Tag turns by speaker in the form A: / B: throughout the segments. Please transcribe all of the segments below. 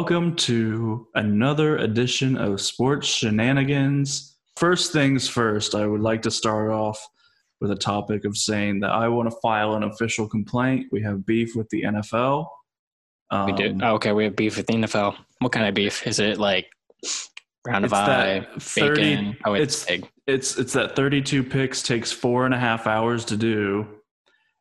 A: welcome to another edition of Sports Shenanigans. First things first, I would like to start off with a topic of saying that I want to file an official complaint. We have beef with the NFL. Um,
B: We do. Oh, okay, we have beef with the NFL. What kind of beef? Is it like round of eye,
A: that 30
B: bacon? Oh, it's,
A: it's-. It's it's that 32 picks takes four and a half hours to do.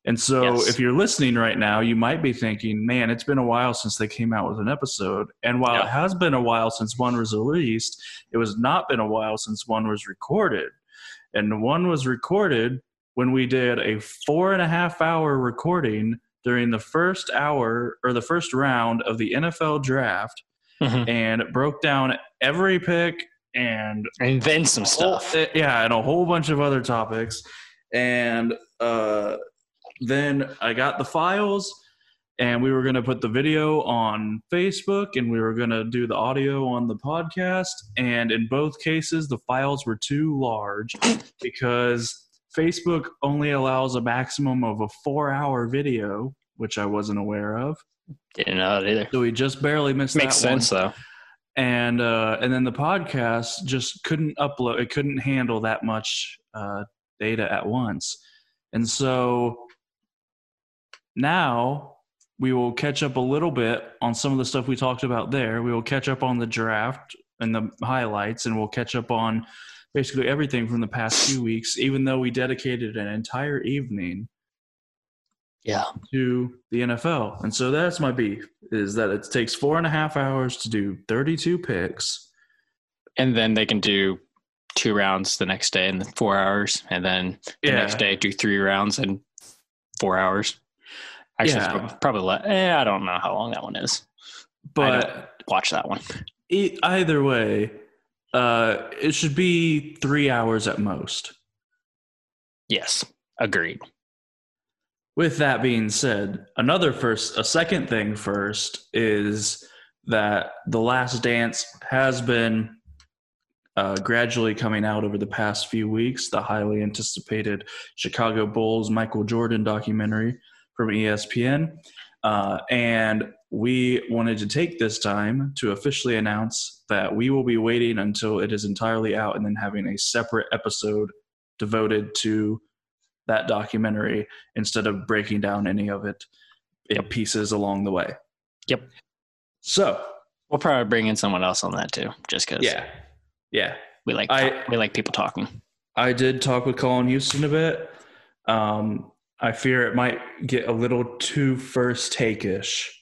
A: And so
B: Yes.
A: if you're listening right now, you might be thinking, man, it's been a while since they came out with an episode. And while
B: Yeah.
A: it has been a while since one was released, it was not been a while since one was recorded. And one was recorded when we did a four and a half hour recording during the first hour or the first round of the NFL draft
B: Mhm.
A: and broke down every pick and
B: And then some stuff.
A: whole- yeah, and a whole bunch of other topics. And uh, then I got the files, and we were going to put the video on Facebook, and we were going to do the audio on the podcast. And in both cases, the files were too large because Facebook only allows a maximum of a four-hour video, which I wasn't aware of.
B: Didn't know that either.
A: So we just barely missed.
B: Makes
A: that one
B: sense though.
A: and uh, and then the podcast just couldn't upload it couldn't handle that much uh, data at once and so now we will catch up a little bit on some of the stuff we talked about there we will catch up on the draft and the highlights and we'll catch up on basically everything from the past few weeks even though we dedicated an entire evening
B: Yeah.
A: to the NFL. And so that's my beef is that it takes four and a half hours to do 32 picks.
B: And then they can do two rounds the next day in four hours, and then the
A: Yeah.
B: next day do three rounds in four hours. Actually,
A: Yeah.
B: prob- probably le- eh, I don't know how long that one is.
A: But
B: Watch that one.
A: e- either way, uh, it should be three hours at most.
B: Yes, agreed.
A: With that being said, another first, a second thing first is that The Last Dance has been uh, gradually coming out over the past few weeks. The highly anticipated Chicago Bulls Michael Jordan documentary from ESPN. Uh, and we wanted to take this time to officially announce that we will be waiting until it is entirely out and then having a separate episode devoted to that documentary instead of breaking down any of it in
B: Yep.
A: pieces along the way.
B: Yep.
A: So,
B: We'll probably bring in someone else on that too, just because
A: yeah. Yeah.
B: we like
A: I-
B: we like people talking.
A: I did talk with Colin Houston a bit. Um, I fear it might get a little too first take ish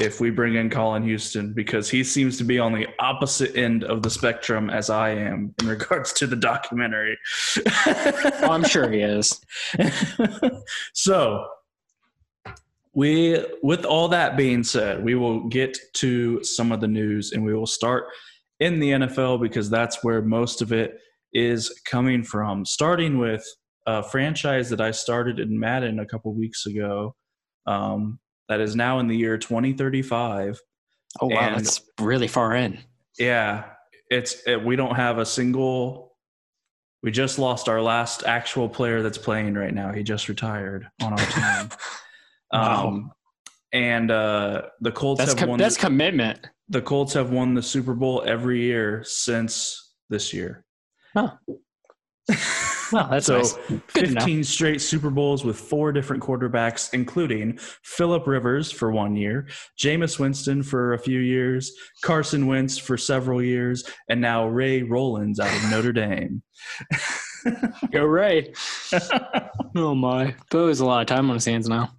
A: if we bring in Colin Houston because he seems to be on the opposite end of the spectrum as I am in regards to the documentary.
B: I'm sure he is.
A: so we with all that being said we will get to some of the news and we will start in the nfl because that's where most of it is coming from starting with a franchise that i started in madden a couple weeks ago um, that is now in the year 2035
B: Oh wow,
A: And-
B: that's really far in.
A: yeah it's it, we don't have a single we just lost our last actual player that's playing right now he just retired on our team
B: Wow.
A: um, and uh, the Colts
B: That's
A: have
B: com-
A: won.
B: that's
A: the,
B: commitment.
A: the Colts have won the Super Bowl every year since this year.
B: Huh. Well, oh, that's
A: so
B: nice. Good to know.
A: 15 straight Super Bowls with four different quarterbacks, including Philip Rivers for one year, Jameis Winston for a few years, Carson Wentz for several years, and now Ray Rollins out of Notre Dame.
B: Go Ray. oh my, Bo has a lot of time on his hands now.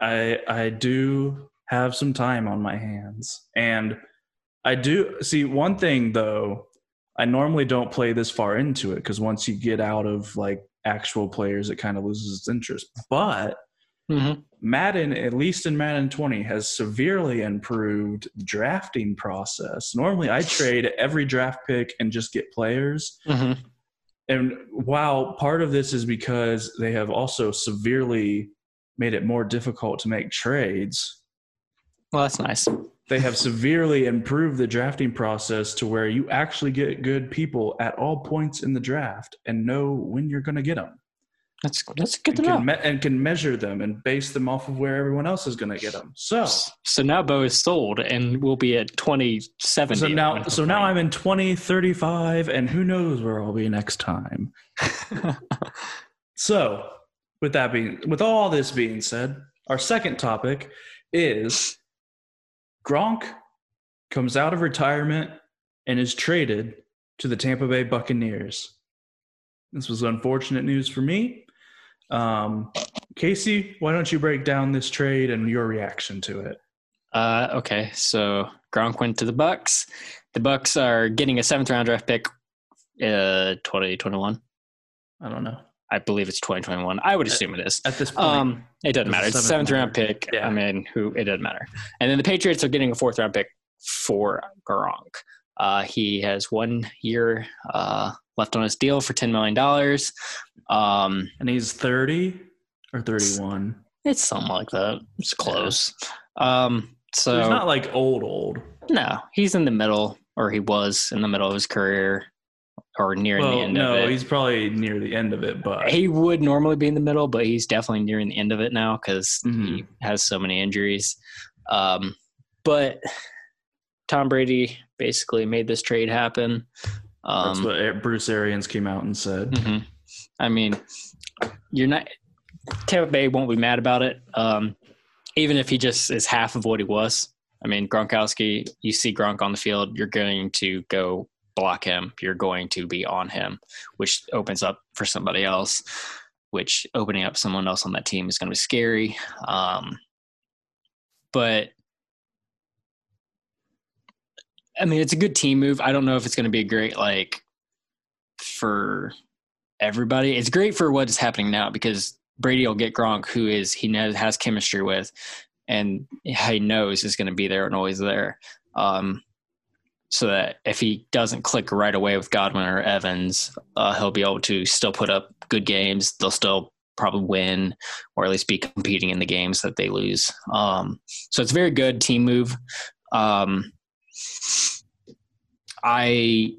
A: I I do have some time on my hands, and I do see one thing though. I normally don't play this far into it because once you get out of like actual players, it kind of loses its interest. But
B: Mm-hmm.
A: Madden, at least in Madden 20, has severely improved the drafting process. Normally, I trade every draft pick and just get players.
B: Mm-hmm.
A: And while part of this is because they have also severely made it more difficult to make trades,
B: Well, that's nice.
A: They have severely improved the drafting process to where you actually get good people at all points in the draft and know when you're going to get them.
B: That's that's good to
A: and
B: know.
A: can, me- and can measure them and base them off of where everyone else is going to get them. So,
B: So now Bo is sold, and we'll be at twenty seventy.
A: so now, so now I'm in 2035, and who knows where I'll be next time. So, with that being, with all this being said, our second topic is Gronk comes out of retirement and is traded to the Tampa Bay Buccaneers. This was unfortunate news for me. Um, Casey, why don't you break down this trade and your reaction to it?
B: Uh, okay, so Gronk went to the Bucks. The Bucks are getting a seventh round draft pick, uh, twenty twenty one.
A: I don't know.
B: I believe it's twenty twenty one. I would assume it is.
A: At this point,
B: Um, it doesn't matter. It's a
A: seventh
B: round pick.
A: Yeah.
B: I mean, who it doesn't matter. And then the Patriots are getting a fourth round pick for Gronk. Uh, he has one year uh, left on his deal for ten million dollars. Um,
A: and he's 30 or 31.
B: it's something like that. It's close. Um,
A: So
B: so
A: he's not like old, old.
B: no, he's in the middle, or he was in the middle of his career, or nearing the end
A: no,
B: of it.
A: No, he's probably near the end of it, but
B: he would normally be in the middle, but he's definitely nearing the end of it now because he
A: Mhm.
B: has so many injuries. Um, but Tom Brady basically made this trade happen.
A: that's
B: Um,
A: what Bruce Arians came out and said.
B: mhm. I mean, you're not Tampa Bay won't be mad about it. Um, even if he just is half of what he was. I mean, Gronkowski, you see Gronk on the field, you're going to go block him. You're going to be on him, which opens up for somebody else, which opening up someone else on that team is going to be scary. Um, but I mean, it's a good team move. I don't know if it's going to be great, like, for everybody. It's great for what is happening now because Brady will get Gronk, who is he knows has chemistry with, and he knows is going to be there and always there. Um, so that if he doesn't click right away with Godwin or Evans, uh, he'll be able to still put up good games. They'll still probably win or at least be competing in the games that they lose. Um, so it's a very good team move. Um, I,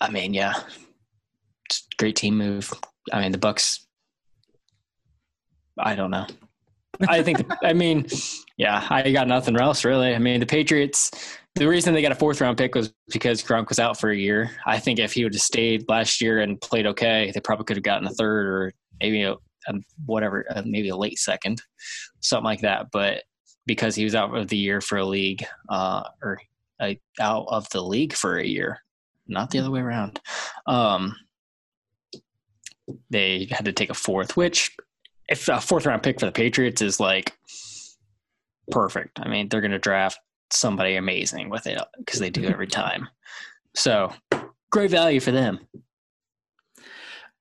B: I mean, yeah, great team move. I mean, the Bucks. I don't know. I think. I mean, yeah, I got nothing else really. I mean, the Patriots. The reason they got a fourth round pick was because Gronk was out for a year. I think if he would have stayed last year and played okay, they probably could have gotten a third or maybe a, a whatever, uh, maybe a late second, something like that. But because he was out of the year for a league, uh, or uh, out of the league for a year, not the other way around. Um, they had to take a fourth, which if a fourth round pick for the Patriots is like perfect. I mean, they're going to draft somebody amazing with it because they do every time. So great value for them.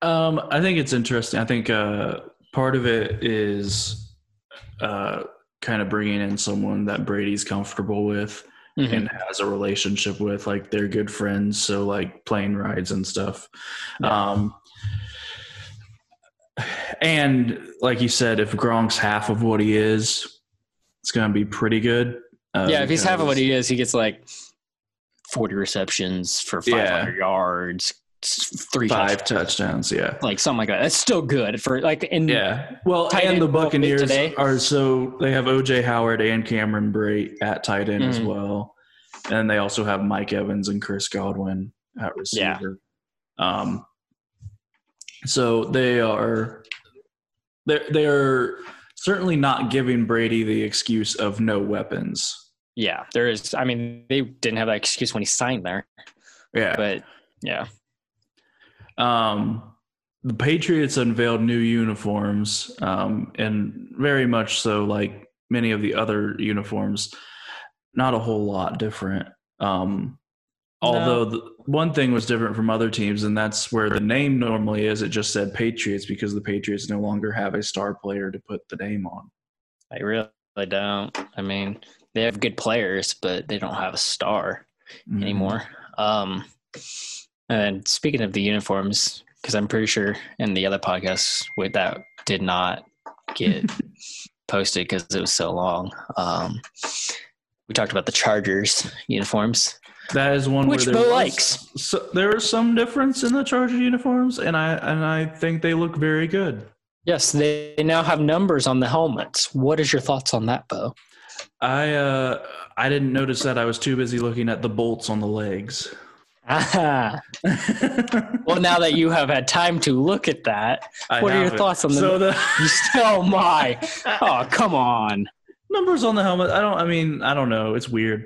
A: Um, I think it's interesting. I think uh, part of it is uh, kind of bringing in someone that Brady's comfortable with
B: Mhm.
A: and has a relationship with. Like they're good friends, so like plane rides and stuff. Um, and like you said, if Gronk's half of what he is, it's going to be pretty good. Uh,
B: yeah, if he's half of what he is, he gets like 40 receptions for 500 yards, three
A: five
B: touchdowns,
A: touchdowns, yeah.
B: like something like that. That's still good for like in
A: Yeah. Well,
B: Tight
A: and
B: end
A: the Buccaneers
B: today.
A: are so they have OJ Howard and Cameron Brate at tight end as
B: Mhm.
A: well. And they also have Mike Evans and Chris Godwin at receiver. Yeah. Um so they are they they are certainly not giving Brady the excuse of no weapons.
B: Yeah, there is. I mean, they didn't have that excuse when he signed there,
A: Yeah.
B: but yeah,
A: Um, the Patriots unveiled new uniforms, um, and very much so, like many of the other uniforms, not a whole lot different. Um, although the one thing was different from other teams, and that's where the name normally is. It just said Patriots because the Patriots no longer have a star player to put the name on.
B: I really don't. I mean, they have good players, but they don't have a star
A: Mhm.
B: anymore. Um, and speaking of the uniforms, because I'm pretty sure in the other podcasts with that did not get posted because it was so long. Um, we talked about the Chargers uniforms.
A: That is one
B: Which Bo
A: was-
B: likes.
A: So, there is some difference in the Charger uniforms, and I and I think they look very good.
B: Yes, they now have numbers on the helmets. What is your thoughts on that, Bo?
A: I uh, I didn't notice that. I was too busy looking at the bolts on the legs.
B: Ah. Well, now that you have had time to look at that,
A: I
B: What are your
A: haven't.
B: thoughts on the-
A: so the
B: you still, oh my, oh come on.
A: numbers on the helmet? I don't. I mean, I don't know. It's weird.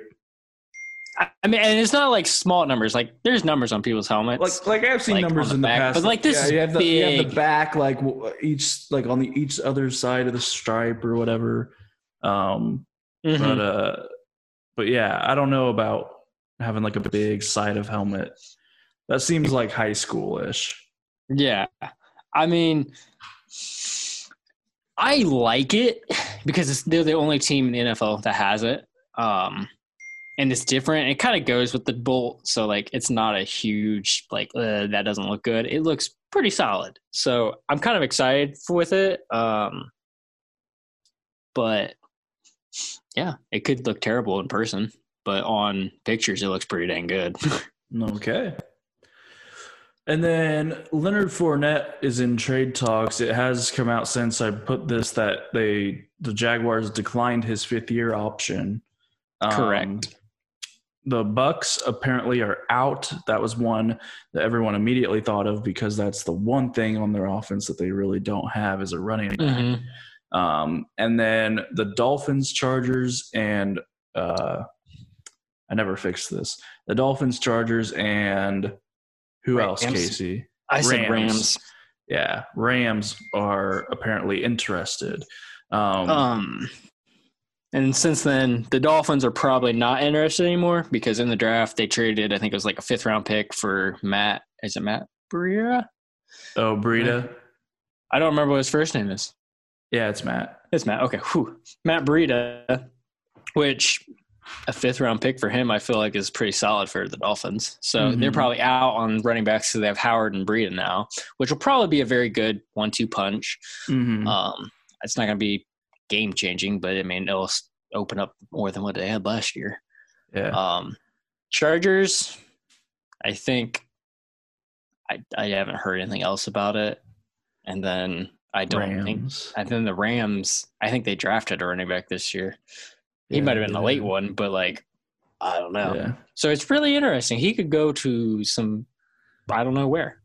B: I mean, and it's not like small numbers. Like there's numbers on people's helmets.
A: Like like I've seen
B: Like,
A: numbers
B: the
A: in the
B: back,
A: past,
B: but, like, this is
A: you have the, you have the back, like each like on the each other side of the stripe or whatever. Um,
B: Mhm.
A: but uh, but yeah, I don't know about having like a big side of helmet. That seems like high schoolish.
B: Yeah. I mean, I like it because it's, they're the only team in the NFL that has it. Um, and it's different. It kind of goes with the bolt. So, like, it's not a huge, like, uh, that doesn't look good. It looks pretty solid. So, I'm kind of excited with it. Um, but yeah, it could look terrible in person, but on pictures, it looks pretty dang good.
A: Okay. And then Leonard Fournette is in trade talks. It has come out since I put this that they the Jaguars declined his fifth year option. Um,
B: Correct.
A: The Bucks apparently are out. That was one that everyone immediately thought of because that's the one thing on their offense that they really don't have is a running back.
B: Mhm.
A: Um, and then the Dolphins, Chargers, and uh, I never fixed this. The Dolphins, Chargers, and who else? Casey.
B: I said
A: Rams.
B: Rams.
A: Yeah, Rams are apparently interested. Um,
B: Um, and since then, the Dolphins are probably not interested anymore because in the draft they traded, I think it was like a fifth round pick for Matt. Is it Matt Breida?
A: oh, Breida.
B: I don't remember what his first name is.
A: Yeah, it's Matt.
B: It's Matt. Okay, whew. Matt Breida, which a fifth round pick for him, I feel like is pretty solid for the Dolphins. So
A: Mhm.
B: they're probably out on running backs because they have Howard and Breida now, which will probably be a very good one two punch.
A: Mhm.
B: Um, it's not going to be game changing, but I mean, it'll open up more than what they had last year.
A: yeah.
B: Um, Chargers, I think I I haven't heard anything else about it, and then I don't think.
A: Rams.
B: And then the Rams, I think they drafted a running back this year. He
A: Yeah,
B: might have been a
A: they
B: late one, but like I don't know.
A: Yeah.
B: So it's really interesting. He could go to some, I don't know where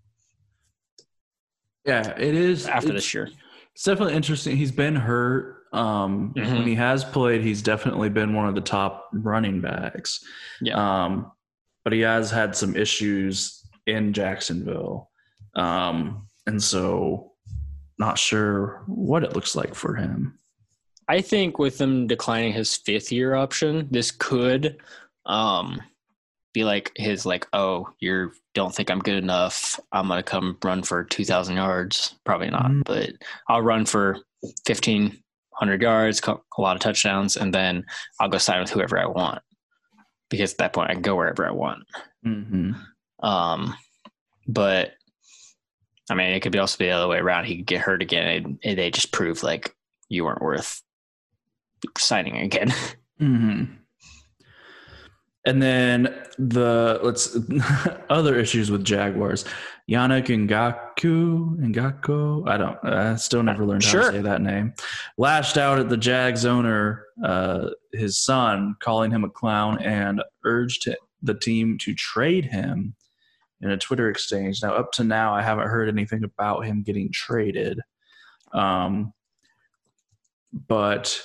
A: Yeah, it is
B: after this year.
A: It's definitely interesting. He's been hurt. Um,
B: Mhm.
A: When he has played, he's definitely been one of the top running backs.
B: Yeah.
A: Um, but he has had some issues in Jacksonville. Um, and so not sure what it looks like for him.
B: I think with him declining his fifth year option, this could um, be like his like, oh, you don't think I'm good enough. I'm gonna come run for two thousand yards. Probably not,
A: Mhm.
B: but I'll run for fifteen hundred yards, a lot of touchdowns, and then I'll go sign with whoever I want. Because at that point, I can go wherever I want.
A: Mm-hmm.
B: Um, but I mean, it could be also be the other way around. He could get hurt again, and, and they just prove like you weren't worth signing again.
A: Mm-hmm. And then the let's other issues with Jaguars. Yannick Ngaku, Ngako, I don't, I still never learned how to say that name. Lashed out at the Jags owner, uh, his son, calling him a clown, and urged the team to trade him in a Twitter exchange. Now, up to now, I haven't heard anything about him getting traded. Um, but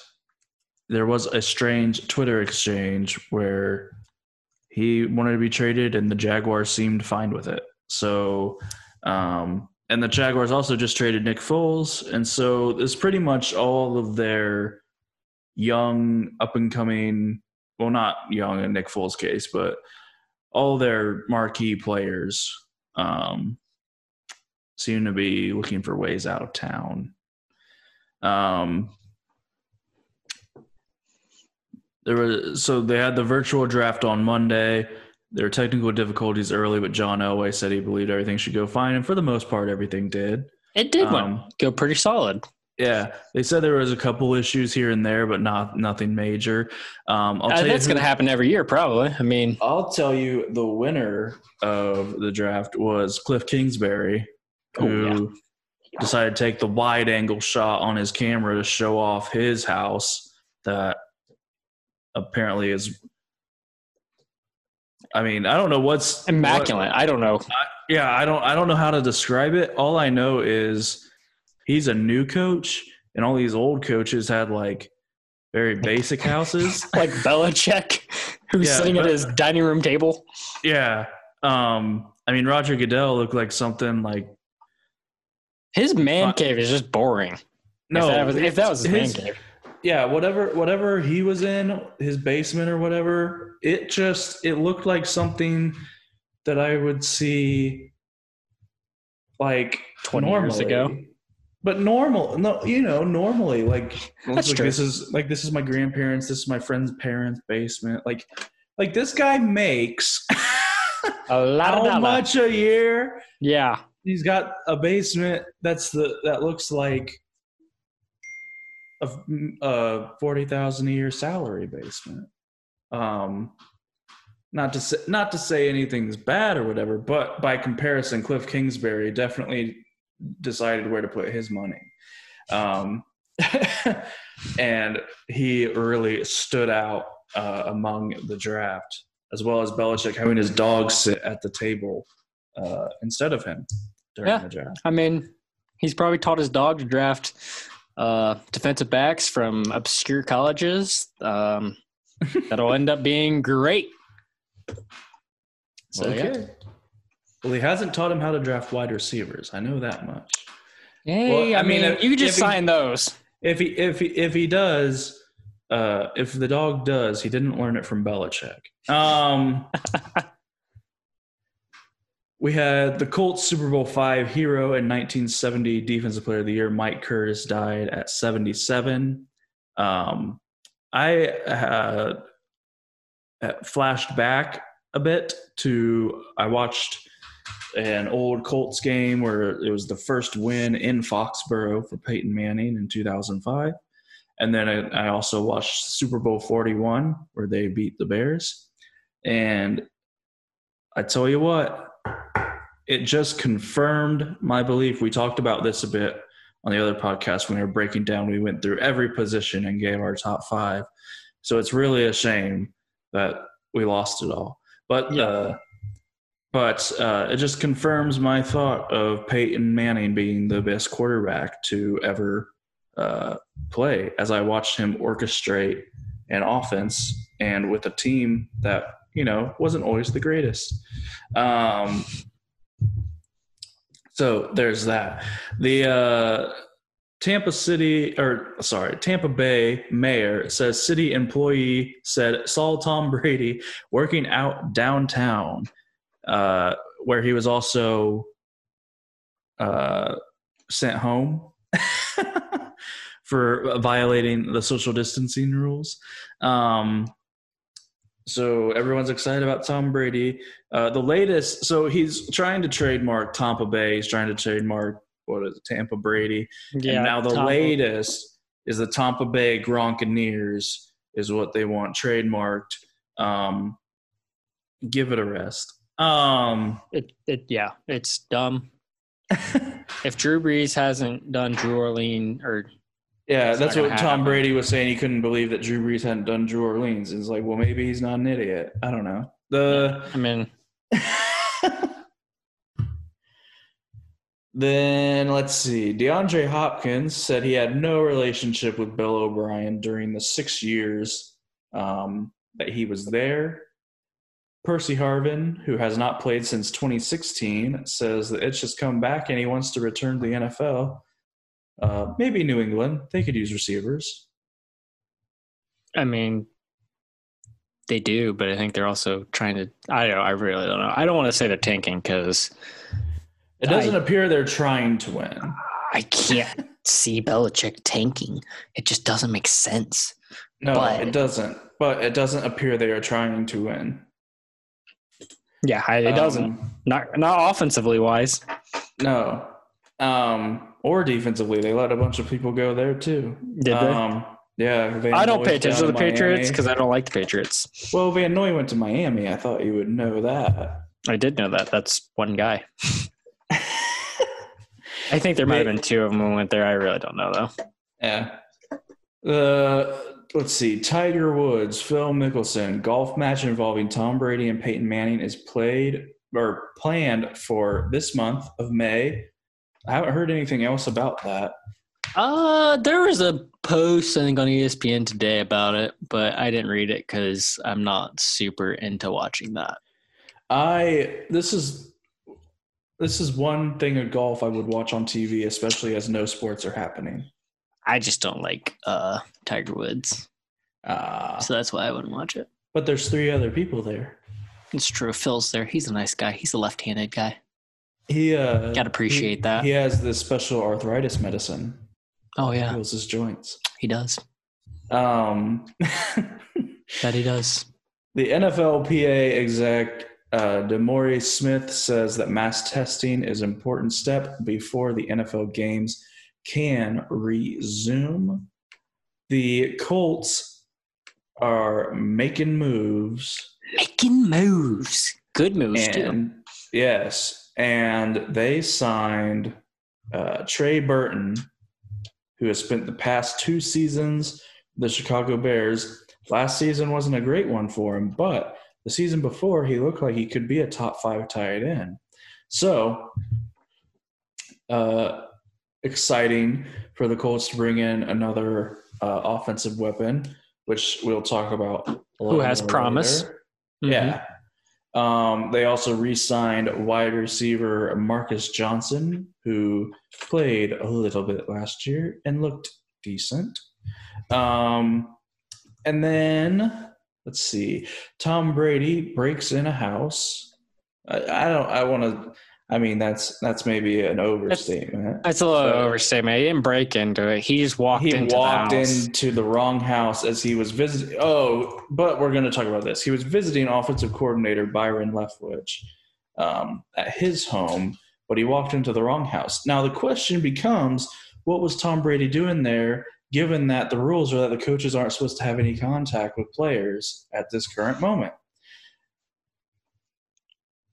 A: there was a strange Twitter exchange where he wanted to be traded and the Jaguars seemed fine with it. So, um, and the Jaguars also just traded Nick Foles. And so it's pretty much all of their young, up and coming, well, not young in Nick Foles' case, but all their marquee players um, seem to be looking for ways out of town. Um, there was so they had the virtual draft on Monday. There were technical difficulties early, but John Elway said he believed everything should go fine, and for the most part, everything did.
B: It did
A: Um,
B: go pretty solid.
A: Yeah, they said there was a couple issues here and there, but not nothing major. Um, I'll
B: Uh,
A: tell
B: that's going to happen every year, probably. I mean,
A: I'll tell you the winner of the draft was Cliff Kingsbury,
B: Oh,
A: who decided to take the wide angle shot on his camera to show off his house that apparently is. I mean, I don't know what's
B: immaculate. I don't know.
A: yeah, I don't I don't know how to describe it. All I know is he's a new coach and all these old coaches had like very basic houses.
B: Like Belichick, who's
A: Yeah,
B: sitting at his dining room table.
A: yeah. Um I mean Roger Goodell looked like something like
B: His man
A: Uh,
B: cave is just boring.
A: no
B: if that was, if that was his,
A: his-
B: man cave.
A: Yeah, whatever whatever he was in, his basement or whatever, it just it looked like something that I would see like
B: 20 years ago.
A: But normal, no, you know, normally, like,
B: That's
A: like
B: true.
A: this is like this is my grandparents, this is my friend's parents' basement. Like, like this guy makes
B: A lot of
A: how
B: dollar.
A: much a year?
B: Yeah.
A: He's got a basement that's the that looks like a, a forty thousand a year salary basement. Um, not to say not to say anything's bad or whatever, but by comparison, Cliff Kingsbury definitely decided where to put his money. Um, and he really stood out uh, among the draft, as well as Belichick having his dog sit at the table uh, instead of him during
B: Yeah.
A: the draft.
B: I mean, he's probably taught his dog to draft uh, defensive backs from obscure colleges. Um, that'll end up being great. So, yeah.
A: Well, he hasn't taught him how to draft wide receivers. I know that much.
B: Hey,
A: Well,
B: I,
A: I mean, if-
B: you could just
A: if he-
B: sign those.
A: If he if he if he does, uh, if the dog does, he didn't learn it from Belichick. Um, we had the Colts Super Bowl five hero and 1970 Defensive Player of the Year Mike Curtis died at 77. Um, I uh, flashed back a bit to I watched an old Colts game where it was the first win in Foxborough for Peyton Manning in 2005. And then I, I also watched Super Bowl 41 where they beat the Bears. And I tell you what, it just confirmed my belief. We talked about this a bit on the other podcast when we were breaking down. We went through every position and gave our top five. So it's really a shame that we lost it all. But
B: Yeah.
A: uh, but uh, it just confirms my thought of Peyton Manning being the best quarterback to ever uh, play as I watched him orchestrate an offense and with a team that, you know, wasn't always the greatest. Um, so there's that. The uh, Tampa City, or sorry, Tampa Bay mayor says city employee said saw Tom Brady working out downtown, uh, where he was also uh, sent home for violating the social distancing rules. Um, so everyone's excited about Tom Brady. Uh, the latest, so he's trying to trademark Tampa Bay. He's trying to trademark what is it, Tampa Brady.
B: Yeah.
A: and now the latest is the Tampa Bay Gronkaneers is what they want trademarked. Um, give it a rest. Um,
B: It, it, yeah, it's dumb. if Drew Brees hasn't done Drew Orleans or
A: yeah,
B: It's
A: that's what
B: gonna
A: Tom. Brady was saying. He couldn't believe that Drew Brees hadn't done Drew Orleans. It's like, well, maybe he's not an idiot. I don't know. The
B: I mean,
A: then let's see. DeAndre Hopkins said he had no relationship with Bill O'Brien during the six years um, that he was there. Percy Harvin, who has not played since 2016, says that it's just come back and he wants to return to the NFL. Uh, maybe New England. They could use receivers.
B: I mean, they do, but I think they're also trying to. I don't. I really don't know. I don't want to say they're tanking because
A: It doesn't
B: I-
A: appear they're trying to win.
B: I can't see Belichick tanking. It just doesn't make sense.
A: No,
B: But-
A: it doesn't. But it doesn't appear they are trying to win.
B: Yeah, it doesn't.
A: Um,
B: Not not offensively wise.
A: No. Um, or defensively. They let a bunch of people go there too.
B: Did they?
A: Um, yeah, Van
B: I don't
A: Noy's
B: pay attention to the
A: in
B: Patriots because I don't like the Patriots.
A: Well, Van Noy went to Miami. I thought you would know that.
B: I did know that. That's one guy. I think there might have been two of them who went there. I really don't know though.
A: Yeah. Uh, let's see. Tiger Woods, Phil Mickelson, golf match involving Tom Brady and Peyton Manning is played or planned for this month of May. I haven't heard anything else about that.
B: Uh, there was a post I think on ESPN today about it, but I didn't read it because I'm not super into watching that.
A: I this is this is one thing of golf I would watch on TV, especially as no sports are happening.
B: I just don't like uh Tiger Woods,
A: Uh,
B: so that's why I wouldn't watch it.
A: but there's three other people there.
B: It's true. Phil's there. He's a nice guy. He's a left-handed guy.
A: He uh,
B: Gotta appreciate
A: he-
B: that.
A: He has this special arthritis medicine.
B: Oh yeah,
A: Heals his joints.
B: he does.
A: Um,
B: That he does.
A: the NFLPA exec uh, Demore Smith says that mass testing is an important step before the NFL games can resume. The Colts are making moves,
B: Making moves. Good moves too.
A: yes, and they signed uh, Trey Burton, who has spent the past two seasons the Chicago Bears. Last season wasn't a great one for him, but the season before he looked like he could be a top five tight end. So, uh, exciting for the Colts to bring in another uh, offensive weapon, which we'll talk about. a
B: Who has promise. Mhm.
A: Yeah. Um, they also re-signed wide receiver Marcus Johnson, who played a little bit last year and looked decent. Um, and then let's see, Tom Brady breaks in a house. I, I don't. I want to. I mean, that's that's maybe an overstatement.
B: That's a little
A: So-
B: overstatement. He didn't break into it. He just walked
A: he
B: into
A: walked
B: the house.
A: into the wrong house as he was visiting. Oh, but we're going to talk about this. He was visiting offensive coordinator Byron Leftwich um, at his home, but he walked into the wrong house. Now the question becomes, what was Tom Brady doing there? Given that the rules are that the coaches aren't supposed to have any contact with players at this current moment.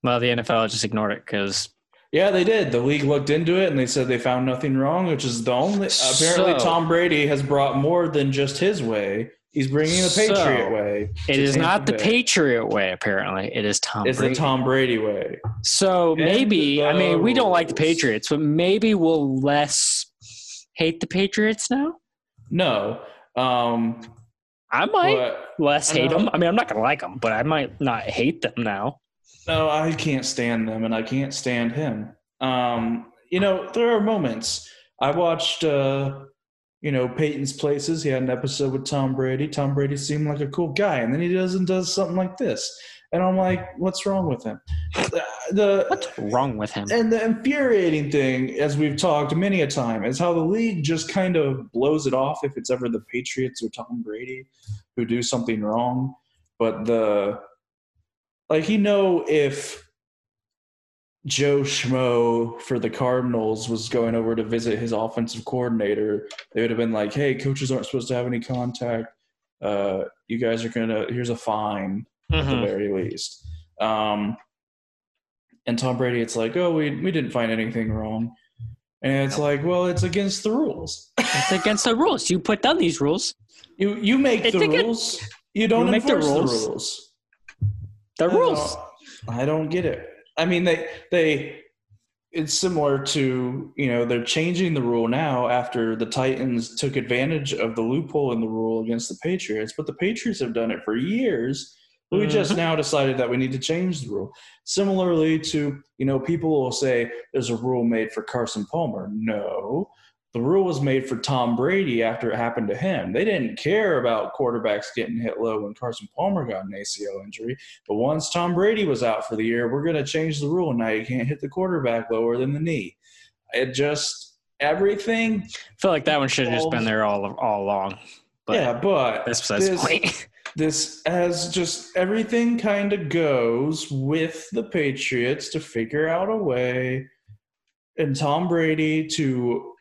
B: Well, the NFL just ignored it because
A: Yeah, they did. The league looked into it and they said they found nothing wrong, which is the only. Apparently,
B: So-
A: Tom Brady has brought more than just his way. He's bringing the
B: So,
A: Patriot way.
B: It is not the. Patriot way. Apparently, it is Tom.
A: It's
B: Brady.
A: the Tom Brady way.
B: So
A: And
B: maybe I mean we don't like the Patriots, but maybe we'll less hate the Patriots now.
A: No, um,
B: I might
A: but
B: less hate them. I mean, I'm not gonna like them, but I might not hate them now.
A: No, I can't stand them, and I can't stand him. Um, you know, there are moments. I watched, uh, you know, Peyton's Places. He had an episode with Tom Brady. Tom Brady seemed like a cool guy, and then he does and does something like this, and I'm like, what's wrong with him? The, the
B: What's wrong with him?
A: And the infuriating thing, as we've talked many a time, is how the league just kind of blows it off if it's ever the Patriots or Tom Brady who do something wrong. But the like, you know, if Joe Schmo for the Cardinals was going over to visit his offensive coordinator, they would have been like, "Hey, coaches aren't supposed to have any contact. Uh, you guys are gonna here's a fine." at the
B: Mhm.
A: very least. Um, and Tom Brady, it's like, oh, we we didn't find anything wrong, and it's like, well, it's against the rules.
B: It's against the rules. You put down these rules.
A: You you make
B: It's
A: the
B: against-
A: rules. You don't
B: You make the
A: enforce the
B: rules.
A: Rules.
B: The
A: I don't-
B: rules.
A: I don't get it. I mean, they they. It's similar to you know they're changing the rule now after the Titans took advantage of the loophole in the rule against the Patriots, but the Patriots have done it for years. But we mm-hmm.
B: just
A: now decided that we need to change the rule. Similarly to you know people will say there's a rule made for Carson Palmer. No, the rule was made for Tom Brady after it happened to him. They didn't care about quarterbacks getting hit low when Carson Palmer got an ACL injury. But once Tom Brady was out for the year, we're going to change the rule. Now you can't hit the quarterback lower than the knee. It just everything.
B: I feel like that one should have just been there all all along. But
A: yeah, but
B: that's besides the
A: this,
B: point.
A: this as just everything kind of goes with the Patriots to figure out a way and Tom Brady to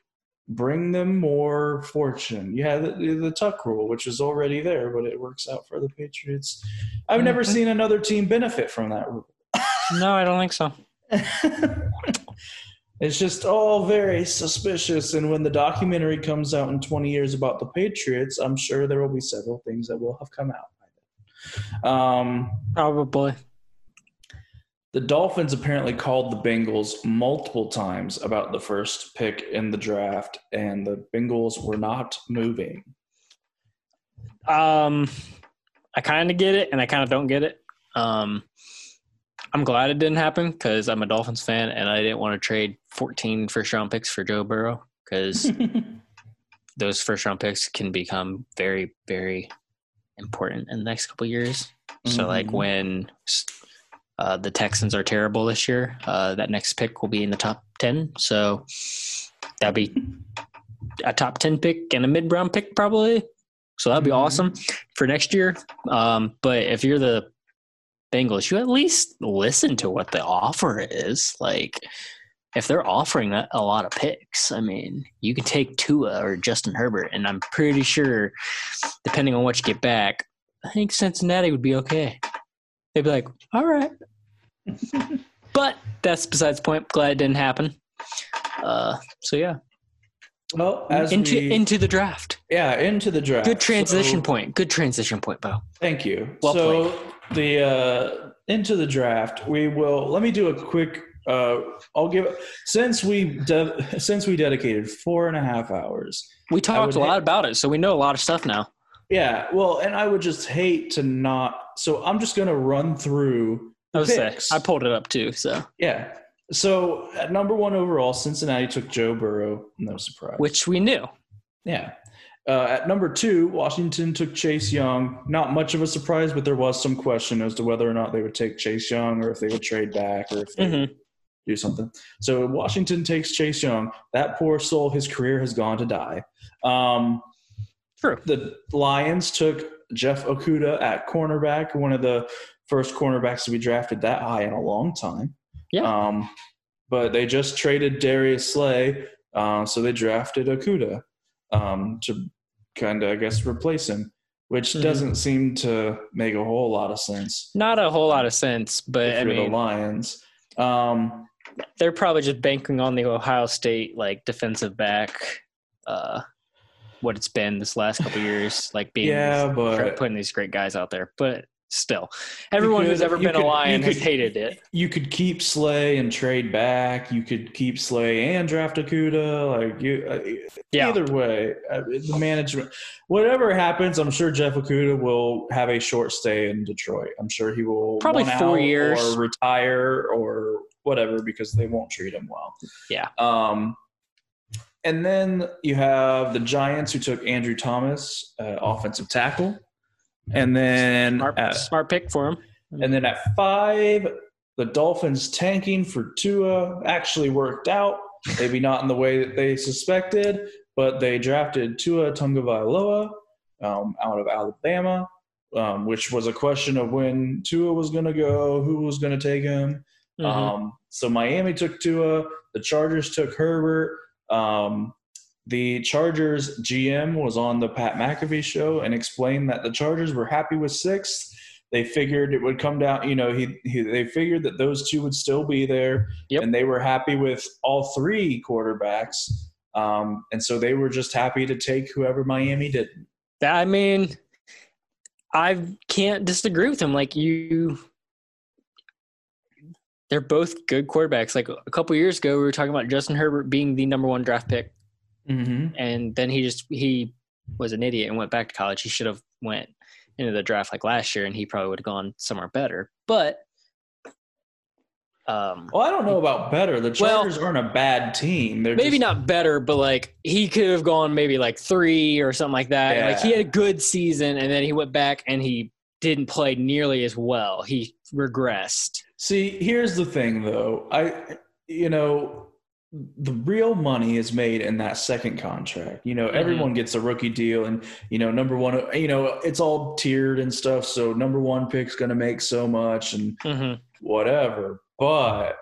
A: bring them more fortune. You the, the tuck rule, which is already there, but it works out for the Patriots. I've never
B: Mhm.
A: seen another team benefit from that rule.
B: No, I don't think so.
A: it's just all very suspicious. And when the documentary comes out in 20 years about the Patriots, I'm sure there will be several things that will have come out. Um,
B: Probably.
A: The Dolphins apparently called the Bengals multiple times about the first pick in the draft, and the Bengals were not moving.
B: Um, I kind of get it, and I kind of don't get it. Um, I'm glad it didn't happen because I'm a Dolphins fan, and I didn't want to trade 14 first round picks for Joe Burrow because those first round picks can become very, very important in the next couple years. So, like
A: Mhm.
B: when uh, the Texans are terrible this year, uh, that next pick will be in the top 10. So that'd be a top 10 pick and a mid round pick, probably. So that'd be
A: Mhm.
B: awesome for next year. Um, but if you're the Bengals, you at least listen to what the offer is. Like, if they're offering that a lot of picks, I mean, you can take Tua or Justin Herbert, and I'm pretty sure, depending on what you get back, I think Cincinnati would be okay. They'd be like, all right. but that's besides the point. Glad it didn't happen. Uh, so yeah,
A: well, as
B: into
A: we,
B: into the draft.
A: yeah, into the draft.
B: Good transition
A: So-
B: point. Good transition point, Bo.
A: Thank you.
B: Well
A: so the uh, into the draft, we will. Let me do a quick. Uh, I'll give since we de- since we dedicated four and a half hours.
B: We talked a lot
A: hate-
B: about it, so we know a lot of stuff now.
A: Yeah, well, and I would just hate to not. So I'm just gonna run through
B: I
A: the picks.
B: I pulled it up too. So
A: yeah. So at number one overall, Cincinnati took Joe Burrow. No surprise.
B: which we knew.
A: Yeah. Uh, at number two, Washington took Chase Young. Not much of a surprise, but there was some question as to whether or not they would take Chase Young or if they would trade back or if they
B: Mhm.
A: would do something. So Washington takes Chase Young. That poor soul, his career has gone to die. Um,
B: True.
A: the Lions took Jeff Okudah at cornerback, one of the first cornerbacks to be drafted that high in a long time.
B: Yeah.
A: Um, but they just traded Darius Slay, uh, so they drafted Okudah um, to kind of, I guess, replace him, which
B: Mhm.
A: doesn't seem to make a whole lot of sense
B: Not a whole lot of sense, but
A: if
B: I mean,
A: the Lions. Um,
B: they're probably just banking on the Ohio State like defensive back. Uh, what it's been this last couple years, like being
A: yeah, but
B: putting these great guys out there. But still, everyone who's ever been
A: could-
B: a Lion has hated it.
A: you could keep Slay and trade back. You could keep Slay and draft Okudah. Like you, uh,
B: Yeah.
A: either way, uh, the management, whatever happens, I'm sure Jeff Okudah will have a short stay in Detroit. I'm sure he will
B: Probably four years.
A: or retire or whatever because they won't treat him well.
B: Yeah.
A: Um, and then you have the Giants who took Andrew Thomas, uh, offensive tackle, and then
B: Smart,
A: at-
B: smart pick for him.
A: and then at five, the Dolphins tanking for Tua actually worked out. Maybe not in the way that they suspected, but they drafted Tua Tagovailoa um, out of Alabama, um, which was a question of when Tua was going to go, who was going to take him.
B: Mhm.
A: Um, so Miami took Tua, the Chargers took Herbert. Um, the Chargers GM was on the Pat McAfee show and explained that the Chargers were happy with sixth. They figured it would come down, you know, he, he they figured that those two would still be there,
B: Yep.
A: and they were happy with all three quarterbacks. Um, and so they were just happy to take whoever Miami did.
B: I mean, I can't disagree with him. Like you, they're both good quarterbacks. Like a couple years ago, we were talking about Justin Herbert being the number one draft pick,
A: Mm-hmm.
B: and then he just he was an idiot and went back to college. He should have went into the draft like last year, and he probably would have gone somewhere better. But um,
A: Well, I don't know about better. The
B: Well-
A: Chargers aren't a bad team. They're
B: maybe
A: just,
B: not better, but like he could have gone maybe like three or something like that. And, Like he had a good season, and then he went back and he didn't play nearly as well. He regressed.
A: See, here's the thing, though. I, you know, the real money is made in that second contract. You know,
B: Mhm.
A: everyone gets a rookie deal, and you know, number one, you know, it's all tiered and stuff. So number one pick's going to make so much and
B: Mm-hmm.
A: whatever. But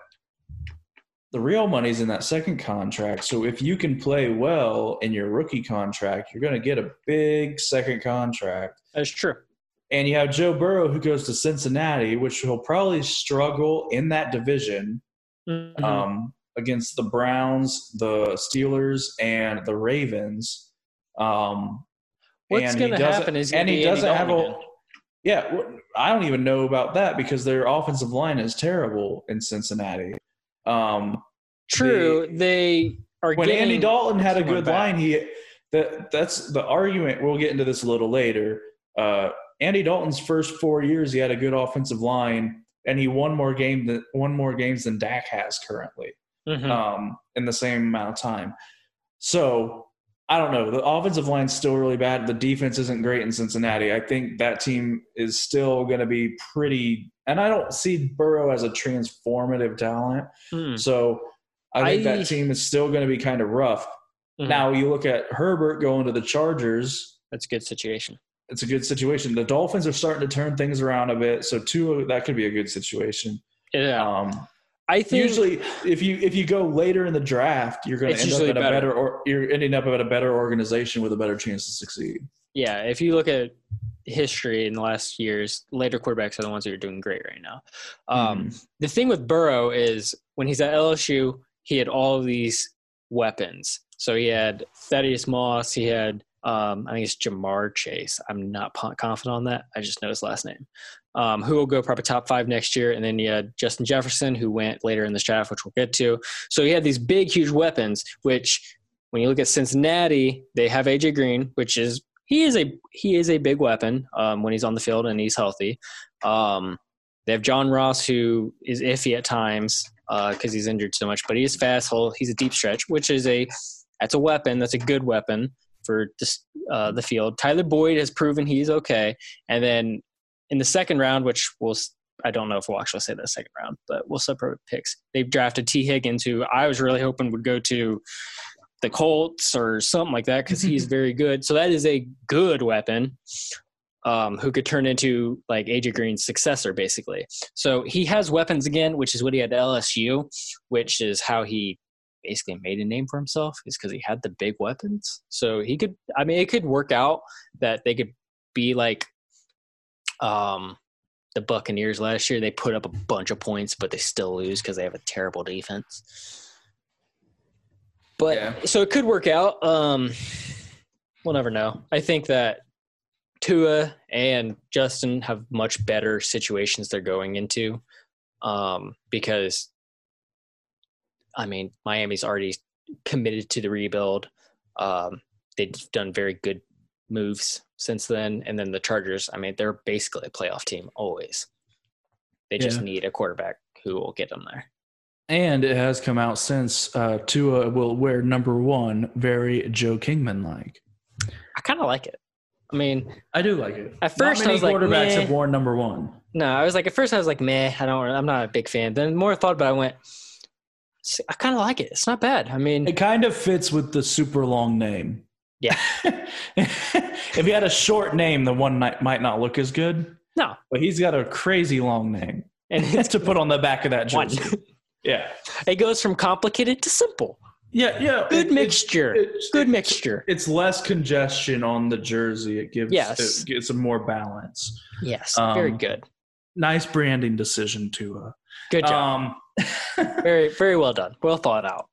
A: the real money's in that second contract. So if you can play well in your rookie contract, you're going to get a big second contract.
B: That's true.
A: And you have Joe Burrow who goes to Cincinnati, which will probably struggle in that division
B: Mhm.
A: um, against the Browns, the Steelers, and the Ravens. Um,
B: What's going to happen is
A: and he doesn't have a yeah. I don't even know about that because their offensive line is terrible in Cincinnati. Um,
B: True. They are
A: when Andy Dalton had a good
B: back.
A: line, he that that's the argument. We'll get into this a little later. Uh, Andy Dalton's first four years, he had a good offensive line, and he won more game than won more games than Dak has currently
B: Mhm.
A: um, in the same amount of time. So I don't know. The offensive line's still really bad. The defense isn't great in Cincinnati. I think that team is still going to be pretty. And I don't see Burrow as a transformative talent.
B: Hmm.
A: So I think
B: I-
A: that team is still going to be kind of rough.
B: Mhm.
A: Now you look at Herbert going to the Chargers.
B: That's a good situation.
A: It's a good situation. The Dolphins are starting to turn things around a bit, so two that could be a good situation.
B: Yeah.
A: Um,
B: I think
A: usually, if you if you go later in the draft, you're going to end up at a
B: better.
A: better or you're ending up at a better organization with a better chance to succeed.
B: yeah, if you look at history in the last years, later quarterbacks are the ones that are doing great right now. Um,
A: Mhm.
B: The thing with Burrow is when he's at LSU, he had all of these weapons. So he had Thaddeus Moss, he had um, I think it's Ja'Marr Chase. I'm not confident on that. I just know his last name. Um, who will go probably top five next year, and then you had Justin Jefferson, who went later in this draft, which we'll get to. So he had these big, huge weapons. Which, when you look at Cincinnati, they have AJ Green, which is he is a he is a big weapon um, when he's on the field and he's healthy. Um, they have John Ross, who is iffy at times because he's injured so much, but he is fast. He's a deep stretch, which is a that's a weapon. That's a good weapon for uh, the field. Tyler Boyd has proven he's okay, and then in the second round, which we'll I don't know if we'll actually say that second round, but we'll separate picks. They've drafted Tee Higgins, who I was really hoping would go to the Colts or something like that because he's very good. So that is a good weapon um, who could turn into like AJ Green's successor, basically. So he has weapons again, which is what he had at LSU, which is how he basically made a name for himself, is because he had the big weapons. So he could, I mean, it could work out that they could be like um, the Buccaneers last year. They put up a bunch of points, but they still lose because they have a terrible defense. But
A: Yeah.
B: so it could work out. Um, we'll never know. I think that Tua and Justin have much better situations they're going into um, because, I mean, Miami's already committed to the rebuild. Um, they've done very good moves since then. And then the Chargers, I mean, they're basically a playoff team always. They just
A: Yeah.
B: need a quarterback who will get them there.
A: And it has come out since uh, Tua will wear number one, very Joe Kingman like.
B: I kind of like it. I mean,
A: I do like it.
B: At first I was like,
A: quarterbacks have worn number one.
B: no, I was like, at first I was like, meh, I don't, I'm not a big fan. Then the more I thought about it, I went, "S- I kind of like it. It's not bad. I mean,
A: It kind of fits with the super long name.
B: Yeah.
A: if he had a short name, the one might might not look as good.
B: no.
A: But he's got a crazy long name
B: And it's
A: to put on the back of that
B: one.
A: jersey. Yeah.
B: it goes from complicated to simple.
A: Yeah, yeah.
B: Good
A: it-
B: mixture.
A: it's-
B: Good
A: it's-
B: mixture.
A: It's less congestion on the jersey. It gives
B: Yes.
A: it gives some more balance.
B: Yes.
A: Um,
B: very good.
A: Nice branding decision, Tua.
B: Good job.
A: Um,
B: very, very well done. Well thought out.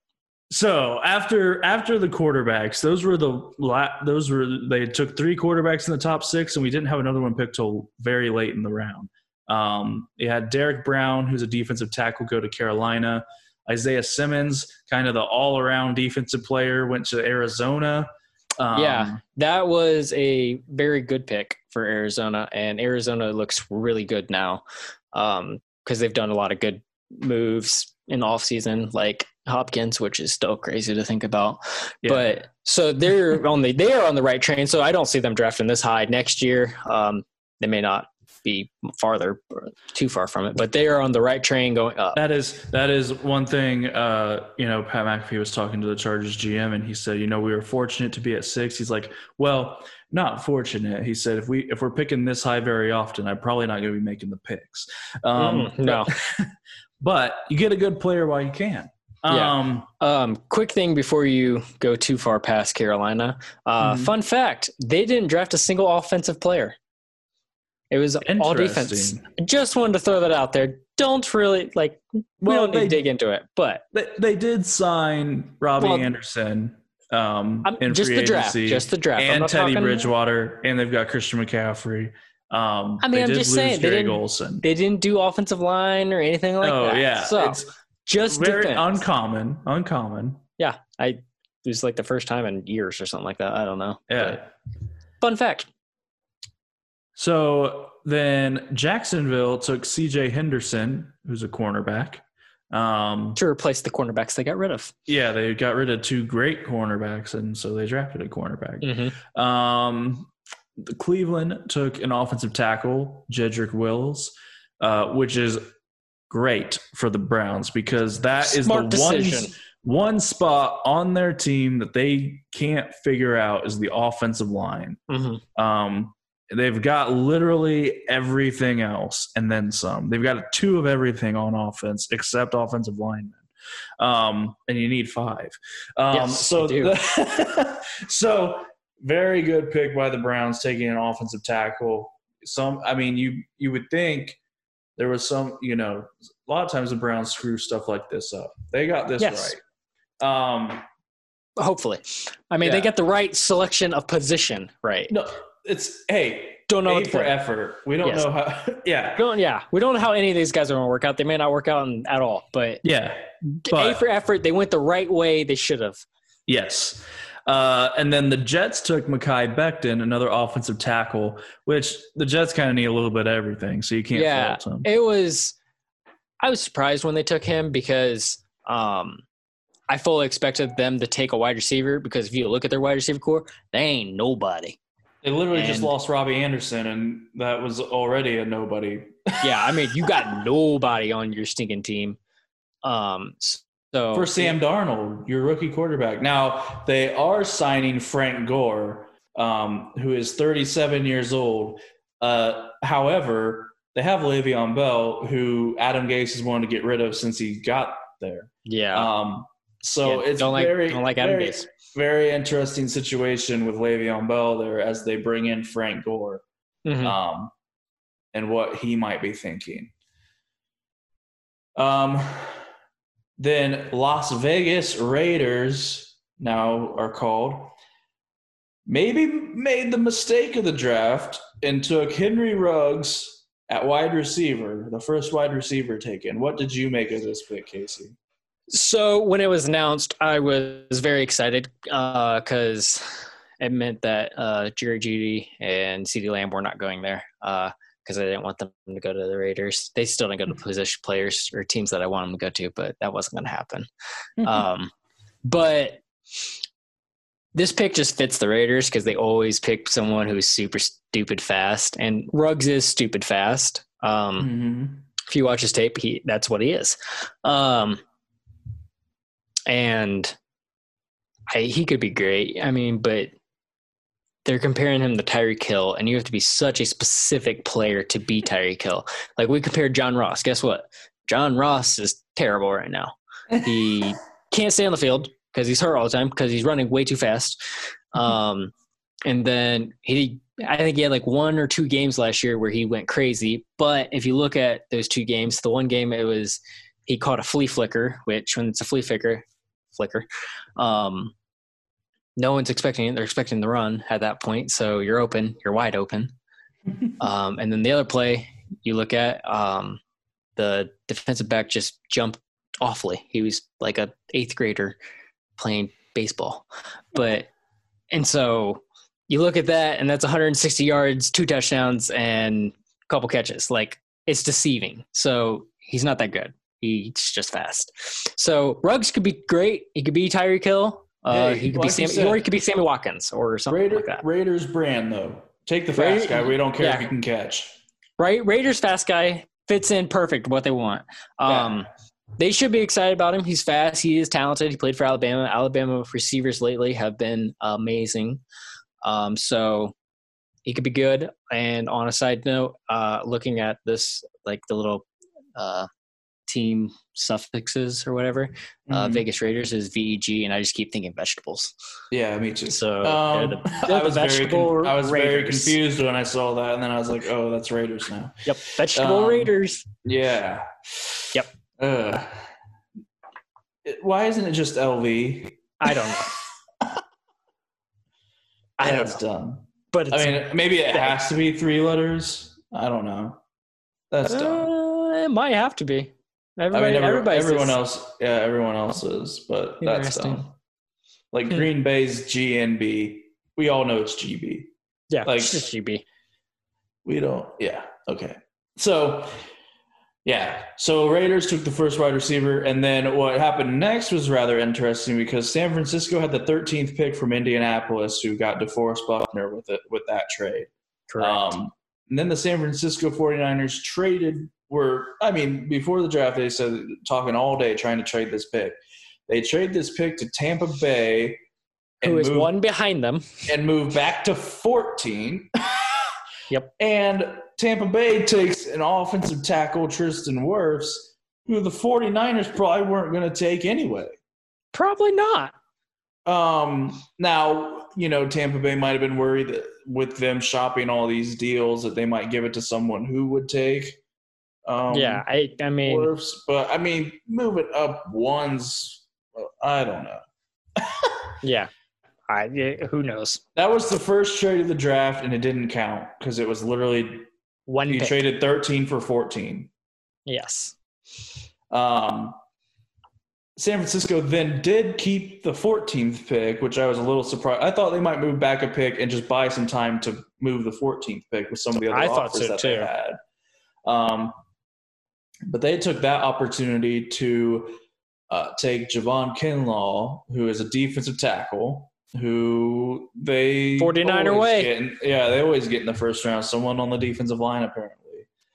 A: So after after the quarterbacks, those were the la- those were they took three quarterbacks in the top six, and we didn't have another one picked till very late in the round. Um, you had Derrick Brown, who's a defensive tackle, go to Carolina. Isaiah Simmons, kind of the all around defensive player, went to Arizona. Um,
B: Yeah. That was a very good pick for Arizona, and Arizona looks really good now because they've done a lot of good moves in the offseason, like Hopkins, which is still crazy to think about.
A: yeah.
B: But so they're on the they are on the right train. So I don't see them drafting this high next year. Um, they may not be farther, too far from it, but they are on the right train going up.
A: That is that is one thing. Uh, you know, Pat McAfee was talking to the Chargers GM, and he said, you know, we were fortunate to be at six. He's like, well, not fortunate. He said, if we if we're picking this high very often, I'm probably not going to be making the picks. Um,
B: Mm, no.
A: but you get a good player while you can.
B: Yeah.
A: Um,
B: Um, quick thing before you go too far past Carolina. Uh,
A: Mhm.
B: Fun fact: they didn't draft a single offensive player. It was all defense. Just wanted to throw that out there. Don't really like. We
A: Well,
B: don't need
A: they-
B: to dig into it, but
A: They, they did sign Robbie
B: Well,
A: Anderson um, in
B: just
A: free
B: the draft,
A: agency,
B: just the draft.
A: And Teddy
B: talking-
A: Bridgewater, and they've got Christian McCaffrey. Um,
B: I mean, I'm just saying, they didn't-
A: Olson.
B: they didn't do offensive line or anything like
A: oh
B: that.
A: yeah,
B: so
A: it's
B: just
A: very
B: defense.
A: uncommon. Uncommon.
B: yeah, I it was like the first time in years or something like that. I don't know.
A: Yeah.
B: But fun fact.
A: So then Jacksonville took C.J. Henderson, who's a cornerback. Um,
B: To replace the cornerbacks they got rid of.
A: yeah, they got rid of two great cornerbacks, and so they drafted a cornerback.
B: Mm-hmm.
A: Um, the Cleveland took an offensive tackle, Jedrick Wills, uh, which is great for the Browns because that is
B: Smart
A: the one one spot on their team that they can't figure out is the offensive line.
B: Mm-hmm.
A: Um, they've got literally everything else and then some. They've got two of everything on offense except offensive linemen. Um, and you need five. Um,
B: Yes,
A: so,
B: do.
A: so very good pick by the Browns taking an offensive tackle. Some, I mean, you you would think there was some, you know, a lot of times the Browns screw stuff like this up. They got this
B: Yes.
A: right. Um,
B: Hopefully, I mean they get the right selection of position right.
A: no, it's hey,
B: Don't know
A: for effort. We don't
B: Yes.
A: know how. Yeah,
B: Don't, yeah, we don't know how any of these guys are going to work out. They may not work out in, at all, but,
A: yeah,
B: A for effort. They went the right way. They should have.
A: yes. Uh, and then the Jets took Mekhi Becton, another offensive tackle, which the Jets kind of need a little bit of everything, so you can't
B: Yeah,
A: fault them.
B: It was. I was surprised when they took him because um, I fully expected them to take a wide receiver because if you look at their wide receiver core, they ain't nobody.
A: They literally just lost Robbie Anderson, and that was already a nobody.
B: Yeah, I mean you got nobody on your stinking team. Um, so
A: For Sam Darnold, your rookie quarterback. Now they are signing Frank Gore, um, who is 37 years old. Uh, however, they have Le'Veon Bell, who Adam Gase has wanted to get rid of since he got there.
B: yeah,
A: Um, so
B: Yeah,
A: it's
B: don't like-
A: very,
B: don't like Adam
A: very,
B: Gase.
A: Very interesting situation with Le'Veon Bell there as they bring in Frank Gore
B: Mhm.
A: um, and what he might be thinking. Um, then Las Vegas Raiders now are called. Maybe made the mistake of the draft and took Henry Ruggs at wide receiver, the first wide receiver taken. What did you make of this pick, Casey?
B: So when it was announced, I was very excited because it meant that uh, Jerry Jeudy and CeeDee Lamb were not going there because I didn't want them to go to the Raiders. They still didn't go to position players or teams that I want them to go to, but that wasn't going to happen. um, but this pick just fits the Raiders because they always pick someone who's super stupid fast, and Ruggs is stupid fast. Um,
A: Mm-hmm.
B: if you watch his tape, he that's what he is. Um, and I, he could be great. I mean, but they're comparing him to Tyreek Hill, and you have to be such a specific player to be Tyreek Hill. Like we compared John Ross. Guess what? John Ross is terrible right now. He can't stay on the field because he's hurt all the time because he's running way too fast. Um, and then he, I think he had like one or two games last year where he went crazy. But if you look at those two games, the one game it was he caught a flea flicker, which when it's a flea flicker, flicker, um, no one's expecting it. They're expecting the run at that point, so you're open, you're wide open. Um, and then the other play you look at, um, the defensive back just jumped awfully. He was like a eighth grader playing baseball, but and so you look at that, and that's 160 yards, two touchdowns, and a couple catches. Like it's deceiving. So he's not that good. He's just fast. So Ruggs could be great. He could be Tyreek Hill. Uh,
A: Hey,
B: he could
A: like
B: be Sammy,
A: said-
B: or he could be Sammy Watkins or something
A: Raider,
B: like that.
A: Raiders brand though. Take the fast guy. We don't care if
B: yeah.
A: you can catch.
B: Right? Raiders fast guy fits in perfect what they want. Um, They should be excited about him. He's fast. He is talented. He played for Alabama. Alabama receivers lately have been amazing. Um, so he could be good. And on a side note, uh, looking at this, like the little uh, team suffixes or whatever. Uh,
A: Mhm.
B: Vegas Raiders is VEG, and I just keep thinking vegetables.
A: yeah, me too.
B: So
A: Um,
B: they're the, they're
A: I was very, con- I was very confused when I saw that, and then I was like, "Oh, that's Raiders now."
B: Yep, vegetable
A: Um,
B: Raiders.
A: Yeah.
B: Yep.
A: Uh, why isn't it just LV?
B: I don't know. I don't
A: That's
B: know,
A: dumb.
B: but it's,
A: I mean, maybe it has to be three letters. I don't know. That's dumb.
B: uh, it might have to be.
A: I mean, every,
B: everybody
A: everyone else, yeah, everyone else is, but that's dumb. Like
B: Hmm.
A: Green Bay's GNB, we all know it's GB.
B: Yeah,
A: like-
B: it's just GB.
A: We don't. Yeah. Okay. So, yeah. So Raiders took the first wide receiver, and then what happened next was rather interesting because San Francisco had the 13th pick from Indianapolis, who got DeForest Buckner with it with that trade.
B: Correct.
A: Um, and then the San Francisco 49ers traded. Were I mean, before the draft, they said talking all day trying to trade this pick. They trade this pick to Tampa Bay.
B: Who is
A: move-
B: one behind them?
A: and move back to 14.
B: Yep.
A: And Tampa Bay takes an offensive tackle, Tristan Wirfs, who the 49ers probably weren't going to take anyway.
B: Probably not.
A: Um, now, you know, Tampa Bay might have been worried that with them shopping all these deals that they might give it to someone who would take. Um,
B: yeah, I I mean,
A: Wirfs, but I mean, move it up ones. I don't know.
B: yeah. I who knows?
A: That was the first trade of the draft, and it didn't count because it was literally
B: One
A: you
B: pick.
A: traded 13 for 14.
B: yes.
A: Um, San Francisco then did keep the 14th pick, which I was a little surprised. I thought they might move back a pick and just buy some time to move the 14th pick with some of the other
B: I thought
A: offers
B: so,
A: that they
B: too.
A: had. Um, but they took that opportunity to uh, take Javon Kinlaw, who is a defensive tackle, who they
B: 49er way.
A: in- yeah, they always get in the first round. Someone on the defensive line, apparently.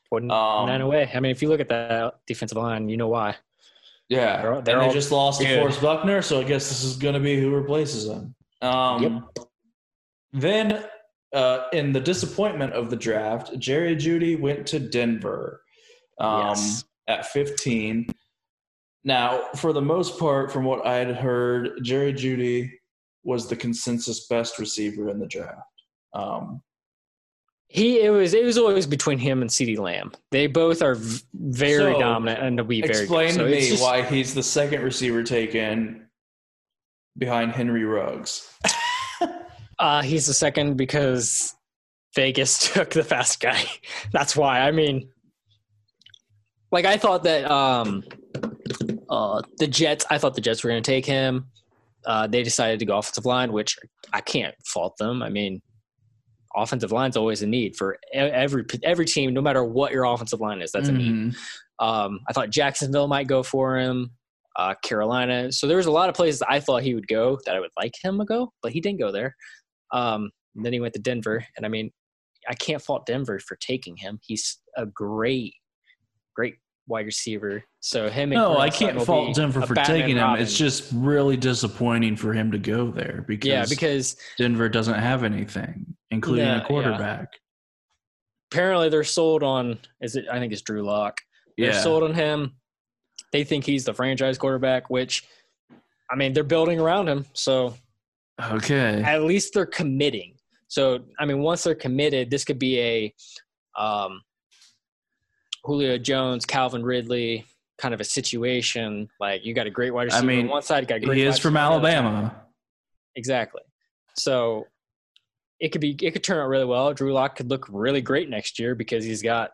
B: One
A: Um,
B: nine away. I mean, if you look at that defensive line, you know why.
A: Yeah,
B: They're they're
A: and they just lost to
B: good.
A: Forrest Buckner, so I guess this is going to be who replaces him. Um, Then, uh, in the disappointment of the draft, Jerry Jeudy went to Denver um,
B: Yes.
A: at 15. Now, for the most part, from what I had heard, Jerry Jeudy was the consensus best receiver in the draft. Um,
B: He it was it was always between him and CeeDee Lamb. They both are v- very
A: So,
B: dominant and to be very
A: explain
B: good.
A: To me
B: just-
A: why he's the second receiver taken behind Henry Ruggs.
B: Uh, he's the second because Vegas took the fast guy. That's why. I mean, like I thought that um, uh, the Jets. I thought the Jets were going to take him. Uh, they decided to go offensive line, which I can't fault them. I mean, offensive line's always a need for every every team, no matter what your offensive line is. That's a need.
A: Mhm.
B: Um, I thought Jacksonville might go for him, uh, Carolina. So there was a lot of places I thought he would go that I would like him to go, but he didn't go there. Um, then he went to Denver, and I mean, I can't fault Denver for taking him. He's a great, great wide receiver. So him. And
A: No, I can't fault Denver for taking him.
B: Robin.
A: It's just really disappointing for him to go there because,
B: yeah, because
A: Denver doesn't have anything, including
B: Yeah,
A: a
B: yeah.
A: quarterback.
B: apparently they're sold on. Is it? I think it's Drew Lock. They're
A: Yeah.
B: sold on him. They think he's the franchise quarterback, which, I mean, they're building around him. So
A: Okay.
B: at least they're committing. So I mean, once they're committed, this could be a um, Julio Jones, Calvin Ridley kind of a situation. Like you got a great wide receiver I
A: mean,
B: on one side, you got a great
A: He is from
B: receiver on the other side.
A: Alabama.
B: Exactly. So it could be it could turn out really well. Drew Lock could look really great next year because he's got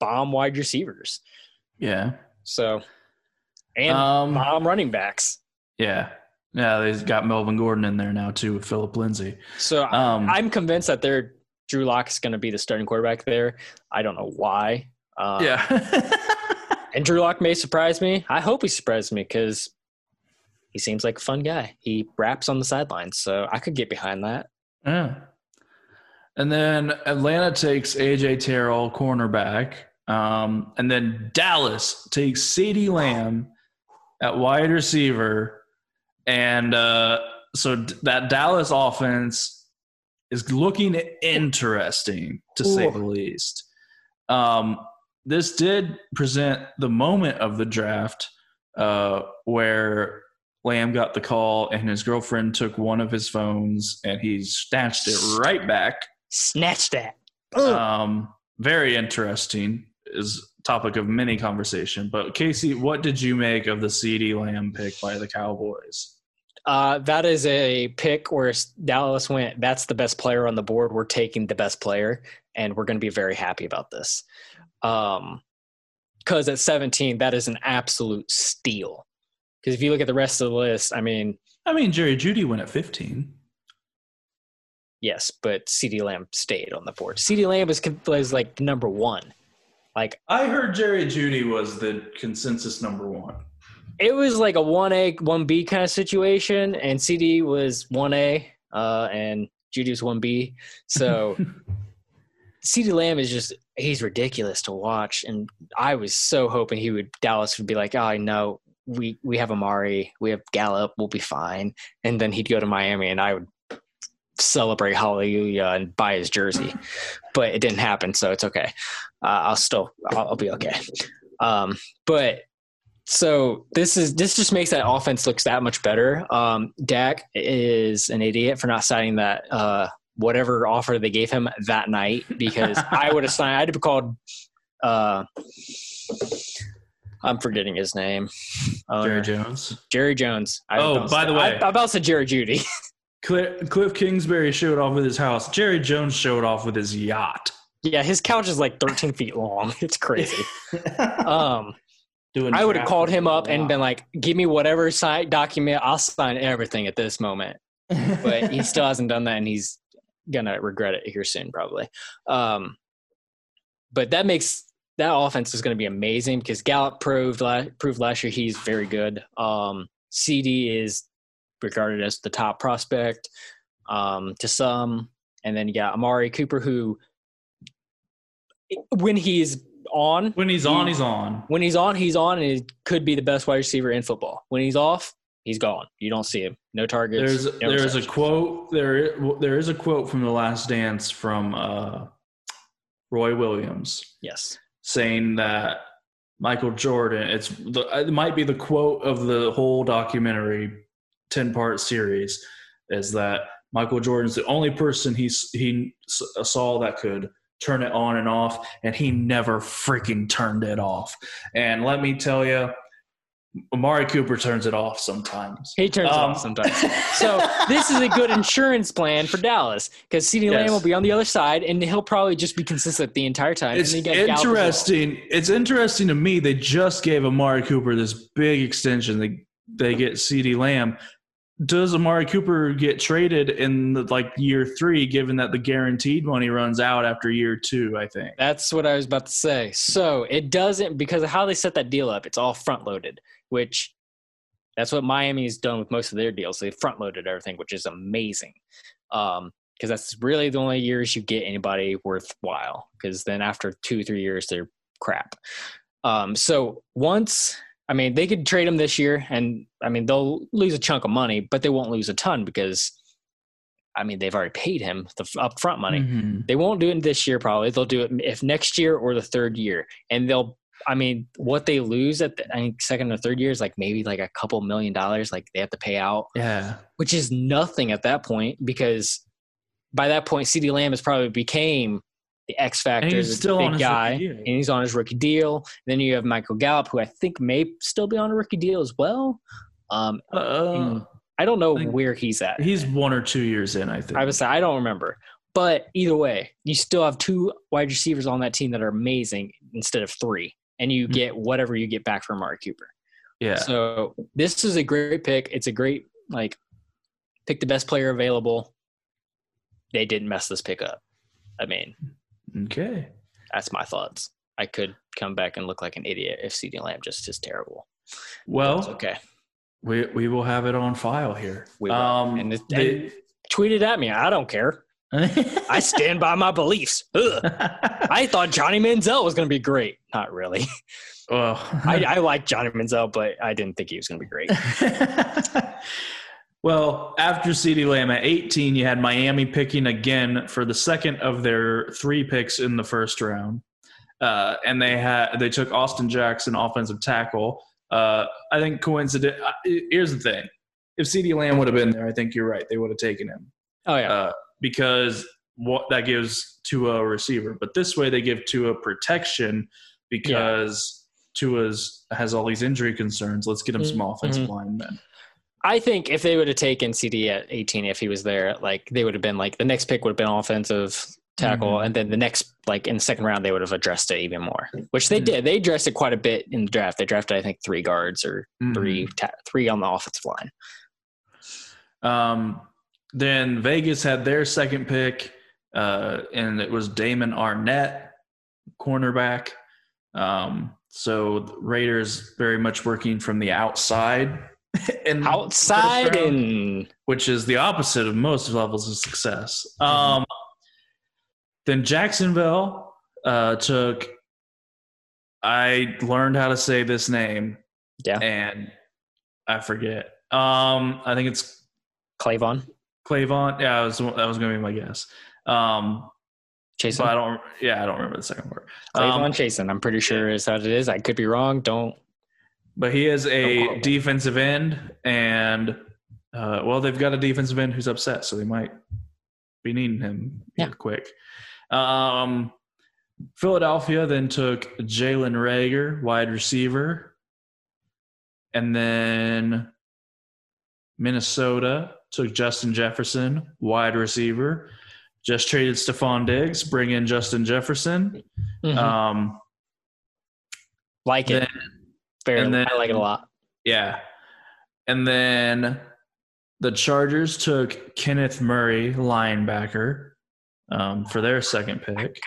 B: bomb wide receivers.
A: Yeah.
B: So and
A: Um,
B: bomb running backs.
A: yeah. Yeah, they've got Melvin Gordon in there now too with Phillip Lindsay.
B: So
A: Um,
B: I'm convinced that they're Drew Lock is going to be the starting quarterback there. I don't know why. Uh,
A: yeah.
B: And Drew Lock may surprise me. I hope he surprises me because he seems like a fun guy. He raps on the sidelines, so I could get behind that.
A: yeah. And then Atlanta takes AJ Terrell, cornerback. Um, and then Dallas takes CeeDee Lamb at wide receiver. And uh, so that Dallas offense is looking interesting, to say the least. Um, this did present the moment of the draft uh, where Lamb got the call and his girlfriend took one of his phones and he snatched it right back.
B: Snatched that.
A: Um, very interesting is topic of many conversation. But Casey, what did you make of the CeeDee Lamb pick by the Cowboys?
B: Uh, that is a pick where Dallas went. That's the best player on the board. We're taking the best player, and we're going to be very happy about this. Um, because at 17, that is an absolute steal. Because if you look at the rest of the list, I mean,
A: I mean, Jerry Jeudy went at 15.
B: yes, but CeeDee Lamb stayed on the board. CeeDee Lamb is, was like number one. Like
A: I heard Jerry Jeudy was the consensus number one.
B: It was like a one A, one B kind of situation, and CeeDee was one A, uh, and Jeudy was one B. So CeeDee Lamb is just he's ridiculous to watch, and I was so hoping he would Dallas would be like, oh no, we we have Amari, we have Gallup, we'll be fine, and then he'd go to Miami, and I would celebrate hallelujah and buy his jersey, but it didn't happen, so it's okay. Uh, I'll still I'll, I'll be okay. Um, but so this is this just makes that offense looks that much better. Um, Dak is an idiot for not signing that uh, whatever offer they gave him that night because I would have signed. I'd have called. Uh, I'm forgetting his name.
A: Jerry Jones.
B: Jerry Jones. I
A: Oh, by
B: said-
A: the way-
B: I, I about said Jerry Jeudy.
A: Cliff, Cliff Kingsbury showed off with his house. Jerry Jones showed off with his yacht.
B: yeah, his couch is like 13 feet long. It's crazy. Um,
A: Doing
B: I would have called him up and been like, "Give me whatever site document. I'll sign everything at this moment." But he still hasn't done that, and he's gonna regret it here soon, probably. Um, but that makes that offense is going to be amazing because Gallup proved proved last year he's very good. Um, CeeDee is regarded as the top prospect um, to some, and then you got Amari Cooper, who when he's on,
A: when he's on, he's on.
B: when he's on, he's on, and he could be the best wide receiver in football. When he's off, he's gone. You don't see him. No targets.
A: There's
B: no
A: there's a quote there there is a quote from the Last Dance from uh, Roy Williams
B: Yes.
A: saying that Michael Jordan. It's the, it might be the quote of the whole documentary, ten part series, is that Michael Jordan's the only person he he saw that could turn it on and off, and he never freaking turned it off. And let me tell you, Amari Cooper turns it off sometimes.
B: He turns
A: Um,
B: off sometimes. So this is a good insurance plan for Dallas because CeeDee Lamb will be on the other side, and he'll probably just be consistent the entire time.
A: It's
B: and then you got Gallup as well.
A: interesting. It's interesting to me. They just gave Amari Cooper this big extension. They they get CeeDee Lamb. Does Amari Cooper get traded in the, like year three, given that the guaranteed money runs out after year two? I think.
B: That's what I was about to say. So it doesn't because of how they set that deal up. It's all front loaded, which that's what Miami's done with most of their deals. They front loaded everything, which is amazing. Um, because that's really the only years you get anybody worthwhile. Because then after two, three years, they're crap. Um, so once, I mean, they could trade him this year, and I mean, they'll lose a chunk of money, but they won't lose a ton because, I mean, they've already paid him the upfront money.
A: Mhm.
B: They won't do it this year, probably. They'll do it if next year or the third year, and they'll. I mean, what they lose at the I think second or third year is like maybe like a couple million dollars, like they have to pay out,
A: Yeah.
B: which is nothing at that point because by that point, CeeDee Lamb has probably became the X factor,
A: he's still
B: big guy, and he's on his rookie deal. then you have Michael Gallup, who I think may still be on a rookie deal as well. Um,
A: Uh,
B: I don't know
A: I
B: where he's at.
A: he's one or two years in. I think.
B: I would say I don't remember. But either way, you still have two wide receivers on that team that are amazing instead of three. And you
A: Mhm.
B: get whatever you get back from Mark Cooper.
A: yeah.
B: So this is a great pick. It's a great like pick the best player available. They didn't mess this pick up. I mean,
A: okay.
B: that's my thoughts. I could come back and look like an idiot if CeeDee Lamb just is terrible.
A: Well,
B: okay.
A: we we will have it on file here.
B: We will.
A: Um,
B: And it-
A: they-
B: Tweet it at me. I don't care. I stand by my beliefs. Ugh. I thought Johnny Manziel was going to be great. Not really.
A: well,
B: I, I like Johnny Manziel, but I didn't think he was going to be great.
A: Well, after CeeDee Lamb at 18, you had Miami picking again for the second of their three picks in the first round. uh, and they had they took Austin Jackson, offensive tackle. Uh, I think coincident. uh, Here's the thing: if CeeDee Lamb would have been there, I think you're right. They would have taken him
B: Oh yeah.
A: uh, because what that gives Tua a receiver. But this way, they give Tua protection because Tua's has all these injury concerns. Let's get him some
B: Mhm.
A: offensive linemen.
B: I think if they would have taken CeeDee at 18, if he was there, like they would have been like the next pick would have been offensive tackle,
A: Mhm.
B: and then the next like in the second round they would have addressed it even more, which they
A: Mhm.
B: did. They addressed it quite a bit in the draft. They drafted I think three guards or
A: Mhm.
B: three ta- three on the offensive line.
A: Um, then Vegas had their second pick, uh, and it was Damon Arnette, cornerback. Um, so the Raiders very much working from the outside, and
B: Outside and
A: which is the opposite of most levels of success. Um, then Jacksonville uh, took. I learned how to say this name,
B: yeah,
A: and I forget. Um, I think it's
B: K'Lavon,
A: K'Lavon. Yeah, that was that was going to be my guess. Um, I don't. Yeah, I don't remember the second word.
B: K'Lavon
A: Um,
B: Chaisson. I'm pretty sure is what it is. I could be wrong. Don't.
A: But he is a
B: problem.
A: defensive end, and uh, well, they've got a defensive end who's upset, so they might be needing him
B: Yeah.
A: here quick. Um, Philadelphia then took Jalen Reagor, wide receiver, and then Minnesota took Justin Jefferson, wide receiver. Just traded Stefon Diggs, bring in Justin Jefferson.
B: Mhm.
A: Um,
B: like it.
A: Then
B: Very.
A: and then-
B: I like it a lot.
A: Yeah. And then the Chargers took Kenneth Murray, linebacker, um, for their second pick.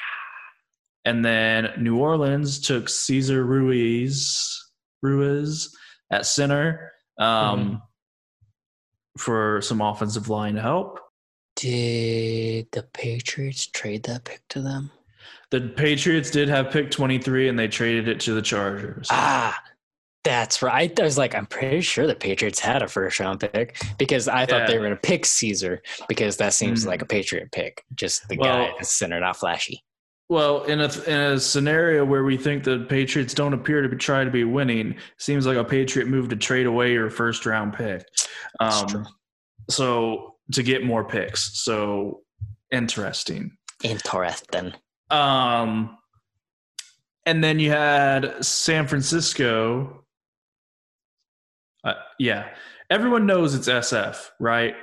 A: And then New Orleans took Cesar Ruiz, Ruiz at center um, for some offensive line help.
B: Did the Patriots trade that pick to them?
A: The Patriots did have pick 23 and they traded it to the Chargers.
B: Ah, that's right. I was like, I'm pretty sure the Patriots had a first round pick because I thought they were going to pick Cesar because that seems
A: Mm.
B: like a Patriot pick. Just the
A: Well-
B: guy that's center, not flashy.
A: Well, in a in a scenario where we think the Patriots don't appear to be try to be winning, seems like a Patriot move to trade away your first round pick. Um, so to get more picks. So interesting.
B: Interesting.
A: Um, and then you had San Francisco. Uh, yeah, everyone knows it's SF, right?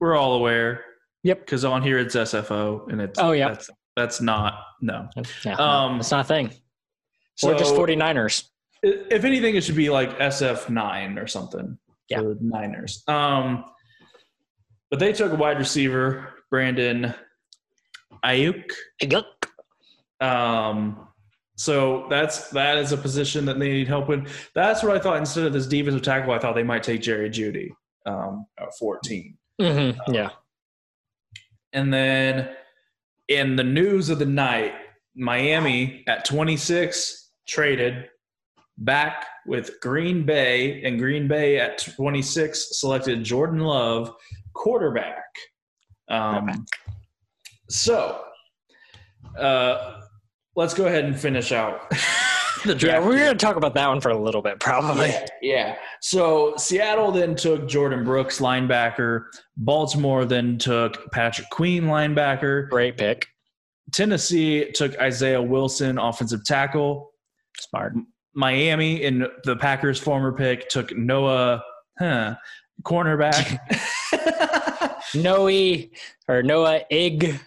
A: We're all aware.
B: Yep.
A: Because on here it's SFO, and it's
B: Oh, yeah.
A: that's, that's not no.
B: Yeah,
A: Um,
B: it's not a thing. or just
A: So-
B: 49ers.
A: If anything, it should be like SF nine or something.
B: Yeah.
A: Niners. Um, but they took a wide receiver, Brandon Aiyuk.
B: Yuck.
A: Um, so that's that is a position that they need help with. That's what I thought. Instead of this defensive tackle, I thought they might take Jerry Jeudy, um, at fourteen.
B: Mm-hmm. Yeah.
A: And then in the news of the night, Miami at 26 traded back with Green Bay, and Green Bay at 26 selected Jordan Love, quarterback. Um, so uh, let's go ahead and finish out the
B: Yeah,
A: draft.
B: we're going to talk about that one for a little bit, probably.
A: Yeah, yeah. So Seattle then took Jordyn Brooks, linebacker. Baltimore then took Patrick Queen, linebacker.
B: Great pick.
A: Tennessee took Isaiah Wilson, offensive tackle.
B: Smart.
A: Miami, in the Packers' former pick, took Noah, huh, cornerback.
B: Noe or Noah Ig.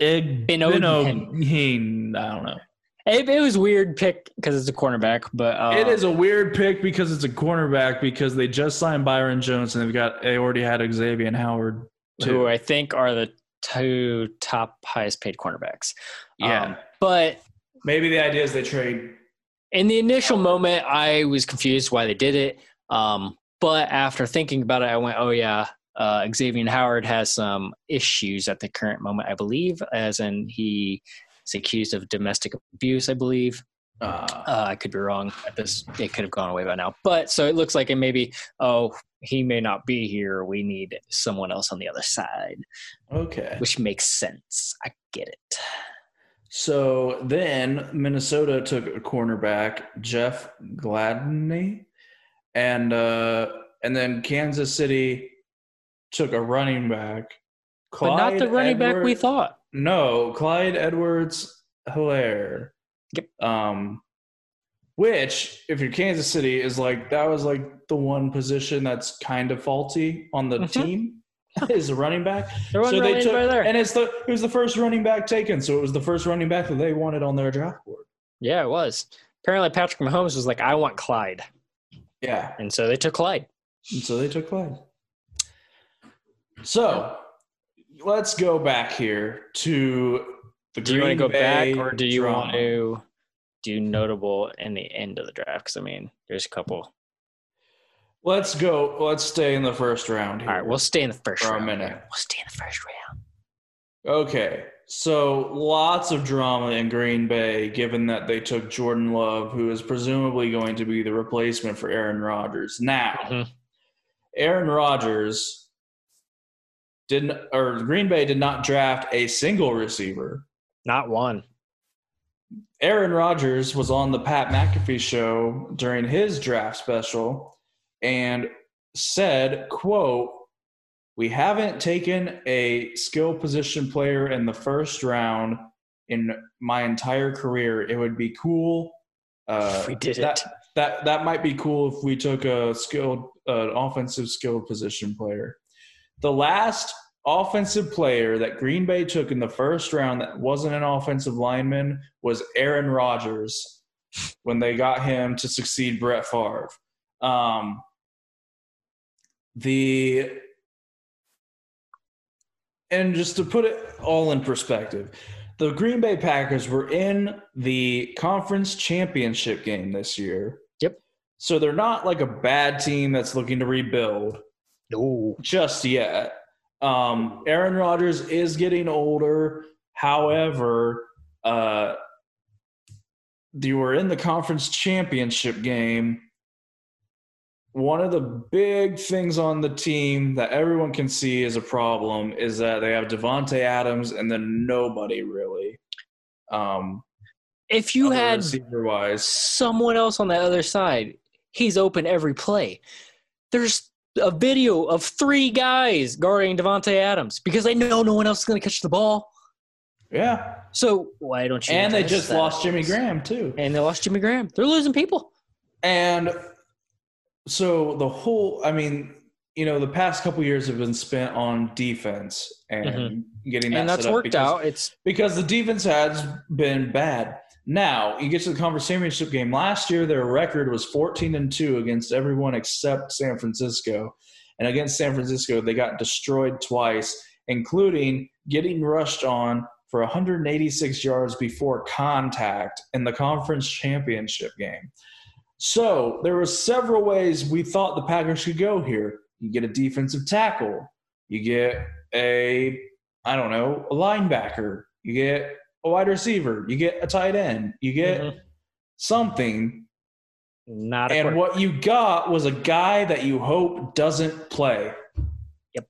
B: Binogen.
A: Binogen, I don't know.
B: It, it was weird pick because it's a cornerback, but uh,
A: it is a weird pick because it's a cornerback because they just signed Byron Jones and they've got they already had Xavien and Howard
B: who. I think are the two top highest paid cornerbacks.
A: Yeah.
B: Um, but
A: Maybe the idea is they trade
B: in the initial moment, I was confused why they did it. Um, but after thinking about it, I went, "Oh yeah, uh, Xavien Howard has some issues at the current moment, I believe, as in he is accused of domestic abuse, I believe.
A: uh,
B: Uh, I could be wrong. At this, it could have gone away by now. But so it looks like it maybe. Oh, he may not be here. We need someone else on the other side,
A: okay.
B: which makes sense. I get it.
A: So then Minnesota took a cornerback, Jeff Gladney, and uh, and then Kansas City took a running back.
B: but not the running back we thought.
A: No, Clyde Edwards Helaire.
B: Yep.
A: Um, which, if you're Kansas City, is like that was like the one position that's kind of faulty on the
B: Mhm.
A: team is a running back. So they took,
B: there.
A: and it's the it was the first running back taken, so it was the first running back that they wanted on their draft board.
B: yeah, it was. Apparently, Patrick Mahomes was like, "I want Clyde,"
A: Yeah,
B: and so they took Clyde.
A: and so they took Clyde. So let's go back here to the.
B: Do you want to go back, or do you want to do notable in the end of the draft? Because I mean, there's a couple.
A: Let's go. Let's stay in the first round here.
B: All right, we'll stay in the first
A: For a
B: round.
A: minute.
B: We'll stay in the first round.
A: Okay, so lots of drama in Green Bay, given that they took Jordan Love, who is presumably going to be the replacement for Aaron Rodgers. Now,
B: Mhm.
A: Aaron Rodgers didn't, or Green Bay did not draft a single receiver.
B: Not one.
A: Aaron Rodgers was on the Pat McAfee show during his draft special and said, quote, we haven't taken a skill position player in the first round in my entire career. It would be cool. Uh,
B: we did
A: that,
B: it.
A: that that might be cool if we took a skilled, uh, offensive skilled position player. The last offensive player that Green Bay took in the first round that wasn't an offensive lineman was Aaron Rodgers when they got him to succeed Brett Favre. Um, the and just to put it all in perspective, the Green Bay Packers were in the conference championship game this year.
B: Yep.
A: So they're not like a bad team that's looking to rebuild
B: No.
A: just yet. Um, Aaron Rodgers is getting older. However, uh, you were in the conference championship game. One of the big things on the team that everyone can see is a problem is that they have Davante Adams and then nobody really. Um,
B: If you had someone else on the other side, he's open every play. There's a video of three guys guarding Davante Adams because they know no one else is going to catch the ball.
A: yeah,
B: So why don't you?
A: and they just
B: that?
A: lost Jimmy Graham too.
B: And they lost Jimmy Graham. They're losing people.
A: And so the whole, I mean, you know, the past couple years have been spent on defense and getting that
B: Mm-hmm. and that's worked
A: because,
B: out. It's
A: because the defense has been bad. Now you get to the conference championship game. Last year, their record was 14 and two against everyone except San Francisco, and against San Francisco, they got destroyed twice, including getting rushed on for 186 yards before contact in the conference championship game. So there were several ways we thought the Packers could go here. You get a defensive tackle, you get a I don't know, a linebacker, you get a wide receiver, you get a tight end, you get
B: Mhm.
A: something.
B: not a
A: And what you got was a guy that you hope doesn't play. Yep.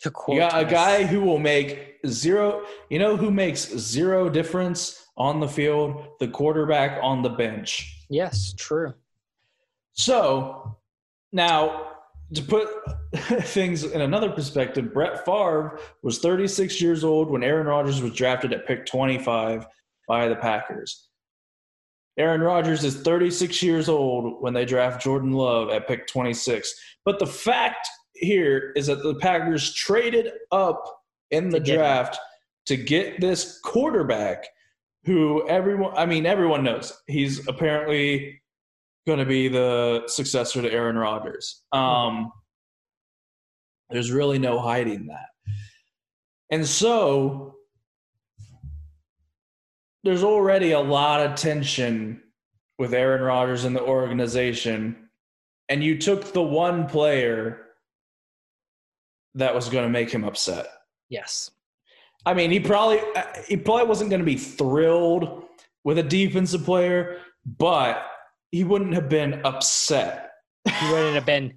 B: to quote
A: You got a guy who will make zero, you know who makes zero difference on the field? The quarterback on the bench.
B: Yes, true.
A: So now to put things in another perspective, Brett Favre was 36 years old when Aaron Rodgers was drafted at pick 25 by the Packers. Aaron Rodgers is 36 years old when they draft Jordan Love at pick 26. But the fact here is that the Packers traded up in the
B: To him.
A: draft to get this quarterback who everyone I mean everyone knows he's apparently going to be the successor to Aaron Rodgers. Um, there's really no hiding that. And so there's already a lot of tension with Aaron Rodgers and the organization. And you took the one player that was going to make him upset.
B: Yes.
A: I mean, he probably he probably wasn't going to be thrilled with a defensive player, but he wouldn't have been upset.
B: He wouldn't have been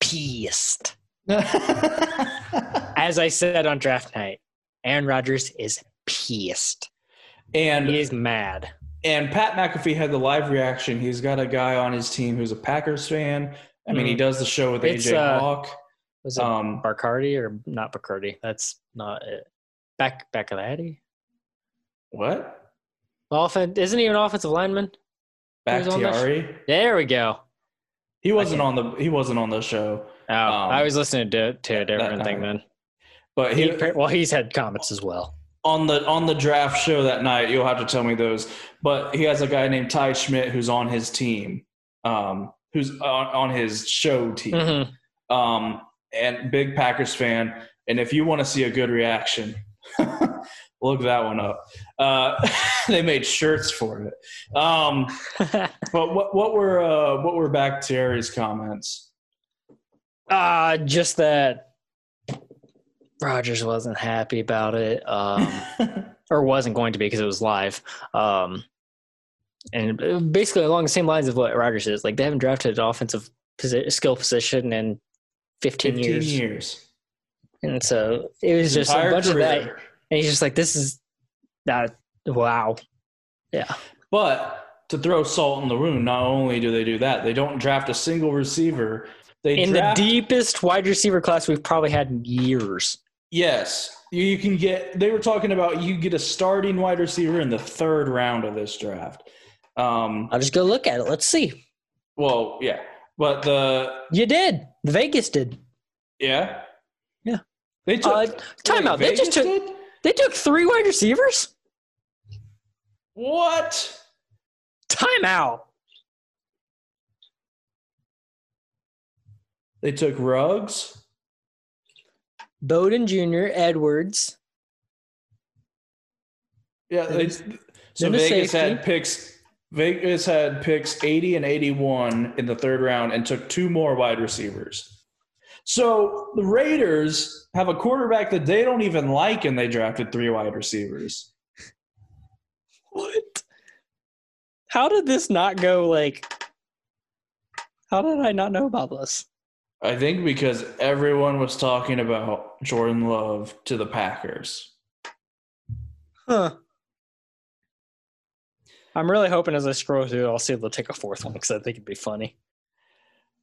B: pissed. As I said on draft night, Aaron Rodgers is pissed.
A: And
B: He is mad.
A: and Pat McAfee had the live reaction. He's got a guy on his team who's a Packers fan. I mean, he
B: Mhm.
A: does the show with
B: It's,
A: AJ
B: uh,
A: Hawk.
B: Was it
A: Um,
B: Barcardi or not Bacardi? That's not it. Back back of the Addy.
A: what?
B: Offense isn't he an offensive lineman? On that There we go.
A: He wasn't on the he wasn't on the show,
B: Oh,
A: Um,
B: I was listening to to a different thing then.
A: but
B: He,
A: he,
B: well, he's had comments as well.
A: on the on the draft show that night. You'll have to tell me those. But he has a guy named Ty Schmidt who's on his team, um, who's on, on his show team,
B: Mhm.
A: um, and big Packers fan. And if you want to see a good reaction, look that one up. Uh, they made shirts for it. Um, but what what were uh, what were back Terry's comments?
B: uh just that Rodgers wasn't happy about it. Um or wasn't going to be because it was live. Um, and uh, basically along the same lines of what Rodgers is, like they haven't drafted an offensive posi- skill position in 15,
A: 15
B: years.
A: years.
B: and so it was
A: His
B: just a bunch of that. And he's just like, "This is that wow, yeah,
A: But to throw salt in the wound, not only do they do that, they don't draft a single receiver. They
B: in
A: draft,
B: the deepest wide receiver class we've probably had in years."
A: Yes, you, you can get. They were talking about you get a starting wide receiver in the third round of this draft. Um,
B: I'll just go look at it. Let's see.
A: well, yeah, but the
B: You did. The Vegas did.
A: yeah,
B: Yeah.
A: They took
B: Uh, timeout. They just took.
A: did?
B: They took three wide receivers.
A: what?
B: Timeout.
A: They took Ruggs.
B: Bowden Jr., Edwards.
A: Yeah, they, so Vegas
B: safety.
A: had picks. Vegas had picks 80 and 81 in the third round and took two more wide receivers. So the Raiders have a quarterback that they don't even like, and they drafted three wide receivers.
B: What? How did this not go like? How did I not know about this?
A: I think because everyone was talking about Jordan Love to the Packers.
B: Huh. I'm really hoping as I scroll through, I'll see if they'll take a fourth one because I think it'd be funny.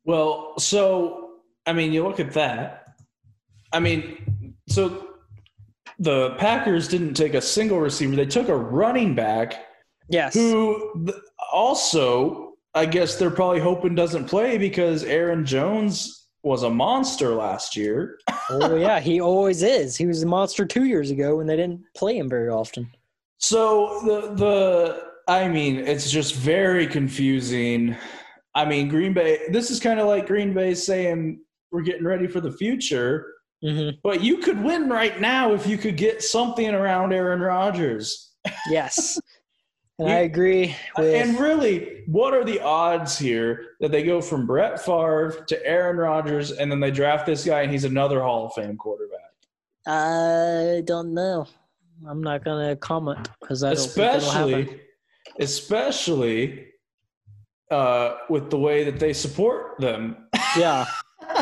A: Well, so I mean, you look at that. I mean, so the Packers didn't take a single receiver; they took a running back
B: Yes.
A: who also, I guess they're probably hoping doesn't play because Aaron Jones was a monster last year.
B: oh yeah, he always is. He was a monster two years ago when they didn't play him very often.
A: So the the I mean, it's just very confusing. I mean, Green Bay. This is kind of like Green Bay saying we're getting ready for the future,
B: Mm-hmm.
A: but you could win right now if you could get something around Aaron Rodgers.
B: Yes. And
A: You-
B: I agree with
A: And really, what are the odds here that they go from Brett Favre to Aaron Rodgers, and then they draft this guy, and he's another Hall of Fame quarterback?
B: I don't know. I'm not gonna comment because I don't think it'll happen.
A: especially especially uh, with the way that they support them.
B: Yeah,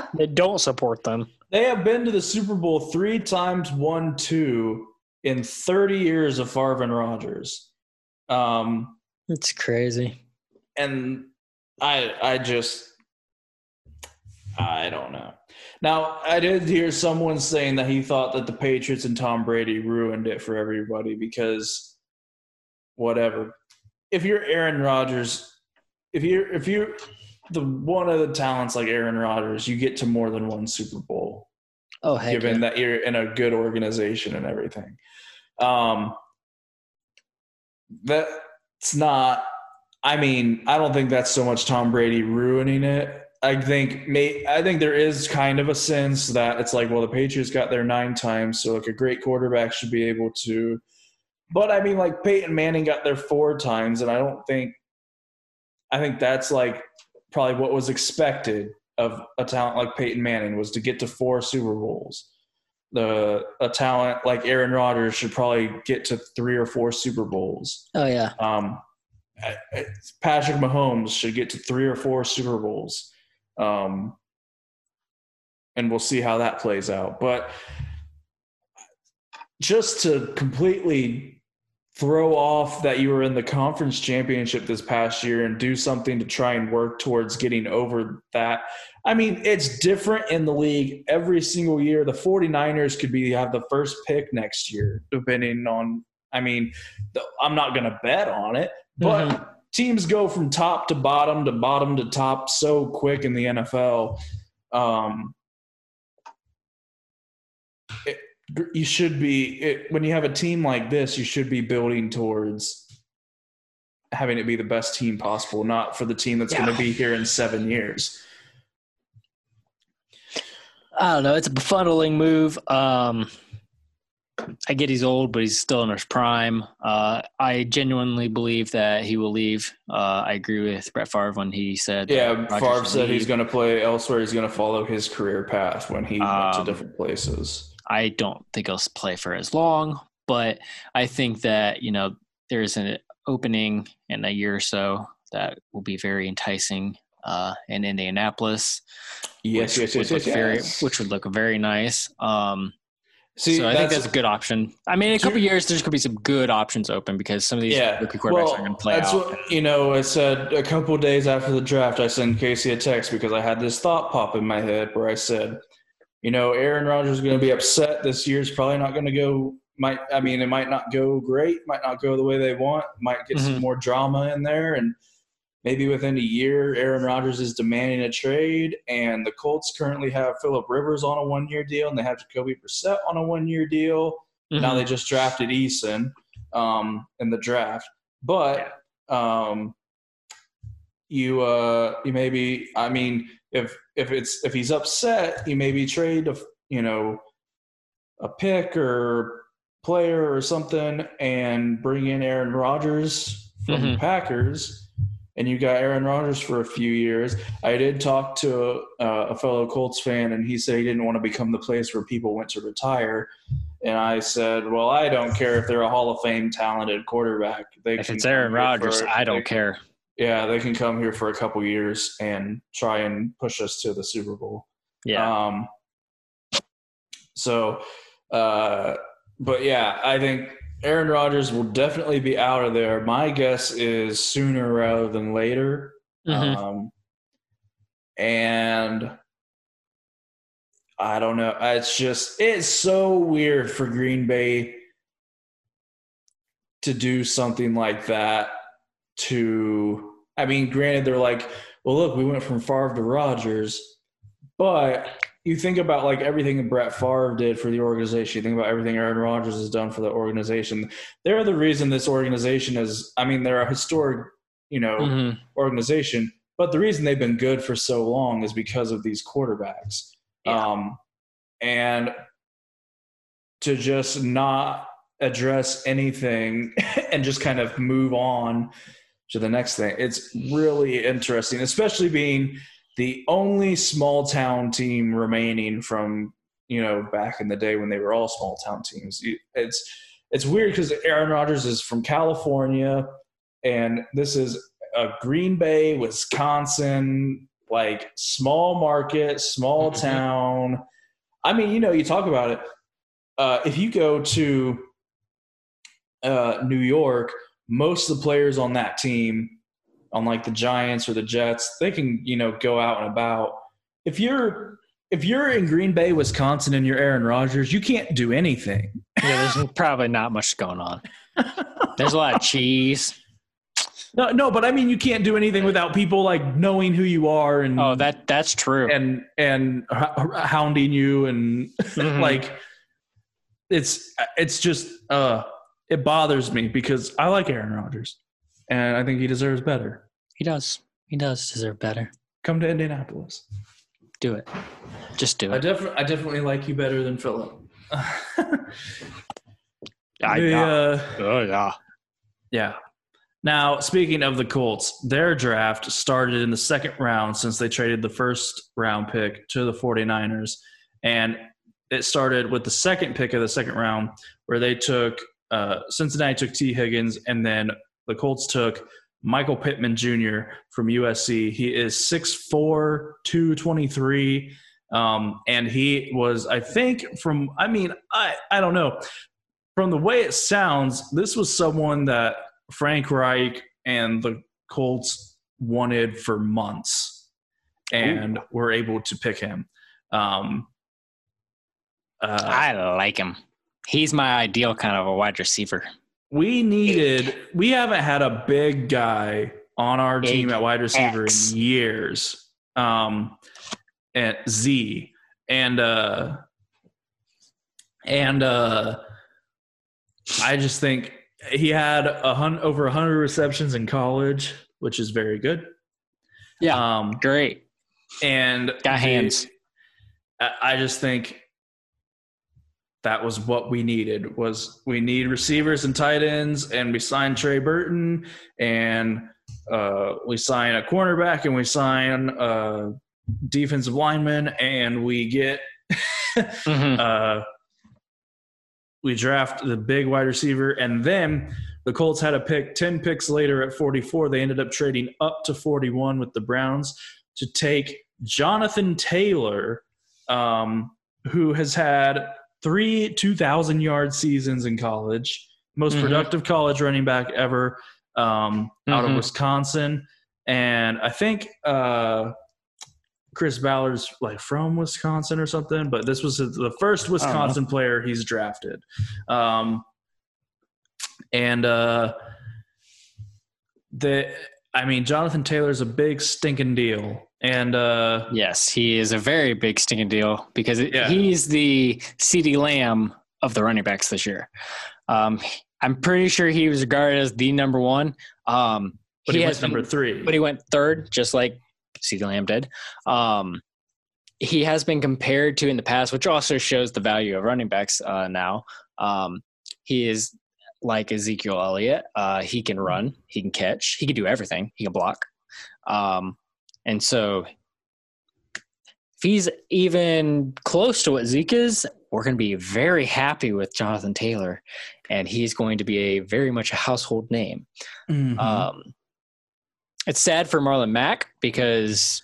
B: they don't support them.
A: They have been to the Super Bowl three times, one, two in 30 years of Favre and Rodgers. Um,
B: It's crazy.
A: and I, I just, I don't know. Now, I did hear someone saying that he thought that the Patriots and Tom Brady ruined it for everybody because whatever. If you're Aaron Rodgers, if you're if you're the one of the talents like Aaron Rodgers, you get to more than one Super Bowl,
B: Oh heck
A: given
B: yeah.
A: that you're in a good organization and everything. Um, that's not. I mean, I don't think that's so much Tom Brady ruining it. I think may I think there is kind of a sense that it's like, well, the Patriots got there nine times, so like a great quarterback should be able to. But I mean, like Peyton Manning got there four times, and I don't think. I think that's like probably what was expected of a talent like Peyton Manning was to get to four Super Bowls. The a talent like Aaron Rodgers should probably get to three or four Super Bowls.
B: Oh yeah.
A: Um, Patrick Mahomes should get to three or four Super Bowls. Um, and we'll see how that plays out. But just to completely throw off that you were in the conference championship this past year and do something to try and work towards getting over that. I mean, it's different in the league every single year. The 49ers could be have the first pick next year, depending on I mean, the, I'm not going to bet on it, but mm-hmm. teams go from top to bottom to bottom to top so quick in the NFL. Um, it, you should be it, when you have a team like this, you should be building towards having it be the best team possible, not for the team that's yeah. going to be here in seven years.
B: I don't know. It's a befuddling move. Um, I get he's old, but he's still in his prime. Uh, I genuinely believe that he will leave. Uh, I agree with Brett Favre when he said.
A: Yeah, Favre said leave. he's going to play elsewhere. He's going to follow his career path when he um, went to um, different places.
B: I don't think he'll play for as long, but I think that you know there's an opening in a year or so that will be very enticing uh, in Indianapolis.
A: Yes,
B: which
A: yes, yes, yes,
B: very, yes. Which would look very nice. Um, See, so I think that's a good option. I mean, in a couple years, there's going to be some good options open because some of these yeah. rookie quarterbacks well, are going to play that's out.
A: What, you know, I said a couple days after the draft, I sent Casey a text because I had this thought pop in my head where I said, you know, Aaron Rodgers is going to be upset. This year. year's probably not going to go. Might I mean, it might not go great. Might not go the way they want. Might get mm-hmm. some more drama in there and – maybe within a year, Aaron Rodgers is demanding a trade, and the Colts currently have Philip Rivers on a one-year deal, and they have Jacoby Brissett on a one-year deal. Mm-hmm. Now they just drafted Eason um, in the draft, but um, you uh, you maybe I mean if if it's if he's upset, you maybe trade a you know a pick or player or something and bring in Aaron Rodgers from mm-hmm. the Packers and you got Aaron Rodgers for a few years. I did talk to a, a, fellow Colts fan, and he said he didn't want to become the place where people went to retire. And I said, "Well, I don't care if they're a Hall of Fame talented quarterback.
B: They if it's Aaron Rodgers, I don't they, care.
A: Yeah, they can come here for a couple years and try and push us to the Super Bowl.
B: Yeah.
A: Um, so, uh, but yeah, I think Aaron Rodgers will definitely be out of there. My guess is sooner rather than later. Mm-hmm. Um, and I don't know. It's just it's so weird for Green Bay to do something like that. To I mean, granted, they're like, well, look, we went from Favre to Rodgers, but you think about like everything Brett Favre did for the organization. You think about everything Aaron Rodgers has done for the organization. They're the reason this organization is. I mean, they're a historic, you know, mm-hmm. organization. But the reason they've been good for so long is because of these quarterbacks. Yeah. Um, and to just not address anything and just kind of move on to the next thing. It's really interesting, especially being the only small town team remaining from you know back in the day when they were all small town teams. It's it's weird because Aaron Rodgers is from California, and this is a Green Bay, Wisconsin, like small market, small mm-hmm. town. I mean, you know, you talk about it. Uh, if you go to uh, New York, most of the players on that team on like the Giants or the Jets, they can, you know, go out and about. If you're if you're in Green Bay, Wisconsin and you're Aaron Rodgers, you can't do anything.
B: Yeah, there's probably not much going on. There's a lot of cheese.
A: No, no, but I mean, you can't do anything without people like knowing who you are and
B: oh, that that's true,
A: and and hounding you and mm-hmm. like it's it's just uh it bothers me because I like Aaron Rodgers and I think he deserves better.
B: He does. He does deserve better.
A: Come to Indianapolis.
B: Do it. Just do it.
A: I, def- I definitely like you better than Philip.
B: I, uh, oh yeah,
A: yeah. Now, speaking of the Colts, their draft started in the second round since they traded the first round pick to the 49ers. And it started with the second pick of the second round, where they took uh, Cincinnati took Tee Higgins, and then the Colts took Michael Pittman Jr. from USC. He is 6'4, 223. Um, and he was, I think, from, I mean, I, I don't know. from the way it sounds, this was someone that Frank Reich and the Colts wanted for months, and were able to pick him. Um, uh,
B: I like him. He's my ideal kind of a wide receiver.
A: we needed. We haven't had a big guy on our
B: Big
A: team at wide receiver
B: X.
A: in years. Um, at Z and uh, and uh, I just think he had a hun- over a hundred receptions in college, which is very good.
B: Yeah,
A: Um,
B: great.
A: and
B: Got
A: the-
B: hands.
A: I I just think that was what we needed was we need receivers and tight ends and we signed Trey Burton and uh, we sign a cornerback and we sign a defensive lineman and we get
B: Mhm.
A: uh, we draft the big wide receiver, and then the Colts had a pick 10 picks later at 44. They ended up trading up to 41 with the Browns to take Jonathan Taylor, um, who has had three 2,000 yard seasons in college, most
B: Mhm.
A: productive college running back ever um, out of
B: Mhm.
A: Wisconsin. And I think uh, Chris Ballard's like from Wisconsin or something, but this was the first Wisconsin player he's drafted. Um, and uh, the, I mean, Jonathan Taylor's a big stinking deal, and uh,
B: Yes, he is a very big stinking deal because it,
A: Yeah.
B: he's the CeeDee Lamb of the running backs this year. Um, I'm pretty sure he was regarded as the number one. Um,
A: but he,
B: has
A: was number
B: been-
A: three.
B: but he went third, just like CeeDee Lamb did. Um, he has been compared to in the past, which also shows the value of running backs uh, now. Um, he is like Ezekiel Elliott. Uh, he can run, he can catch, he can do everything, he can block. Um, and so, if he's even close to what Zeke is, we're going to be very happy with Jonathan Taylor, and he's going to be a very much a household name.
A: Mhm.
B: Um, it's sad for Marlon Mack because,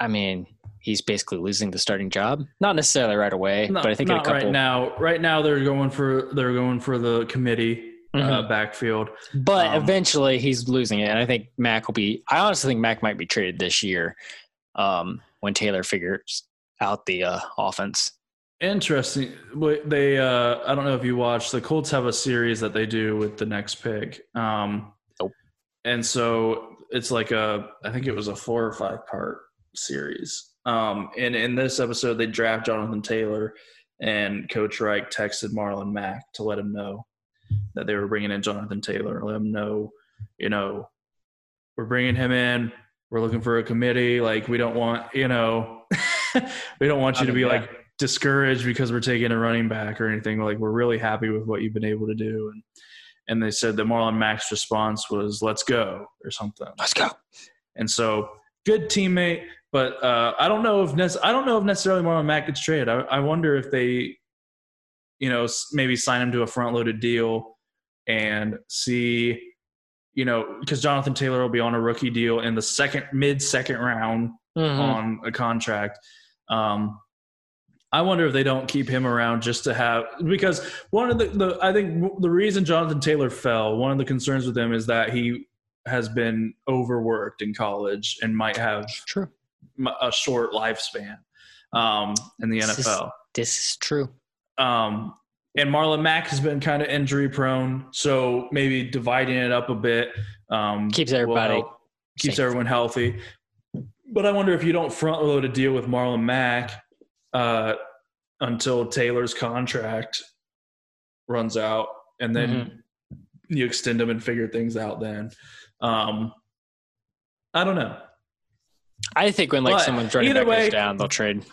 B: I mean, he's basically losing the starting job. Not necessarily right away,
A: Not-
B: but I think in a
A: not
B: couple.
A: right now. Right now, they're going for they're going for the committee uh,
B: Mhm.
A: backfield.
B: But
A: um,
B: eventually, he's losing it, and I think Mack will be. I honestly think Mack might be traded this year um, when Taylor figures out the uh, offense.
A: Interesting. They, uh, I don't know if you watched. The Colts have a series that they do with the next pick. Um,
B: Nope.
A: And so it's like a, I think it was a four or five part series. Um, and in this episode, they draft Jonathan Taylor, and Coach Reich texted Marlon Mack to let him know that they were bringing in Jonathan Taylor. Let him know, you know, we're bringing him in. We're looking for a committee. Like we don't want, you know, we don't want you to be like discouraged because we're taking a running back or anything. Like we're really happy with what you've been able to do. And and they said that Marlon Mack's response was "Let's go" or something.
B: Let's go.
A: And so good teammate, but uh, I don't know if nec- I don't know if necessarily Marlon Mack gets traded. I, I wonder if they, you know, maybe sign him to a front loaded deal and see, you know, because Jonathan Taylor will be on a rookie deal in the second mid second round
B: Mhm.
A: on a contract. Um, I wonder if they don't keep him around just to have because one of the, the I think the reason Jonathan Taylor fell, one of the concerns with him is that he has been overworked in college and might have
B: True.
A: a short lifespan um, in the
B: This is-
A: NFL.
B: This is true.
A: Um, and Marlon Mack has been kind of injury prone, so maybe dividing it up a bit um,
B: Keeps everybody
A: help- keeps
B: safe.
A: everyone healthy. But I wonder if you don't front load a deal with Marlon Mack uh, until Taylor's contract runs out, and then
B: Mm-hmm.
A: you extend him and figure things out. Then um, I don't know.
B: I think when like
A: But
B: someone's running back
A: way-
B: goes down, they'll trade.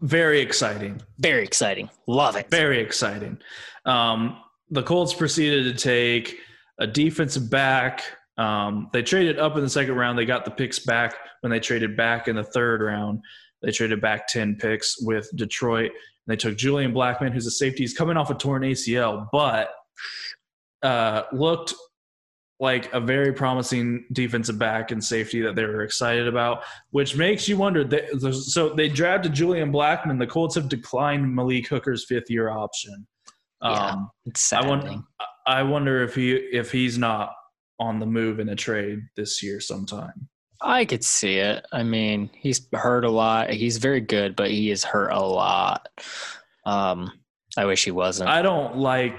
A: Very exciting.
B: Very exciting. Love it.
A: Very exciting. Um, the Colts proceeded to take a defensive back. Um, they traded up in the second round. They got the picks back when they traded back in the third round. They traded back 10 picks with Detroit. And They took Julian Blackmon, who's a safety. He's coming off a torn ACL, but uh, looked like a very promising defensive back and safety that they were excited about, which makes you wonder. They, so they drafted Julian Blackmon. The Colts have declined Malik Hooker's fifth year option.
B: Yeah.
A: Um,
B: It's
A: I
B: sad.
A: wonder. I wonder if he if he's not on the move in a trade this year sometime.
B: I could see it. I mean, he's hurt a lot. He's very good, but he is hurt a lot. Um, I wish he wasn't. I
A: don't like.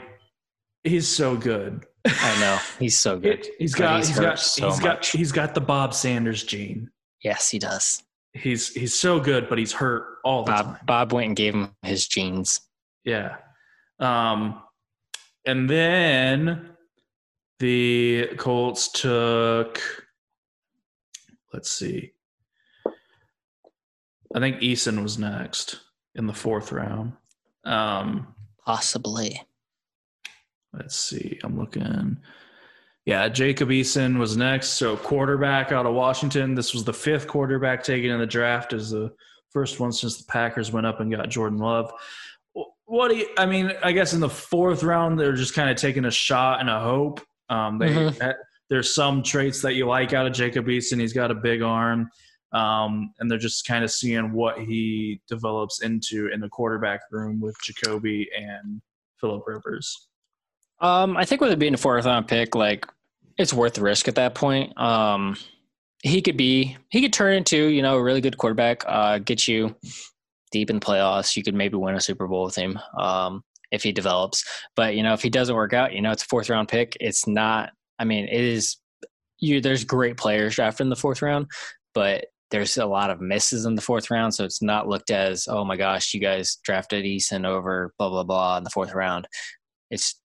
A: He's so good.
B: Know he's so good.
A: he's got
B: he's
A: he's got
B: so
A: he's got he's got the Bob Sanders gene.
B: Yes, he does.
A: He's he's so good, but he's hurt all the time.
B: Bob Bob went and gave him his jeans.
A: Yeah. Um, and then the Colts took. Let's see. I think Eason was next in the fourth round. Um,
B: Possibly.
A: Let's see. I'm looking. Yeah, Jacob Eason was next. So quarterback out of Washington. This was the fifth quarterback taken in the draft. Is the first one since the Packers went up and got Jordan Love. What do you? I mean, I guess in the fourth round they're just kind of taking a shot and a hope. Um, they
B: Mhm.
A: there's some traits that you like out of Jacob Eason. He's got a big arm. Um, and they're just kind of seeing what he develops into in the quarterback room with Jacoby and Philip Rivers.
B: Um, I think with it being a fourth round pick, like it's worth the risk at that point. Um, he could be, he could turn into, you know, a really good quarterback, uh, get you deep in the playoffs. You could maybe win a Super Bowl with him, um, if he develops. But, you know, if he doesn't work out, you know, it's a fourth round pick. It's not, I mean, it is, you, there's great players drafted in the fourth round, but there's a lot of misses in the fourth round. So it's not looked as, oh my gosh, you guys drafted Eason over blah, blah, blah in the fourth round. It's,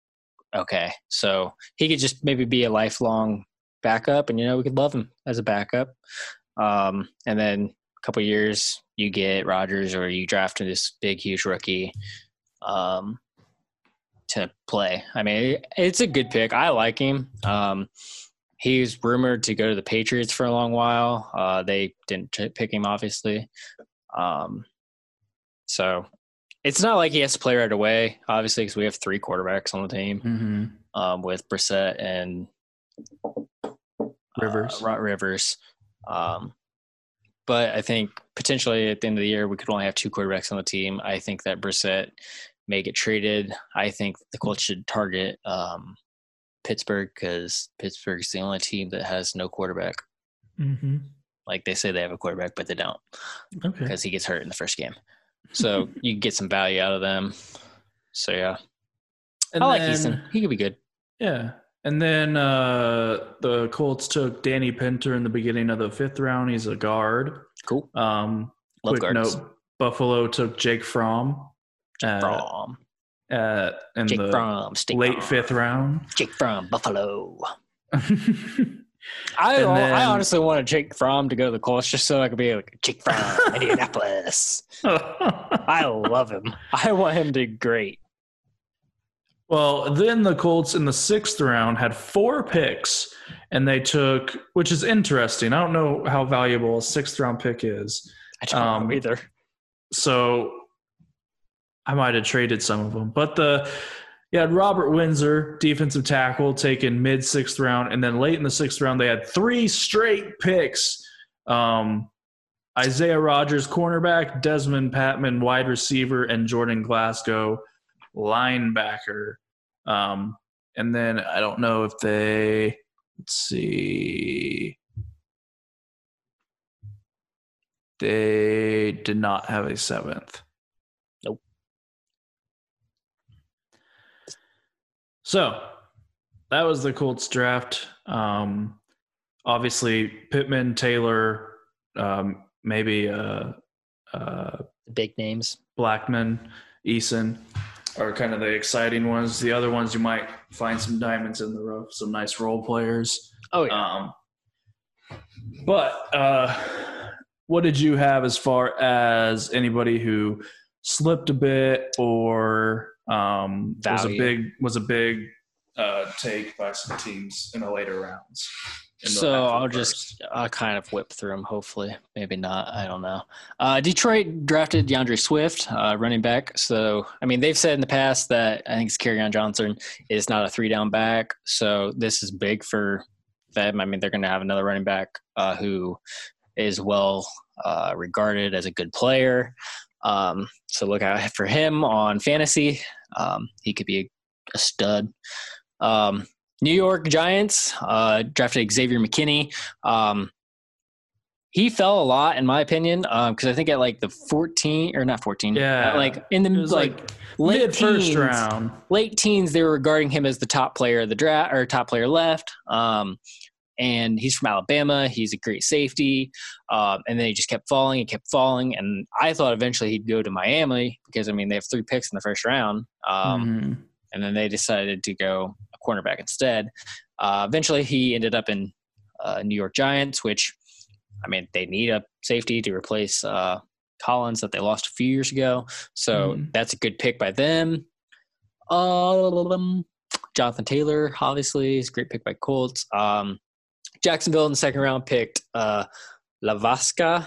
B: okay. So he could just maybe be a lifelong backup, and you know we could love him as a backup. Um, and then a couple years, you get Rodgers, or you draft this big, huge rookie um, to play. I mean, it's a good pick. I like him. Um, he's rumored to go to the Patriots for a long while. Uh, they didn't pick him, obviously. Um, so it's not like he has to play right away, obviously, because we have three quarterbacks on the team
A: Mm-hmm.
B: um, with Brissett and
A: Rivers.
B: uh, Rivers. Um, but I think potentially at the end of the year, we could only have two quarterbacks on the team. I think that Brissett may get traded. I think the Colts should target um, Pittsburgh because Pittsburgh is the only team that has no quarterback.
A: Mm-hmm.
B: Like they say they have a quarterback, but they don't
A: Okay.
B: because he gets hurt in the first game. So you can get some value out of them. So yeah,
A: And
B: I like
A: then-
B: Eason. He could be good.
A: Yeah. And then uh, the Colts took Danny Pinter in the beginning of the fifth round. He's a guard.
B: Cool.
A: Um,
B: Love
A: quick
B: guards.
A: note: Buffalo took Jake Fromm at,
B: From
A: at in
B: Jake
A: the
B: from
A: late
B: Farm.
A: fifth round.
B: Jake from Buffalo. I
A: And
B: I
A: then-
B: honestly wanted Jake Fromm to go to the Colts just so I could be like Jake Fromm, Indianapolis. I love him. I want him to be great.
A: Well, then the Colts in the sixth round had four picks, and they took, which is interesting. I don't know how valuable a sixth round pick is.
B: I don't
A: Um,
B: know either.
A: So I might have traded some of them. But the you had Robert Windsor, defensive tackle, taken mid sixth round, and then late in the sixth round, they had three straight picks. Um, Isaiah Rodgers, cornerback, Dezmon Patmon, wide receiver, and Jordan Glasgow, linebacker. Um, and then I don't know if they let's see. They did not have a seventh.
B: Nope.
A: So that was the Colts draft. Um, obviously, Pittman, Taylor, um, maybe uh, uh,
B: big names.
A: Blackmon, Eason are kind of the exciting ones. The other ones you might find some diamonds in the rough, some nice role players.
B: Oh yeah.
A: Um, but uh, what did you have as far as anybody who slipped a bit or um, was a big was a big uh, take by some teams in the later rounds? the-
B: so I'll just I'll kind of whip through them. Hopefully, maybe not. I don't know. Uh, Detroit drafted D'Andre Swift, uh, running back. So I mean, they've said in the past that I think it's Kerryon Johnson is not a three down back. So this is big for them. I mean, they're going to have another running back uh, who is well uh, regarded as a good player. Um, so look out for him on fantasy. Um, he could be a, a stud. Um, New York Giants uh, drafted Xavier McKinney. Um, he fell a lot, in my opinion, Um, because I think at like the 14 or not 14,
A: Yeah.
B: like in the like,
A: like
B: late
A: mid first
B: teens,
A: round.
B: late teens, they were regarding him as the top player of the draft or top player left. Um, and he's from Alabama. He's a great safety. Um, and then he just kept falling and kept falling. And I thought eventually he'd go to Miami because I mean they have three picks in the first round. Um,
A: Mhm.
B: and then they decided to go a cornerback instead. Uh, eventually, he ended up in uh, New York Giants, which I mean they need a safety to replace uh, Collins that they lost a few years ago. So
A: Mhm.
B: that's a good pick by them. Um, Jonathan Taylor, obviously, is a great pick by Colts. Um, Jacksonville in the second round picked uh, Laviska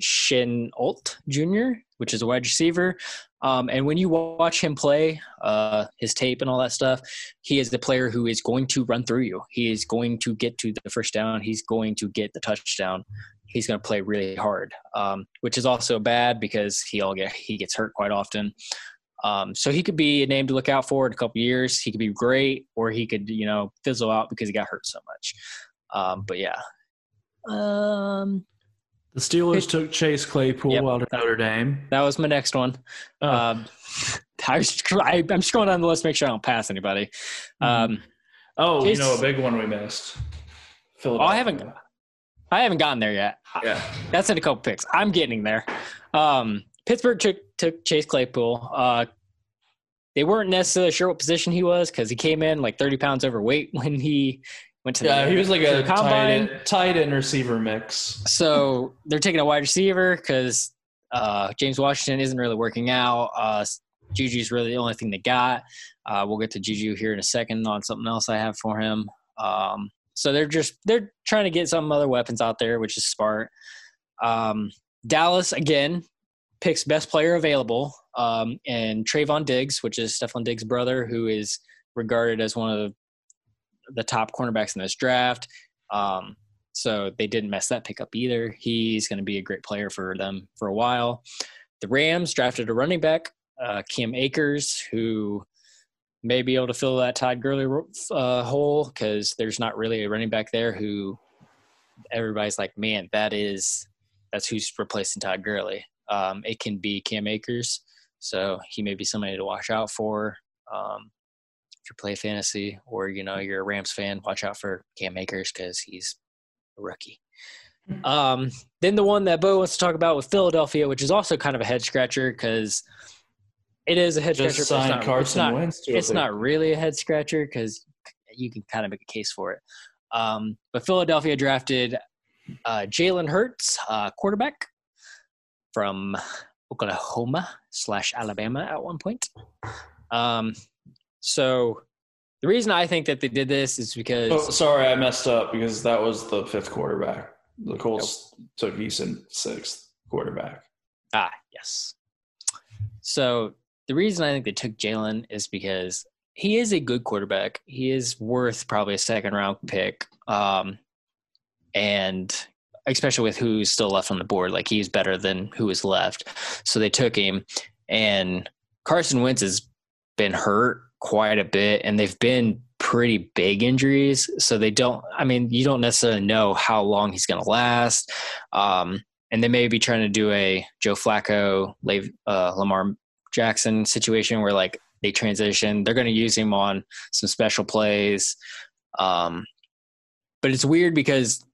B: Shenault Jr., which is a wide receiver. Um, and when you watch him play, uh, his tape and all that stuff, he is the player who is going to run through you. He is going to get to the first down. He's going to get the touchdown. He's going to play really hard, um, which is also bad because he all get he gets hurt quite often. Um, so he could be a name to look out for in a couple years. He could be great, or he could you know fizzle out because he got hurt so much. Um, but yeah, um,
A: The Steelers took Chase Claypool
B: Yep.
A: out of Notre Dame.
B: that was my next one.
A: Oh.
B: Um, I was, I, I'm scrolling down the list, to make sure I don't pass anybody. Um,
A: oh,
B: Chase-
A: you know, a big one we missed.
B: oh, I haven't, I haven't gotten there yet.
A: Yeah.
B: That's in a couple picks. I'm getting there. Um, Pittsburgh took, took Chase Claypool. Uh, they weren't necessarily sure what position he was because he came in like 30 pounds overweight when he went to
A: Yeah,
B: the,
A: he was like a
B: the
A: tight end, tight end receiver mix.
B: So they're taking a wide receiver because uh, James Washington isn't really working out. Uh, Juju's really the only thing they got. Uh, we'll get to Juju here in a second on something else I have for him. Um, so they're just they're trying to get some other weapons out there, which is smart. Um, Dallas again picks best player available, um, and Trevon Diggs, which is Stefon Diggs' brother, who is regarded as one of the, the top cornerbacks in this draft. Um, so they didn't mess that pick up either. He's going to be a great player for them for a while. The Rams drafted a running back, uh, Cam Akers, who may be able to fill that Todd Gurley uh, hole because there's not really a running back there who everybody's like, man, that is that's who's replacing Todd Gurley. Um, it can be Cam Akers, so he may be somebody to watch out for. Um, if you play fantasy or you know you're a Rams fan, watch out for Cam Akers because he's a rookie. Um, then the one that Bo wants to talk about with Philadelphia, which is also kind of a head scratcher because it is a head
A: Just
B: scratcher. but
A: signed
B: it's not,
A: Carson
B: it's not,
A: Wentz. To
B: it's not really a head scratcher because you can kind of make a case for it. Um, but Philadelphia drafted uh, Jalen Hurts, uh, quarterback from Oklahoma slash Alabama at one point. Um, so the reason I think that they did this is because
A: Oh, sorry, I messed up because that was the fifth quarterback. The Colts took Eason sixth quarterback.
B: Ah, yes. So the reason I think they took Jalen is because he is a good quarterback. He is worth probably a second round pick. Um, and especially with who's still left on the board, like he's better than who is left. So they took him. And Carson Wentz has been hurt quite a bit, and they've been pretty big injuries. So they don't, I mean, you don't necessarily know how long he's going to last. Um, and they may be trying to do a Joe Flacco, uh, Lamar Jackson situation where like they transition. They're going to use him on some special plays. Um, but it's weird because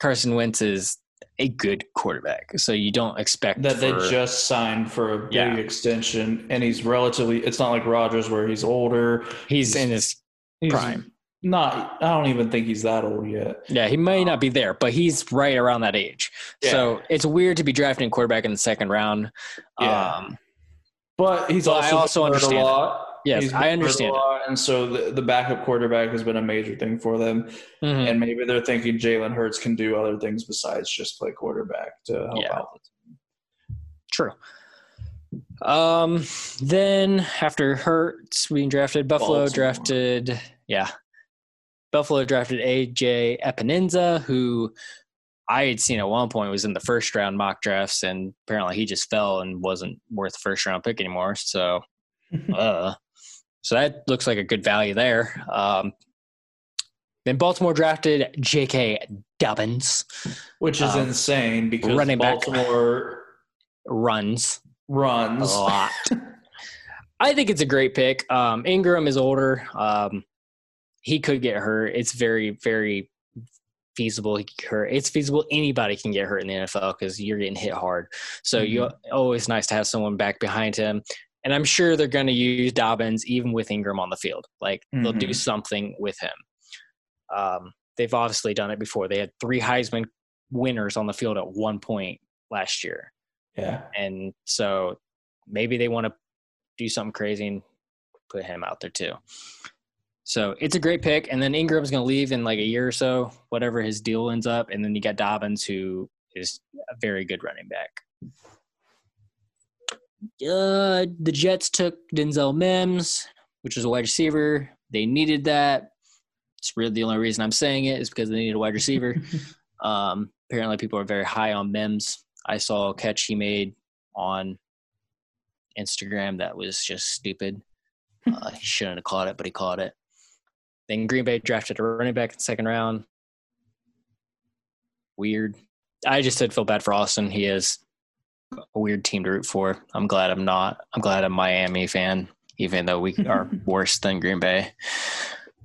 B: Carson Wentz is a good quarterback, so you don't expect
A: That they just signed for a big
B: Yeah.
A: extension, and he's relatively. It's not like Rodgers where he's older.
B: he's in his
A: He's
B: Prime.
A: Not. I don't even think he's that old yet.
B: yeah he may not be there, but he's right around that age. So it's weird to be drafting quarterback in the second round.
A: Yeah.
B: Um,
A: But he's
B: Well, I
A: also,
B: also understand
A: a lot.
B: Yes, I understand
A: and so the, the backup quarterback has been a major thing for them.
B: mhm.
A: And maybe they're thinking Jalen Hurts can do other things besides just play quarterback to help
B: Yeah.
A: out.
B: True. Um, then after Hurts being drafted, Buffalo
A: Baltimore.
B: drafted, yeah, Buffalo drafted AJ Epenesa, who I had seen at one point was in the first round mock drafts, and apparently he just fell and wasn't worth the first round pick anymore. So, uh, So that looks like a good value there. Um, then Baltimore drafted J.K. Dobbins,
A: which is
B: Um,
A: insane because
B: running.
A: Baltimore
B: runs
A: runs a
B: lot. I think it's a great pick. Um, Ingram is older. Um, he could get hurt. It's very, very feasible he could hurt. It's feasible anybody can get hurt in the NFL because you're getting hit hard. So you always nice to have someone back behind him. And I'm sure they're going to use Dobbins even with Ingram on the field. Like they'll do
A: Mhm.
B: something with him. Um, they've obviously done it before. They had three Heisman winners on the field at one point last year
A: Yeah.
B: and so maybe they want to do something crazy and put him out there too. So it's a great pick, and then Ingram's going to leave in like a year or so, whatever his deal ends up, and then you got Dobbins, who is a very good running back. Uh, the Jets took Denzel Mims, which is a wide receiver. They needed that. It's really the only reason I'm saying it is because they needed a wide receiver. Um, apparently, people are very high on Mims. I saw a catch he made on Instagram that was just stupid. Uh, he shouldn't have caught it, but he caught it. Then Green Bay drafted a running back in the second round. Weird. I just did feel bad for Austin. He is a weird team to root for. I'm glad I'm not. I'm glad I'm a Miami fan, even though we are worse than Green Bay.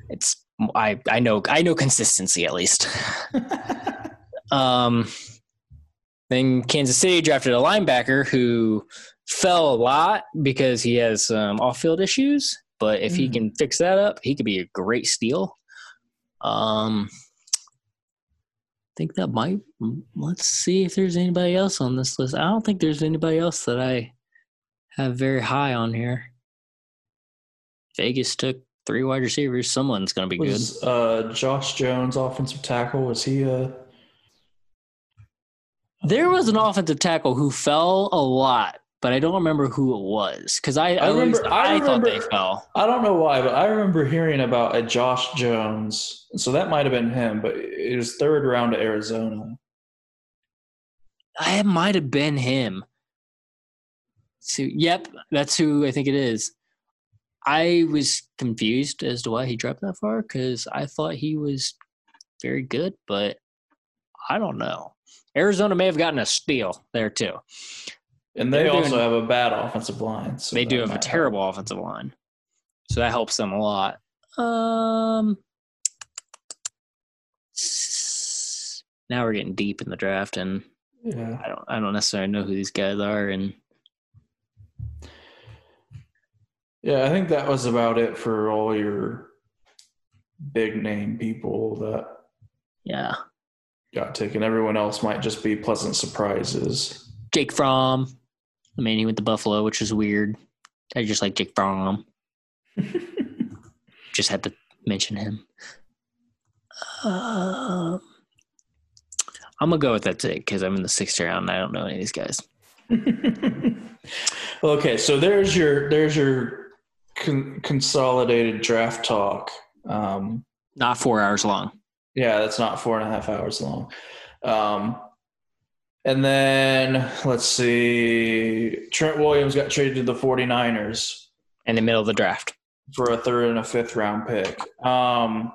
B: It's I I know I know consistency at least. Um, then Kansas City drafted a linebacker who fell a lot because he has some off-field issues. But if he
A: Mm.
B: can fix that up, he could be a great steal. Um, think that might. Let's see if there's anybody else on this list. I don't think there's anybody else that I have very high on here. Vegas took three wide receivers. Someone's going to be good.
A: Was uh, Josh Jones offensive tackle? Was he uh
B: There was an offensive tackle who fell a lot, but I don't remember who it was because I,
A: I remember- I
B: I, thought they fell.
A: I don't know why, but I remember hearing about a Josh Jones. So that might have been him, but it was third round to Arizona.
B: It might have been him. So, yep, that's who I think it is. I was confused as to why he dropped that far because I thought he was very good, but I don't know. Arizona may have gotten a steal there too.
A: And they also
B: doing-
A: have a bad offensive line. So
B: they do have a
A: might help.
B: terrible offensive line, so that helps them a lot. Um, now we're getting deep in the draft, and
A: Yeah.
B: I don't, I don't necessarily know who these guys are, and
A: Yeah, I think that was about it for all your big name people that
B: yeah,
A: got taken. Everyone else might just be pleasant surprises.
B: Jake Fromm. I mean, he went to Buffalo, which is weird. I just like Jake Fromm. Just had to mention him. Um, I'm gonna go with that today, because I'm in the sixth round. and I don't know any of these guys.
A: okay, so there's your there's your con- consolidated draft talk. Um,
B: Not four hours long.
A: yeah, that's not four and a half hours long. Um, and then let's see, Trent Williams got traded to the 49ers
B: in the middle of the draft.
A: for a third and a fifth round pick. Um,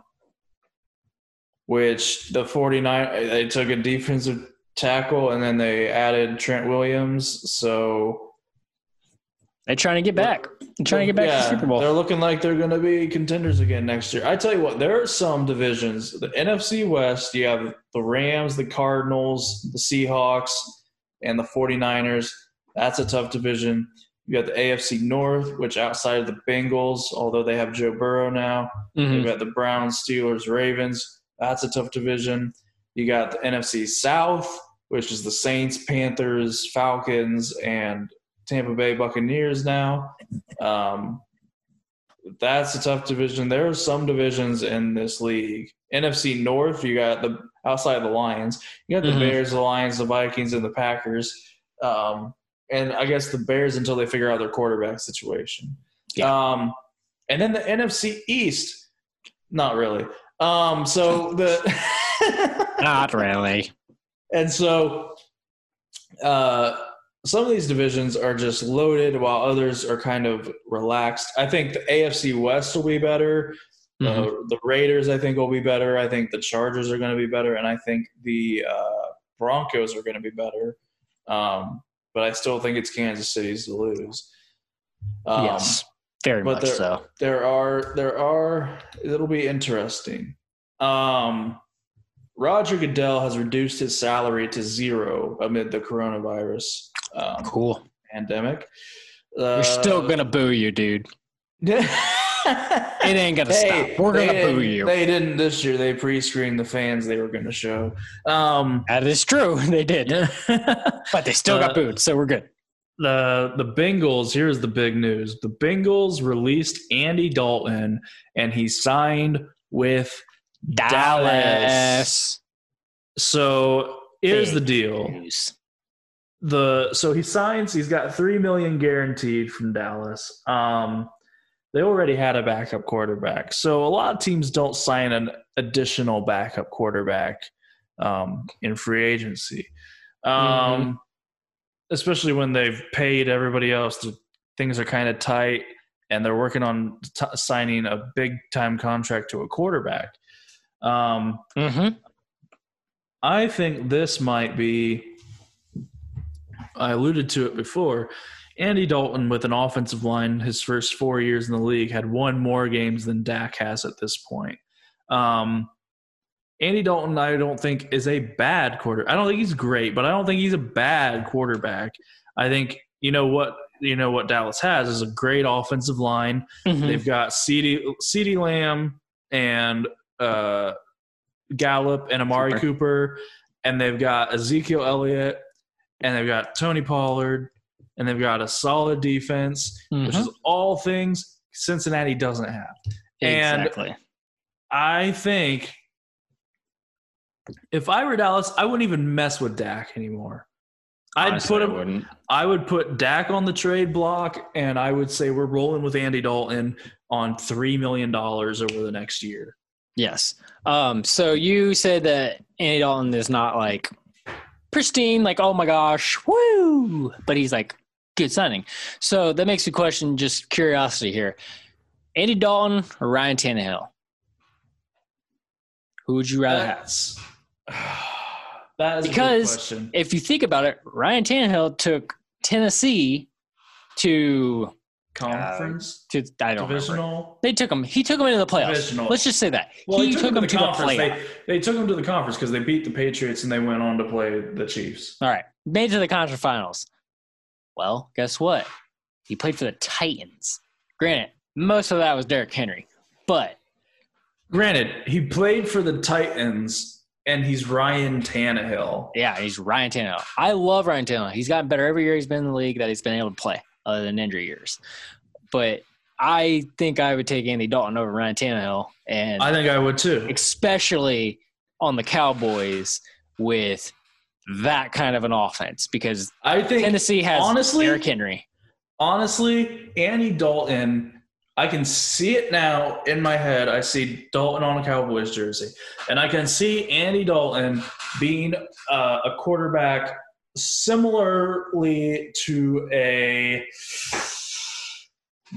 A: which the 49 they took a defensive tackle and then they added Trent Williams. So
B: They're trying to get back. They're trying to get back to
A: Yeah,
B: the Super Bowl.
A: They're looking like they're going to be contenders again next year. I tell you what, there are some divisions. The NFC West, you have the Rams, the Cardinals, the Seahawks, and the 49ers. That's a tough division. You got the AFC North, which outside of the Bengals, although they have Joe Burrow now,
B: Mhm.
A: you got the Browns, Steelers, Ravens. That's a tough division. You got the NFC South, which is the Saints, Panthers, Falcons, and Tampa Bay Buccaneers now. Um, that's a tough division. There are some divisions in this league. NFC North, you got the outside of the Lions. You got the
B: Mhm.
A: Bears, the Lions, the Vikings, and the Packers. Um, and I guess the Bears until they figure out their quarterback situation. Um, and then the NFC East, not really. Um, so the
B: Not really.
A: and so uh, some of these divisions are just loaded while others are kind of relaxed. I think the AFC West will be better. Uh,
B: Mhm.
A: the Raiders, I think, will be better. I think the Chargers are going to be better, and I think the uh, Broncos are going to be better. Um, but I still think it's Kansas City's to lose. Um,
B: yes, very much
A: there-
B: so.
A: there are there are it'll be interesting. Um, Roger Goodell has reduced his salary to zero amid the coronavirus um,
B: Cool.
A: pandemic.
B: We're still gonna boo you, dude.
A: it
B: ain't gonna stop. We're gonna boo you.
A: They didn't this year. They pre-screened the fans they were going to show. Um,
B: That is true. They did, but they still got
A: Uh,
B: booed, so we're good.
A: The the Bengals. Here's the big news: the Bengals released Andy Dalton, and he signed with Dallas. So here's the deal: the so he signs. He's got three million guaranteed from Dallas. Um, they already had a backup quarterback, so a lot of teams don't sign an additional backup quarterback um, in free agency, um, especially when they've paid everybody else. The, things are kind of tight, and they're working on t- signing a big time contract to a quarterback. Um,
B: Mm-hmm.
A: I think this might be. I alluded to it before. Andy Dalton, with an offensive line, his first four years in the league, had won more games than Dak has at this point. Um, Andy Dalton, I don't think, is a bad quarter. I don't think he's great, but I don't think he's a bad quarterback. I think you know what you know what Dallas has is a great offensive line.
B: Mm-hmm.
A: They've got CeeDee CeeDee Lamb and uh, Gallup and Amari
B: Cooper.
A: Cooper. and they've got Ezekiel Elliott, and they've got Tony Pollard, and they've got a solid defense, which is all things Cincinnati doesn't have. and-
B: exactly.
A: I think if I were Dallas, I wouldn't even mess with Dak anymore. I'd
B: Honestly,
A: put
B: I
A: him.
B: wouldn't.
A: I would put Dak on the trade block, and I would say we're rolling with Andy Dalton on three million dollars over the next year.
B: Yes. Um, so you said that Andy Dalton is not like pristine, like, oh my gosh, woo, but he's like good signing. So that makes me question just curiosity here. Andy Dalton or Ryan Tannehill? Who would you rather have?
A: That's that is
B: Because-
A: a good question.
B: If you think about it, Ryan Tannehill took Tennessee to
A: Conference,
B: to I don't remember.
A: divisional.
B: They took him. He took him into the playoffs.
A: Divisional.
B: Let's just say that
A: Well,
B: he
A: they
B: took,
A: him
B: him
A: to the conference.
B: playoffs.
A: They, they took him to the conference because they beat the Patriots and they went on to play the Chiefs.
B: All right, made to the conference finals. Well, guess what? He played for the Titans. Granted, most of that was Derrick Henry, but
A: Granted, he played for the Titans, and he's Ryan Tannehill.
B: yeah, he's Ryan Tannehill. I love Ryan Tannehill. He's gotten better every year he's been in the league that he's been able to play, other than injury years. But I think I would take Andy Dalton over Ryan Tannehill, and
A: I think I would too.
B: especially on the Cowboys with that kind of an offense because
A: I think
B: Tennessee has
A: honestly-
B: Derrick Henry.
A: honestly, Andy Dalton, I can see it now in my head. I see Dalton on a Cowboys jersey, and I can see Andy Dalton being uh, a quarterback similarly to a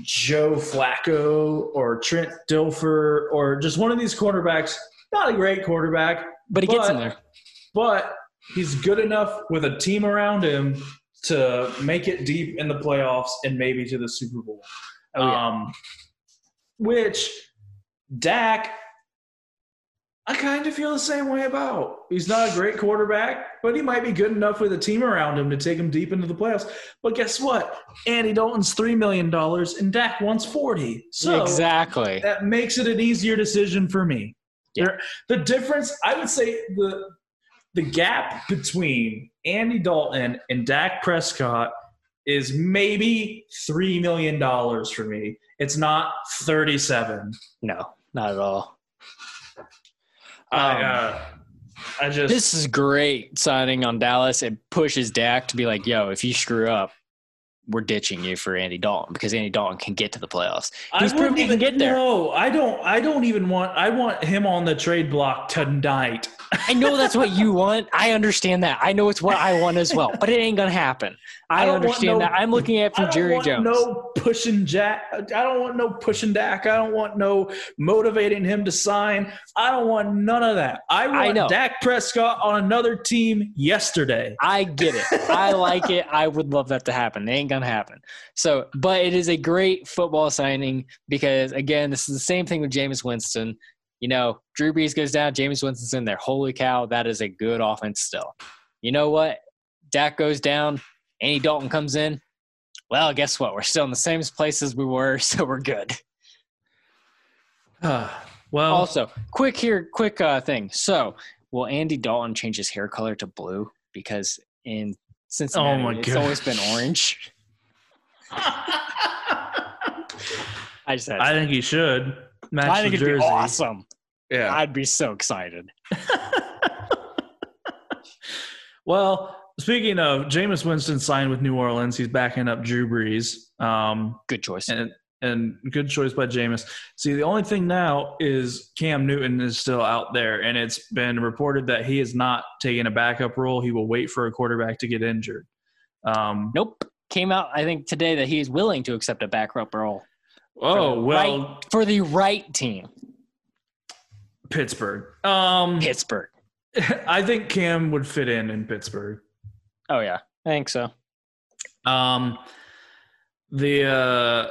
A: Joe Flacco or Trent Dilfer or just one of these quarterbacks. Not a great quarterback,
B: But he gets in there.
A: but he's good enough with a team around him to make it deep in the playoffs and maybe to the Super Bowl.
B: Oh, yeah.
A: Um, which Dak, I kind of feel the same way about. He's not a great quarterback, but he might be good enough with a team around him to take him deep into the playoffs. But guess what? Andy Dalton's three million dollars and Dak wants forty. So
B: exactly.
A: that makes it an easier decision for me.
B: Yeah.
A: The difference, I would say, the the gap between Andy Dalton and Dak Prescott is maybe three million dollars for me. It's not thirty-seven.
B: No, not at all.
A: I,
B: Um,
A: uh, I just
B: This is great signing on Dallas. It pushes Dak to be like, yo, if you screw up, we're ditching you for Andy Dalton because Andy Dalton can get to the playoffs. He's
A: I wouldn't even
B: get there.
A: No, I don't. I don't even want. I want him on the trade block tonight.
B: I know that's what you want. I understand that. I know it's what I want as well, but it ain't gonna happen. I,
A: I
B: understand
A: no-
B: that. I'm looking at from Jerry
A: want
B: Jones.
A: no pushing Jack. I don't want no pushing Dak. I don't want no motivating him to sign. I don't want none of that. I
B: I know.
A: want Dak Prescott on another team yesterday.
B: I get it. I like it. I would love that to happen. Ain't gonna happen. So, but it is a great football signing because again, this is the same thing with Jameis Winston. You know, Drew Brees goes down, Jameis Winston's in there. Holy cow, that is a good offense still. You know what? Dak goes down, Andy Dalton comes in. Well, guess what? We're still in the same place as we were, so we're good.
A: Uh, well,
B: Also, quick here, quick uh, thing. So, will Andy Dalton change his hair color to blue? Because in Cincinnati,
A: Oh my
B: it's always been orange. I just.
A: I think he should match
B: I think
A: the
B: it'd
A: jersey.
B: be awesome.
A: Yeah.
B: I'd be so excited.
A: well, speaking of Jameis Winston signed with New Orleans, he's backing up Drew Brees. Um,
B: Good choice.
A: and and good choice by Jameis. See, the only thing now is Cam Newton is still out there, and it's been reported that he is not taking a backup role. He will wait for a quarterback to get injured. Um,
B: Nope. Came out, I think, today that he's willing to accept a backup role
A: oh well,
B: right, for the right team,
A: Pittsburgh. Um,
B: Pittsburgh.
A: I think Cam would fit in in Pittsburgh.
B: Oh yeah, I think so.
A: Um, the uh,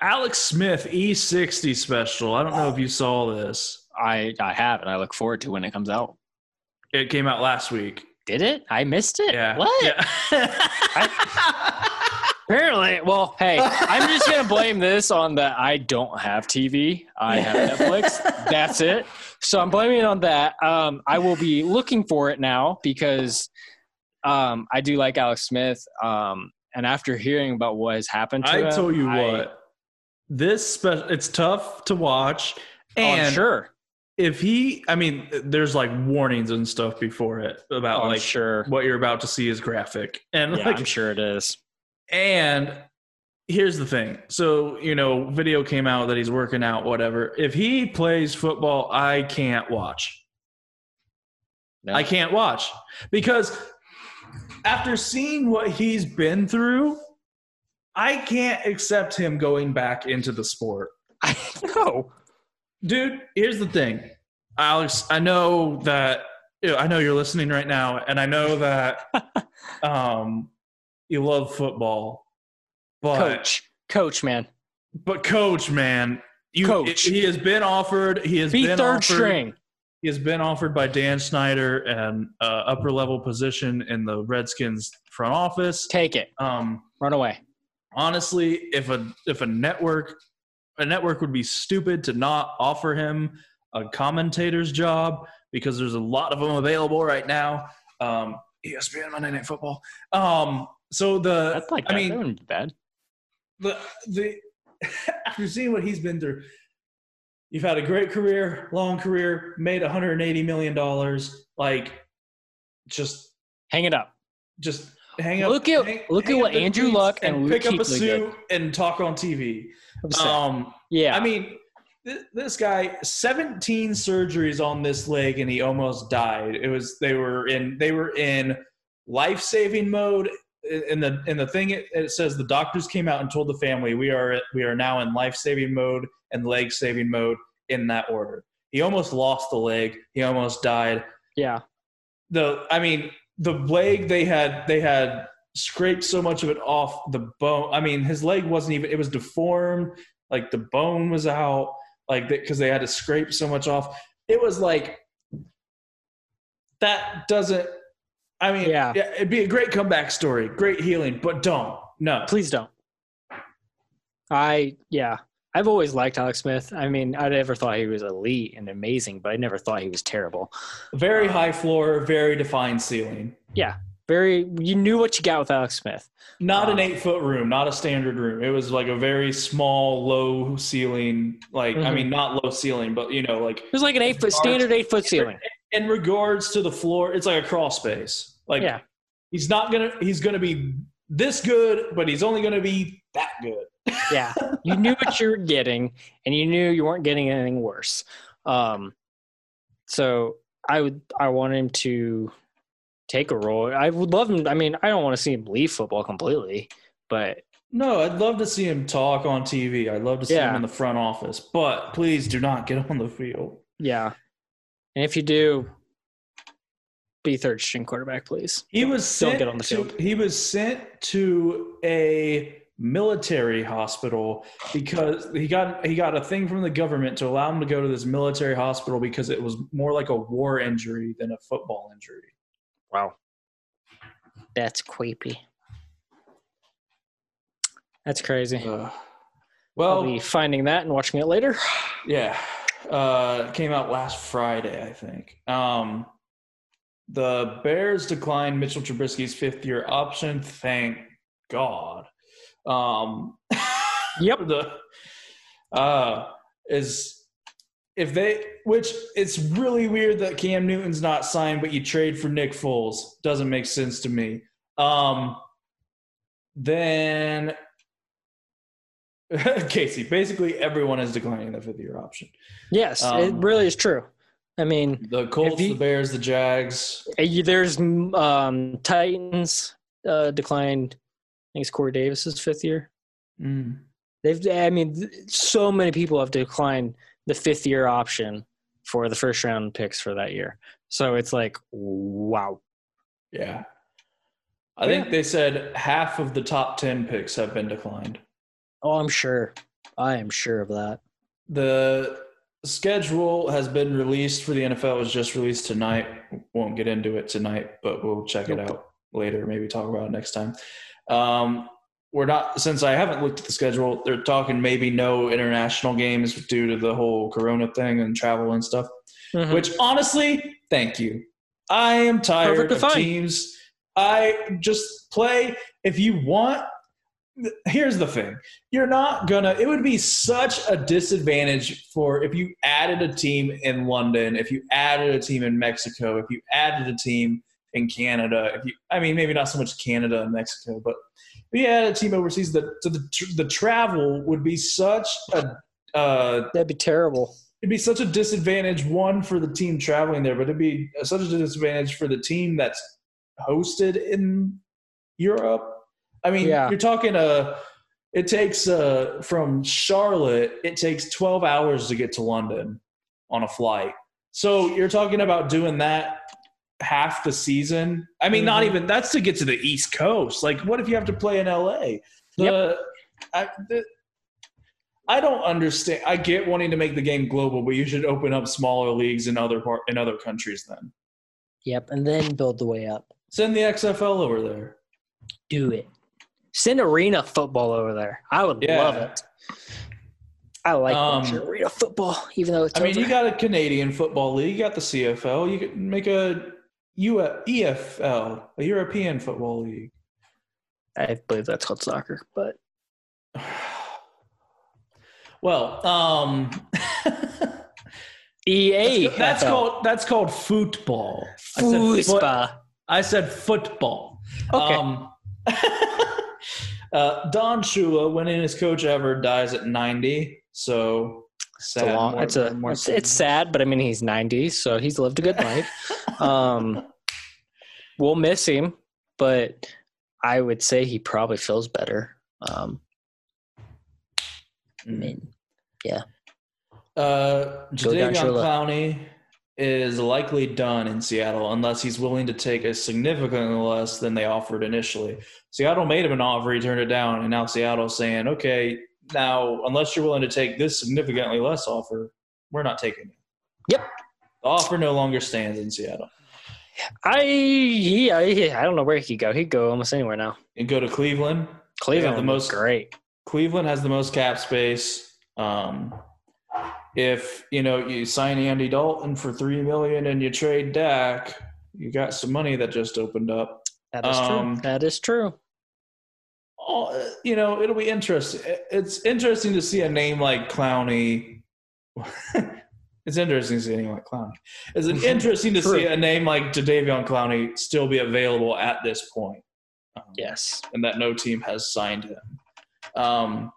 A: Alex Smith E60 special. I don't know if you saw this.
B: I I have, and I look forward to when it comes out.
A: It came out last week.
B: Did it? I missed it.
A: Yeah.
B: What?
A: Yeah.
B: Apparently, well, hey, I'm just gonna blame this on that I don't have TV. I have Netflix. That's it. So I'm blaming it on that. Um, I will be looking for it now because um, I do like Alex Smith. Um, and after hearing about what has happened to
A: I
B: him,
A: tell you
B: I-
A: what, this special it's tough to watch,
B: oh,
A: and
B: sure.
A: If he, I mean, there's like warnings and stuff before it about
B: Oh,
A: like
B: sure.
A: what you're about to see is graphic, and
B: Yeah,
A: like,
B: I'm sure it is.
A: and here's the thing. So you know, video came out that he's working out, whatever. If he plays football, I can't watch.
B: No.
A: I can't watch because after seeing what he's been through, I can't accept him going back into the sport.
B: I know.
A: Dude, here's the thing. Alex, I know that you know, I know you're listening right now and I know that um you love football. But
B: Coach, coach, man,
A: but coach, man, you
B: Coach.
A: he has been offered, he has
B: be
A: been
B: third
A: offered,
B: string.
A: He has been offered by Dan Snyder an uh, upper level position in the Redskins front office.
B: Take it.
A: Um,
B: Run away.
A: honestly, if a if a network a network would be stupid to not offer him a commentator's job because there's a lot of them available right now. Um, ESPN Monday Night Football. Um, so the
B: That's like
A: I
B: that.
A: mean
B: bad.
A: the the after seeing what he's been through, you've had a great career, long career, made 180 million dollars. Like, just
B: Hang it up.
A: just hang up.
B: Look at-
A: hang-
B: look at
A: hang up
B: what Andrew Luck and Luke
A: pick up a
B: Kuechly did.
A: suit and talk on TV. Um,
B: yeah.
A: I mean, th- this guy, 17 surgeries on this leg, and he almost died. It was they were in they were in life saving mode. In the in the thing, it, it says the doctors came out and told the family we are we are now in life saving mode and leg saving mode in that order. He almost lost the leg. He almost died.
B: yeah.
A: The I mean, the leg they had they had scraped so much of it off the bone. I mean, his leg wasn't even it was deformed. Like the bone was out. Like because they had to scrape so much off. It was like that doesn't. I mean,
B: Yeah.
A: it'd be a great comeback story, great healing, but don't no.
B: Please don't. I yeah. I've always liked Alex Smith. I mean, I never thought he was elite and amazing, but I never thought he was terrible.
A: Very um, high floor, very defined ceiling.
B: Very, you knew what you got with Alex Smith.
A: Not an
B: Um,
A: eight foot room, not a standard room. It was like a very small, low ceiling. Like I
B: Mhm.
A: mean, not low ceiling, but you know, like
B: It was like an eight foot standard eight foot ceiling.
A: in regards to the floor, it's like a crawl space. Like
B: Yeah.
A: he's not gonna he's gonna be this good, but he's only gonna be that good.
B: Yeah, you knew what you were getting, and you knew you weren't getting anything worse. Um, so I would I want him to take a role. I would love him. I mean, I don't want to see him leave football completely, but
A: No, I'd love to see him talk on TV. I'd love to see him in the front office, but please do not get on the field.
B: yeah. And if you do, be third string quarterback, please.
A: He was
B: Don't
A: sent
B: get on the
A: to,
B: field.
A: he was sent to a military hospital because he got he got a thing from the government to allow him to go to this military hospital because it was more like a war injury than a football injury.
B: Wow. That's creepy. That's crazy.
A: Ugh.
B: I'll
A: well,
B: be finding that and watching it later.
A: Yeah. Uh, it came out last Friday, I think. Um, the Bears declined Mitchell Trubisky's fifth year option. Thank God. Um,
B: Yep.
A: The uh, is if they, which it's really weird that Cam Newton's not signed, but you trade for Nick Foles. Doesn't make sense to me. Um, then Casey, basically everyone is declining the fifth year option.
B: Yes, it
A: Um,
B: really is true. I mean,
A: The Colts,
B: you-
A: the Bears, the Jags.
B: uh, there's um, Titans uh, declined. I think it's Corey Davis's fifth year.
A: Mm.
B: They've, I mean, so many people have declined the fifth year option for the first round picks for that year. So it's like, wow.
A: Yeah. I think they said half of the top 10 picks have been declined.
B: Oh, I'm sure. I am sure of that.
A: The schedule has been released for the NFL. It was just released tonight. Won't get into it tonight, but we'll check it out later. Maybe talk about it next time. Um, we're not since I haven't looked at the schedule. They're talking maybe no international games due to the whole Corona thing and travel and stuff.
B: Mhm.
A: Which honestly, thank you. I am tired of teams. I just play if you want. Here's the thing: you're not gonna. It would be such a disadvantage for if you added a team in London, if you added a team in Mexico, if you added a team in Canada. If you, I mean, maybe not so much Canada and Mexico, but you had a team overseas, the to the the travel would be such a uh,
B: That'd be terrible.
A: it'd be such a disadvantage one for the team traveling there, but it'd be such a disadvantage for the team that's hosted in Europe. I mean,
B: Yeah.
A: you're talking uh it takes uh from Charlotte, it takes 12 hours to get to London on a flight. So you're talking about doing that half the season. I mean, not
B: Mhm.
A: even that's to get to the East Coast. Like what if you have to play in LA? The, I, the, I don't understand. I get wanting to make the game global, but you should open up smaller leagues in other part in other countries. Then
B: Yep. And then build the way up.
A: send the XFL over there.
B: Do it. Send arena football over there. I would
A: Yeah.
B: love it. I like
A: Um,
B: arena football, even though it's.
A: I mean,
B: over.
A: you got a Canadian football league. You got the CFL. You could make a U- EFL, a European football league.
B: I believe that's called soccer, but
A: Well, um,
B: EA.
A: that's, that's called that's called football. I said, foot, I said football.
B: Okay.
A: Um, uh, Don Shula, winning his coach ever, dies at 90. So
B: It's a long.
A: More-
B: It's a.
A: more
B: It's, it's sad, but I mean, he's ninety, so he's lived a good life. um, we'll miss him, but I would say he probably feels better. Um, I mean, yeah.
A: Uh,
B: Go Jadeveon
A: Clowney is likely done in Seattle unless he's willing to take a significantly less than they offered initially. Seattle made him an offer, he turned it down, and now Seattle's saying, "Okay, now unless you're willing to take this significantly less offer, we're not taking it."
B: Yep.
A: The offer no longer stands in Seattle.
B: I yeah, yeah, I don't know where he could go. He'd go almost anywhere now.
A: And go to Cleveland.
B: Cleveland,
A: the most
B: great.
A: Cleveland has the most cap space. Um, if you know you sign Andy Dalton for three million and you trade Dak, you got some money that just opened up.
B: That is
A: Um,
B: true. That is true.
A: Oh, you know, it'll be interesting. It's interesting to see a name like Clowney. it's interesting to see a name like Clowney. It's interesting to see a name like Jadeveon Clowney still be available at this point. Um,
B: Yes.
A: and that no team has signed him. Um,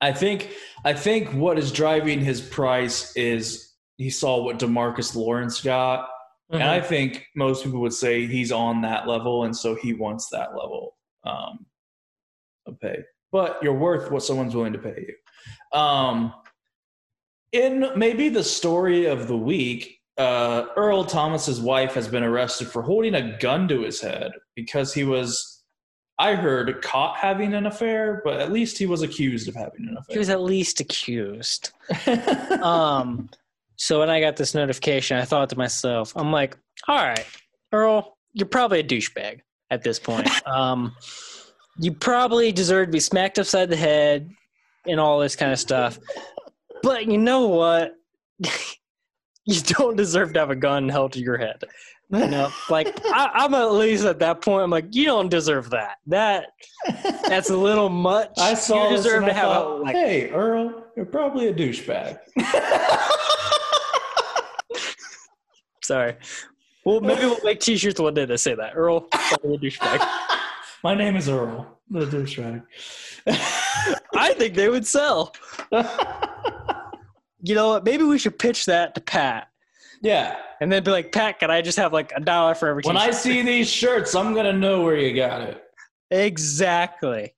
A: I think I think what is driving his price is he saw what Demarcus Lawrence got, and I think most people would say he's on that level, and so he wants that level um, of pay. But you're worth what someone's willing to pay you. Um, in maybe the story of the week, uh, Earl Thomas's wife has been arrested for holding a gun to his head because he was, I heard, caught having an affair, but at least he was accused of having an affair.
B: He was at least accused. Um, so when I got this notification, I thought to myself, I'm like, all right, Earl, you're probably a douchebag at this point. Um, you probably deserve to be smacked upside the head and all this kind of stuff. But you know what? you don't deserve to have a gun held to your head. You know, like I, I'm at least at that point. I'm like, you don't deserve that. That that's a little much.
A: I saw
B: you deserve to have a, like
A: hey, Earl, you're probably a douchebag.
B: Sorry. Well, maybe we'll make t-shirts one day that say that. Earl, a douchebag.
A: My name is Earl, the douchebag.
B: I think they would sell. You know what? Maybe we should pitch that to Pat,
A: yeah.
B: and then be like, Pat, can I just have like a dollar for every
A: When
B: t-shirt?
A: I see these shirts, I'm gonna know where you got it.
B: exactly.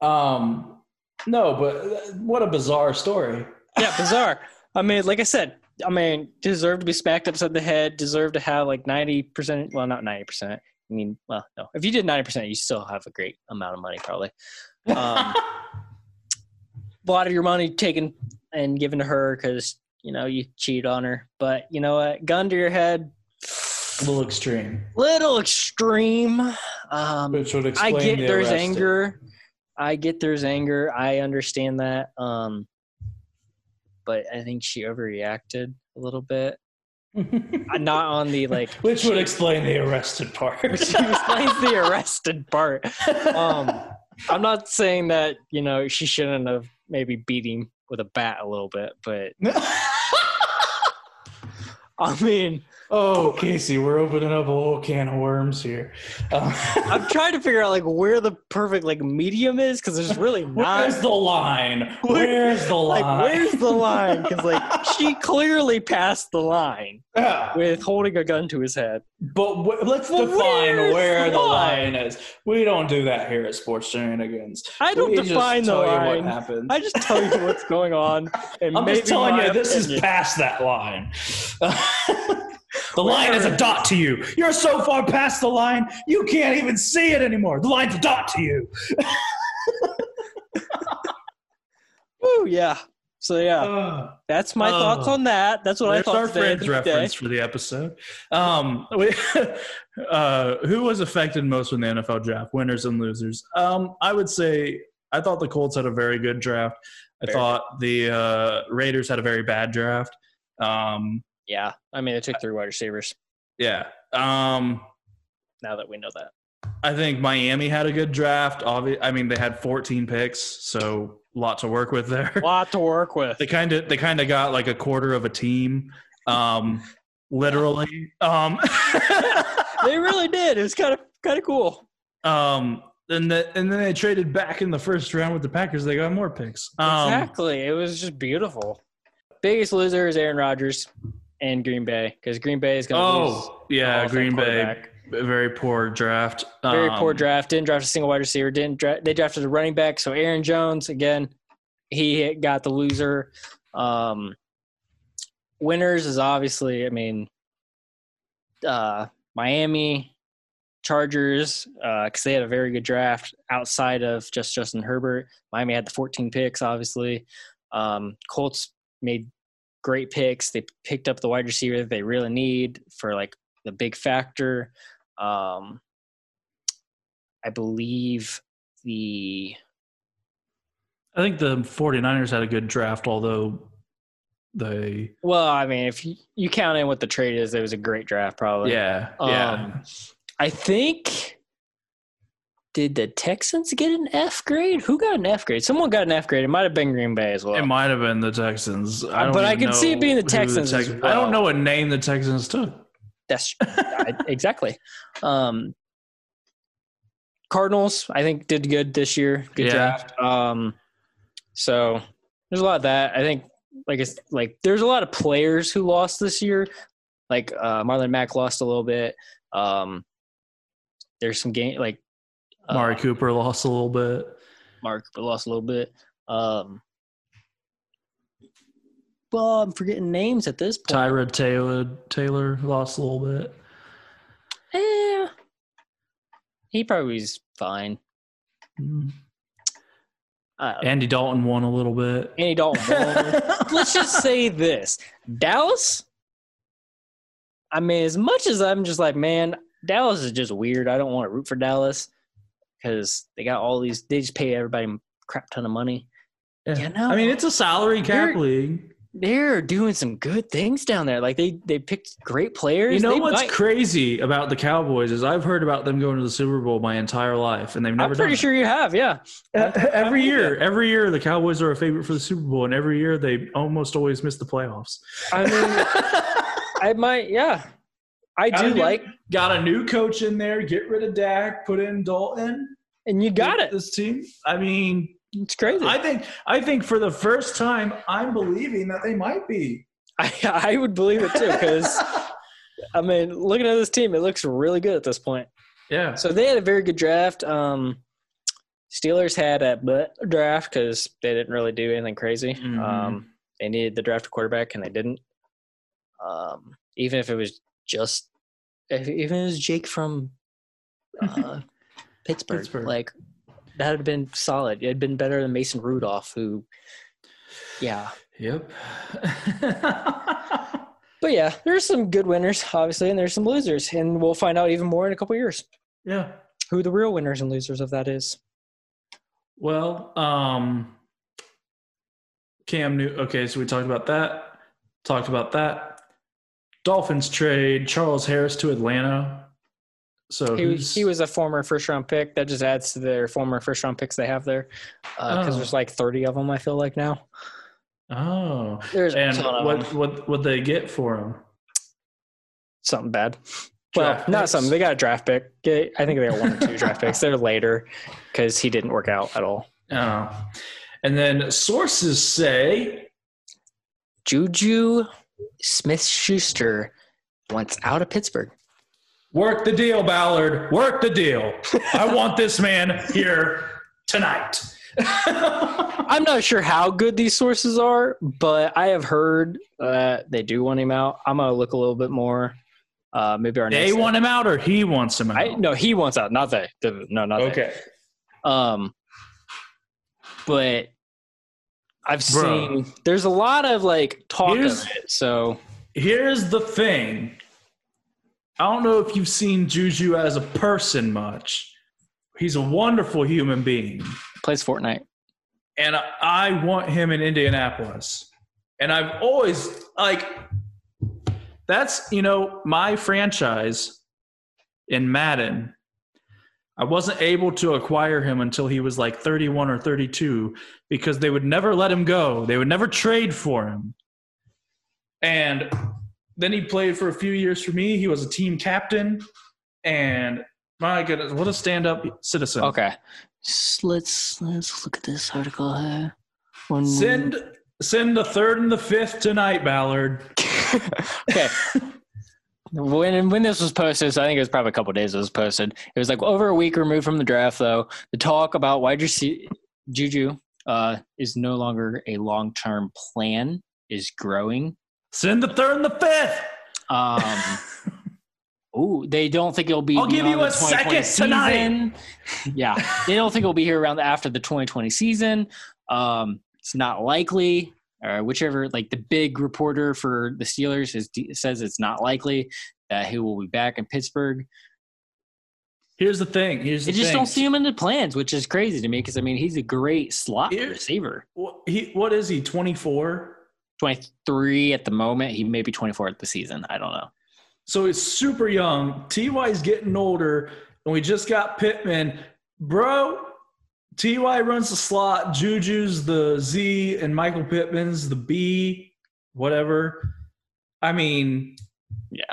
A: Um, no, but uh, what a bizarre story.
B: Yeah, bizarre. I mean, like I said, I mean, deserve to be smacked upside the head. Deserve to have like ninety percent. Well, not ninety percent. I mean, well, no. If you did ninety percent, you still have a great amount of money, probably. Um, a lot of your money taken and given to her because you know you cheat on her. But you know what? Gun to your head,
A: a little extreme,
B: little extreme. Um,
A: which would explain I
B: get
A: the
B: there's
A: arresting.
B: anger. I get there's anger. I understand that. Um, but I think she overreacted a little bit. Uh, Not on the like.
A: which would explain the arrested part.
B: Which explains the arrested part. Um, I'm not saying that you know she shouldn't have maybe beat him with a bat a little bit, but I mean,
A: oh, Casey, we're opening up a whole can of worms here. Uh,
B: I'm trying to figure out like where the perfect like medium is because there's really not.
A: Where's the line? Where's the line?
B: like where's the line? Because like she clearly passed the line
A: Yeah.
B: with holding a gun to his head.
A: But w- let's
B: Well,
A: define where
B: the line?
A: line is. We don't do that here at Sports Shenanigans.
B: I don't
A: We
B: define the line.
A: what happens.
B: I just tell you what's going on, and
A: I'm
B: maybe
A: just telling you, this is past that line. The line is a dot to you. You're so far past the line, you can't even see it anymore. The line's a dot to you.
B: Woo, yeah. So yeah,
A: Uh,
B: that's my
A: Oh.
B: thoughts on that. That's what I thought.
A: our friends
B: today.
A: reference for the episode. Um, we, uh, who was affected most in the NFL draft? Winners and losers. Um, I would say I thought the Colts had a very good draft. I
B: Very
A: thought the uh, Raiders had a very bad draft. Um,
B: Yeah, I mean, they took three wide receivers.
A: yeah. Um,
B: Now that we know that,
A: I think Miami had a good draft. Obvi- I mean, they had 14 picks, so a lot to work with there.
B: a lot to work with.
A: They kind of they kind of got like a quarter of a team, um, literally. Um,
B: they really did. It was kind of kind of cool.
A: um, and the, and then they traded back in the first round with the Packers. They got more picks. Um,
B: exactly. It was just beautiful. Biggest loser is Aaron Rodgers and Green Bay because Green Bay is going to lose.
A: Oh yeah,
B: of Fame
A: Green Bay, very poor draft.
B: Very poor
A: Um,
B: draft. Didn't draft a single wide receiver. Didn't dra- they drafted a running back? So Aaron Jones again, he got the loser. Um, winners is obviously, I mean, uh, Miami Chargers because they had a very good draft outside of just Justin Herbert. Miami had the 14 picks, obviously. Um, Colts made great picks. They picked up the wide receiver that they really need for like the big factor. Um, I believe the
A: I think the 49ers had a good draft, although they
B: well, I mean, if you, you count in what the trade is, it was a great draft, probably.
A: yeah yeah.
B: Um, I think. Did the Texans get an F grade? Who got an F grade? Someone got an F grade. It might have been Green Bay as well.
A: It might have been the Texans. I don't
B: but I can see it being the Texans as
A: I don't know what name the Texans took.
B: That's I- exactly. Um, Cardinals, I think, did good this year. Good
A: Yeah.
B: draft. Um, so there's a lot of that. I think like it's like there's a lot of players who lost this year. Like uh, Marlon Mack lost a little bit. Um, there's some game like uh,
A: Mari Cooper lost a little bit.
B: Mark but lost a little bit. Um, well, I'm forgetting names at this point.
A: Tyrod Taylor Taylor lost a little bit.
B: Eh, he probably is fine.
A: Mm.
B: Uh,
A: Andy Dalton won a little bit.
B: Andy Dalton. won. Let's just say this: Dallas. I mean, as much as I'm just like, man, Dallas is just weird. I don't want to root for Dallas because they got all these. They just pay everybody a crap ton of money. Yeah. You know,
A: I mean, it's a salary cap league.
B: they're doing some good things down there. Like they they picked great players.
A: You know
B: They
A: what's
B: might-
A: crazy about the Cowboys is I've heard about them going to the Super Bowl my entire life, and they've never
B: I'm pretty
A: it.
B: sure you have. Yeah.
A: every year, every year the Cowboys are a favorite for the Super Bowl, and every year they almost always miss the playoffs.
B: I mean, I might. Yeah. I
A: Gotta
B: do
A: do-
B: like,
A: Got a new coach in there. Get rid of Dak. Put in Dalton.
B: and you got it.
A: This team. I mean,
B: It's crazy.
A: I think I think for the first time, I'm believing that they might be.
B: I, I would believe it too because I mean, looking at this team, it looks really good at this point.
A: Yeah.
B: So they had a very good draft. Um, Steelers had a butt draft because they didn't really do anything crazy.
A: Mhm.
B: Um, they needed the draft quarterback and they didn't. Um, even if it was just, if, even if it was Jake from uh, Pittsburgh,
A: Pittsburgh.
B: like that had been solid. It had been better than Mason Rudolph, who, yeah.
A: Yep.
B: But yeah, there's some good winners, obviously, and there's some losers, and we'll find out even more in a couple years
A: yeah.
B: who the real winners and losers of that is.
A: Well, um, Cam New. Okay, so we talked about that. Talked about that. Dolphins trade Charles Harris to Atlanta. So
B: He was, he was a former first round pick. That just adds to their former first round picks they have there, uh, because
A: Oh.
B: there's like 30 of them. I feel like now
A: Oh,
B: there's
A: and what what what they get for him?
B: Something bad. Well,
A: Draft
B: not something. They got a draft pick. I think they got one or two draft picks. They're later because he didn't work out at all.
A: Oh, and then sources say
B: Juju Smith Schuster wants out of Pittsburgh.
A: Work the deal, Ballard. Work the deal. I want this man here tonight.
B: I'm not sure how good these sources are, but I have heard that they do want him out. I'm gonna look a little bit more. Uh, maybe our
A: they
B: next.
A: want him out, or he wants him out.
B: I no, he wants out, not they. The- No, not they.
A: okay.
B: Um, but I've
A: Bro.
B: seen there's a lot of like talk
A: Here's-
B: of it. So
A: Here's the thing. I don't know if you've seen Juju as a person much. He's a wonderful human being.
B: plays Fortnite.
A: and I- I want him in Indianapolis. And I've always like that's you know my franchise in Madden. I wasn't able to acquire him until he was like 31 or 32 because they would never let him go. They would never trade for him. And then he played for a few years for me. He was a team captain and my goodness, what a stand-up citizen.
B: Okay, let's let's look at this article here. One-
A: Send send the third and the fifth tonight, Ballard.
B: okay. When when this was posted, so I think it was probably a couple days it was posted. It was like over a week removed from the draft, though. The talk about wide receiver Juju uh, is no longer a long term plan. Is growing.
A: Send the third and the fifth.
B: Um, ooh, they don't think it'll be.
A: I'll give you a
B: 2020
A: second tonight.
B: Yeah, they don't think it'll be here around after the 2020 season. Um, it's not likely. Or whichever, like the big reporter for the Steelers is, says it's not likely that he will be back in Pittsburgh.
A: Here's the thing. Here's the
B: They just
A: thing.
B: don't see him in the plans, which is crazy to me because I mean he's a great slot
A: Here-
B: receiver.
A: What, he, what is he? 24.
B: 23 at the moment. He may be 24 at the season. I don't know.
A: So he's super young. Ty's getting older, and we just got Pittman, bro. Ty runs the slot. Juju's the Z, and Michael Pittman's the B. Whatever. I mean,
B: Yeah.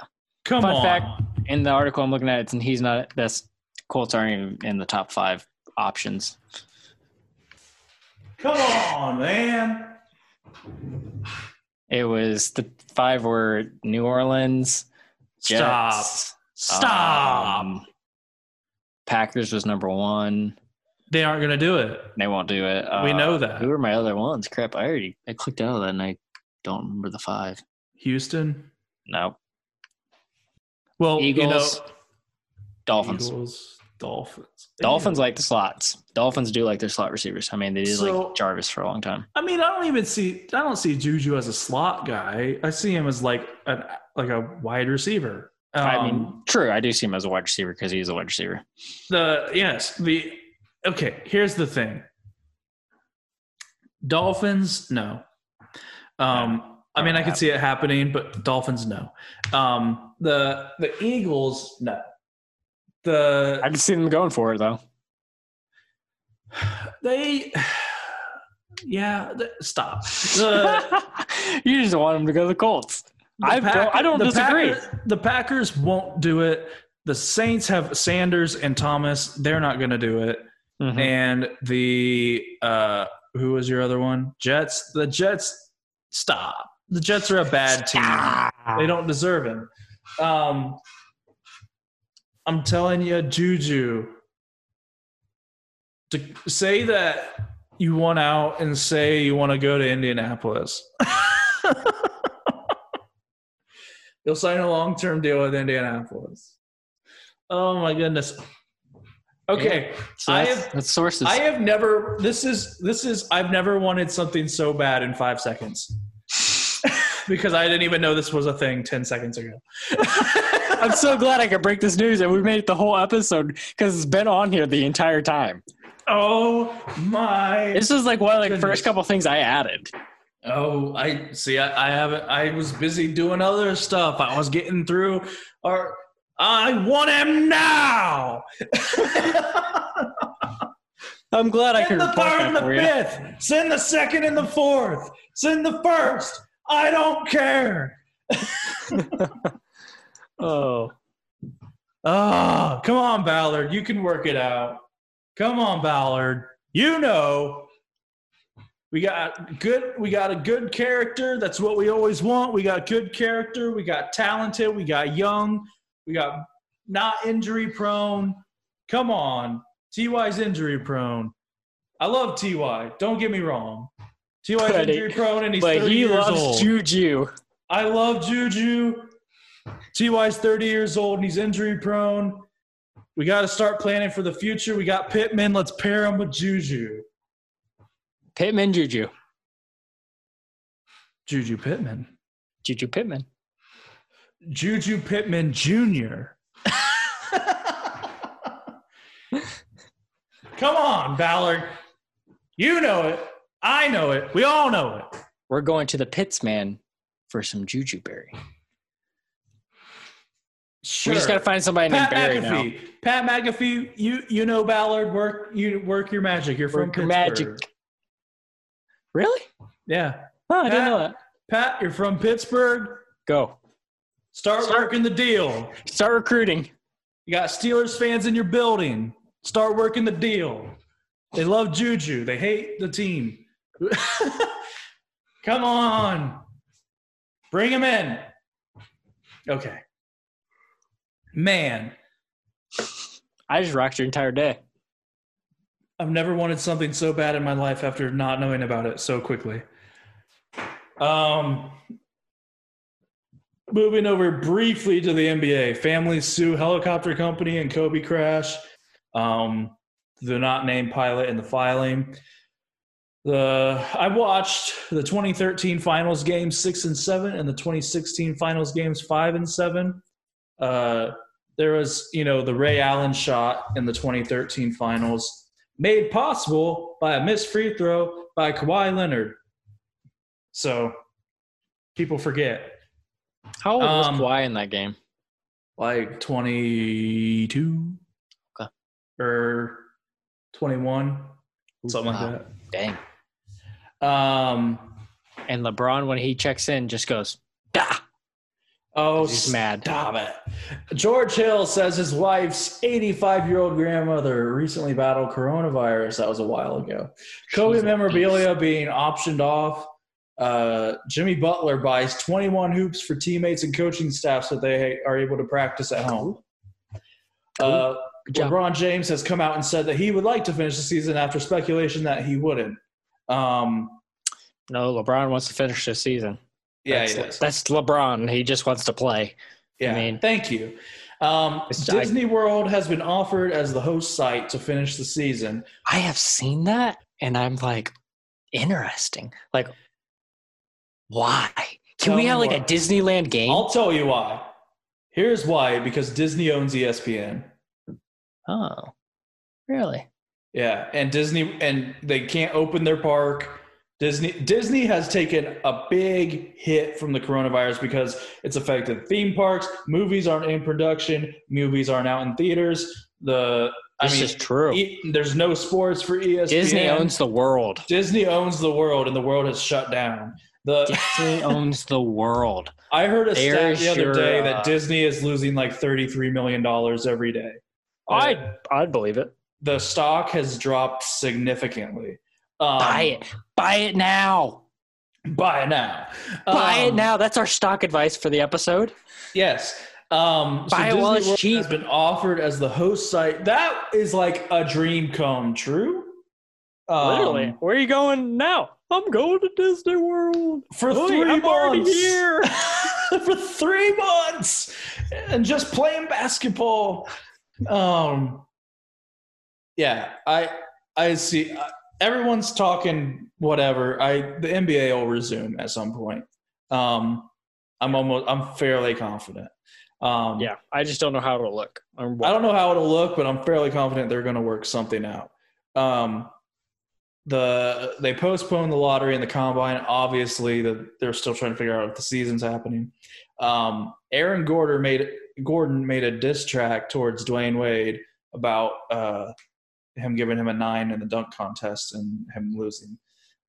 A: come
B: Fun
A: on.
B: fact: in the article I'm looking at, it's, and he's not. That's Colts aren't even in the top five options.
A: Come on, man.
B: It was the five were New Orleans.
A: Stop. Stop.
B: um, Packers was number one.
A: They aren't going to do it.
B: They won't do it.
A: We
B: Uh,
A: know that.
B: Who are my other ones? Crap, I already I clicked out of that and I don't remember the five.
A: Houston.
B: No.
A: Well,
B: Eagles,
A: you know,
B: Dolphins.
A: Eagles, Dolphins.
B: Dolphins like the slots. Dolphins do like their slot receivers. I mean, they did
A: So-
B: like Jarvis for a long time.
A: I mean, I don't even see. I don't see Juju as a slot guy. I see him as like an like a wide receiver.
B: I
A: Um,
B: mean, true. I do see him as a wide receiver because he's a wide receiver.
A: the yes the okay here's the thing. Dolphins no. Um i mean i could see it happening but dolphins no. Um the the eagles no. The
B: I can see them going for it though.
A: they yeah stop. The,
B: you just want them to go to the Colts.
A: the
B: I don't- I don't
A: the
B: disagree.
A: The packers won't do it. The saints have sanders and thomas. They're not going to do it
B: Mhm.
A: and the uh who was your other one? Jets. The jets stop. The jets are a bad team. They don't deserve him um i'm telling you juju to say that you want out and say you want to go to indianapolis. You'll sign a long-term deal with indianapolis. Oh my goodness okay
B: So
A: I have-
B: that's sources.
A: I have never. This is this is. I've never wanted something so bad in five seconds because I didn't even know this was a thing ten seconds ago.
B: I'm so glad I could break this news and we made it the whole episode because it's been on here the entire time.
A: oh my!
B: This is like one of the
A: Goodness.
B: first couple things I added.
A: Oh, I see. I, I haven't. I was busy doing other stuff. I was getting through. Or I want him now.
B: I'm glad I
A: Send
B: could
A: the
B: report
A: third
B: that
A: and the
B: for you.
A: fifth. Send the second and the fourth. Send the first. I don't care.
B: Oh,
A: Oh, come on, Ballard. You can work it out. Come on, Ballard. You know. We got good we got a good character. That's what we always want. We got good character. We got talented. We got young. We got not injury prone. Come on. TY's injury prone. I love TY. Don't get me wrong. TY's
B: But
A: injury prone and he's
B: but
A: 30
B: he
A: years
B: loves
A: old.
B: Juju.
A: I love Juju. TY's 30 years old and he's injury prone. We got to start planning for the future. We got Pittman. Let's pair him with Juju.
B: Pittman, Juju,
A: Juju Pittman.
B: Juju Pittman.
A: Juju Pittman Jr. Come on, Ballard. You know it. I know it. We all know it.
B: We're going to the Pitts man for some Juju Berry.
A: Sure.
B: We just got to find somebody named
A: Pat
B: Barry now.
A: McAfee. Pat McAfee, you you know Ballard. Work you work your magic. You're from
B: Work your
A: Pittsburgh.
B: magic. Really?
A: Yeah.
B: Oh, I didn't know that.
A: Pat, you're from Pittsburgh.
B: Go.
A: Start
B: Start-
A: working the deal.
B: Start recruiting.
A: You got Steelers fans in your building. Start working the deal. They love Juju. They hate the team. Come on. Bring him in. Okay. Man,
B: I just rocked your entire day.
A: I've never wanted something so bad in my life after not knowing about it so quickly. Um, moving over briefly to the NBA, families sue helicopter company and Kobe crash. Um, the not named pilot in the filing. The I watched the 2013 finals games six and seven and the 2016 finals games five and seven. Uh, there was, you know, the Ray Allen shot in the 2013 finals made possible by a missed free throw by Kawhi Leonard. So people forget.
B: How old was
A: Um,
B: Kawhi in that game?
A: Like 22
B: Okay.
A: or 21, something
B: Wow.
A: like
B: Dang.
A: that. Um,
B: And LeBron, when he checks in, just goes, "Dah."
A: oh,
B: He's mad.
A: Stop it. George Hill says his wife's 85 year old grandmother recently battled coronavirus. That was a while ago. Kobe memorabilia being optioned off. Uh, Jimmy Butler buys 21 hoops for teammates and coaching staff so they are able to practice at home. Uh, LeBron James has come out and said that he would like to finish the season after speculation that he wouldn't. Um,
B: No, LeBron wants to finish the season.
A: yeah,
B: that's, that's LeBron. He just wants to play.
A: Yeah, I
B: mean-
A: thank you. Um,
B: It's- I-
A: Disney World has been offered as the host site to finish the season.
B: I have seen that, and I'm like, interesting. Like, why? Can
A: Tell
B: we have like
A: why.
B: a Disneyland game?
A: I'll tell you why. Here's why: because Disney owns ESPN.
B: oh, really?
A: Yeah, and Disney and they can't open their park. Disney Disney has taken a big hit from the coronavirus because it's affected theme parks. Movies aren't in production. Movies aren't out in theaters. The I
B: This
A: mean,
B: is true.
A: e- there's no sports for ESPN.
B: Disney owns the world.
A: Disney owns the world, and the world has shut down. The
B: Disney owns the world.
A: I heard a
B: There's
A: stat the other
B: your,
A: day
B: uh,
A: that Disney is losing like thirty three million dollars every day.
B: I'd I'd believe it.
A: the stock has dropped significantly. Um,
B: Buy it. Buy it now.
A: Buy it now.
B: Buy it
A: Um,
B: now. That's our stock advice for the episode.
A: Yes. Um,
B: Buy it while
A: Disney
B: it's
A: World
B: cheap.
A: Has been offered as the host site. That is like a dream come true. Um,
B: Literally. Where are you going now? I'm going to Disney World.
A: for
B: Oi,
A: 3
B: I'm
A: months.
B: here.
A: for three months, and just playing basketball. Um, yeah, I I see. uh, Everyone's talking whatever. I the NBA will resume at some point. Um, I'm almost. I'm fairly confident. Um,
B: Yeah, I just don't know how it'll look. Um,
A: I don't know how it'll look, but I'm fairly confident they're going to work something out. Um, the they postponed the lottery and the combine. Obviously, the, they're still trying to figure out if the season's happening. Um, Aaron Gordon made Gordon made a diss track towards Dwyane Wade about uh, him giving him a nine in the dunk contest and him losing.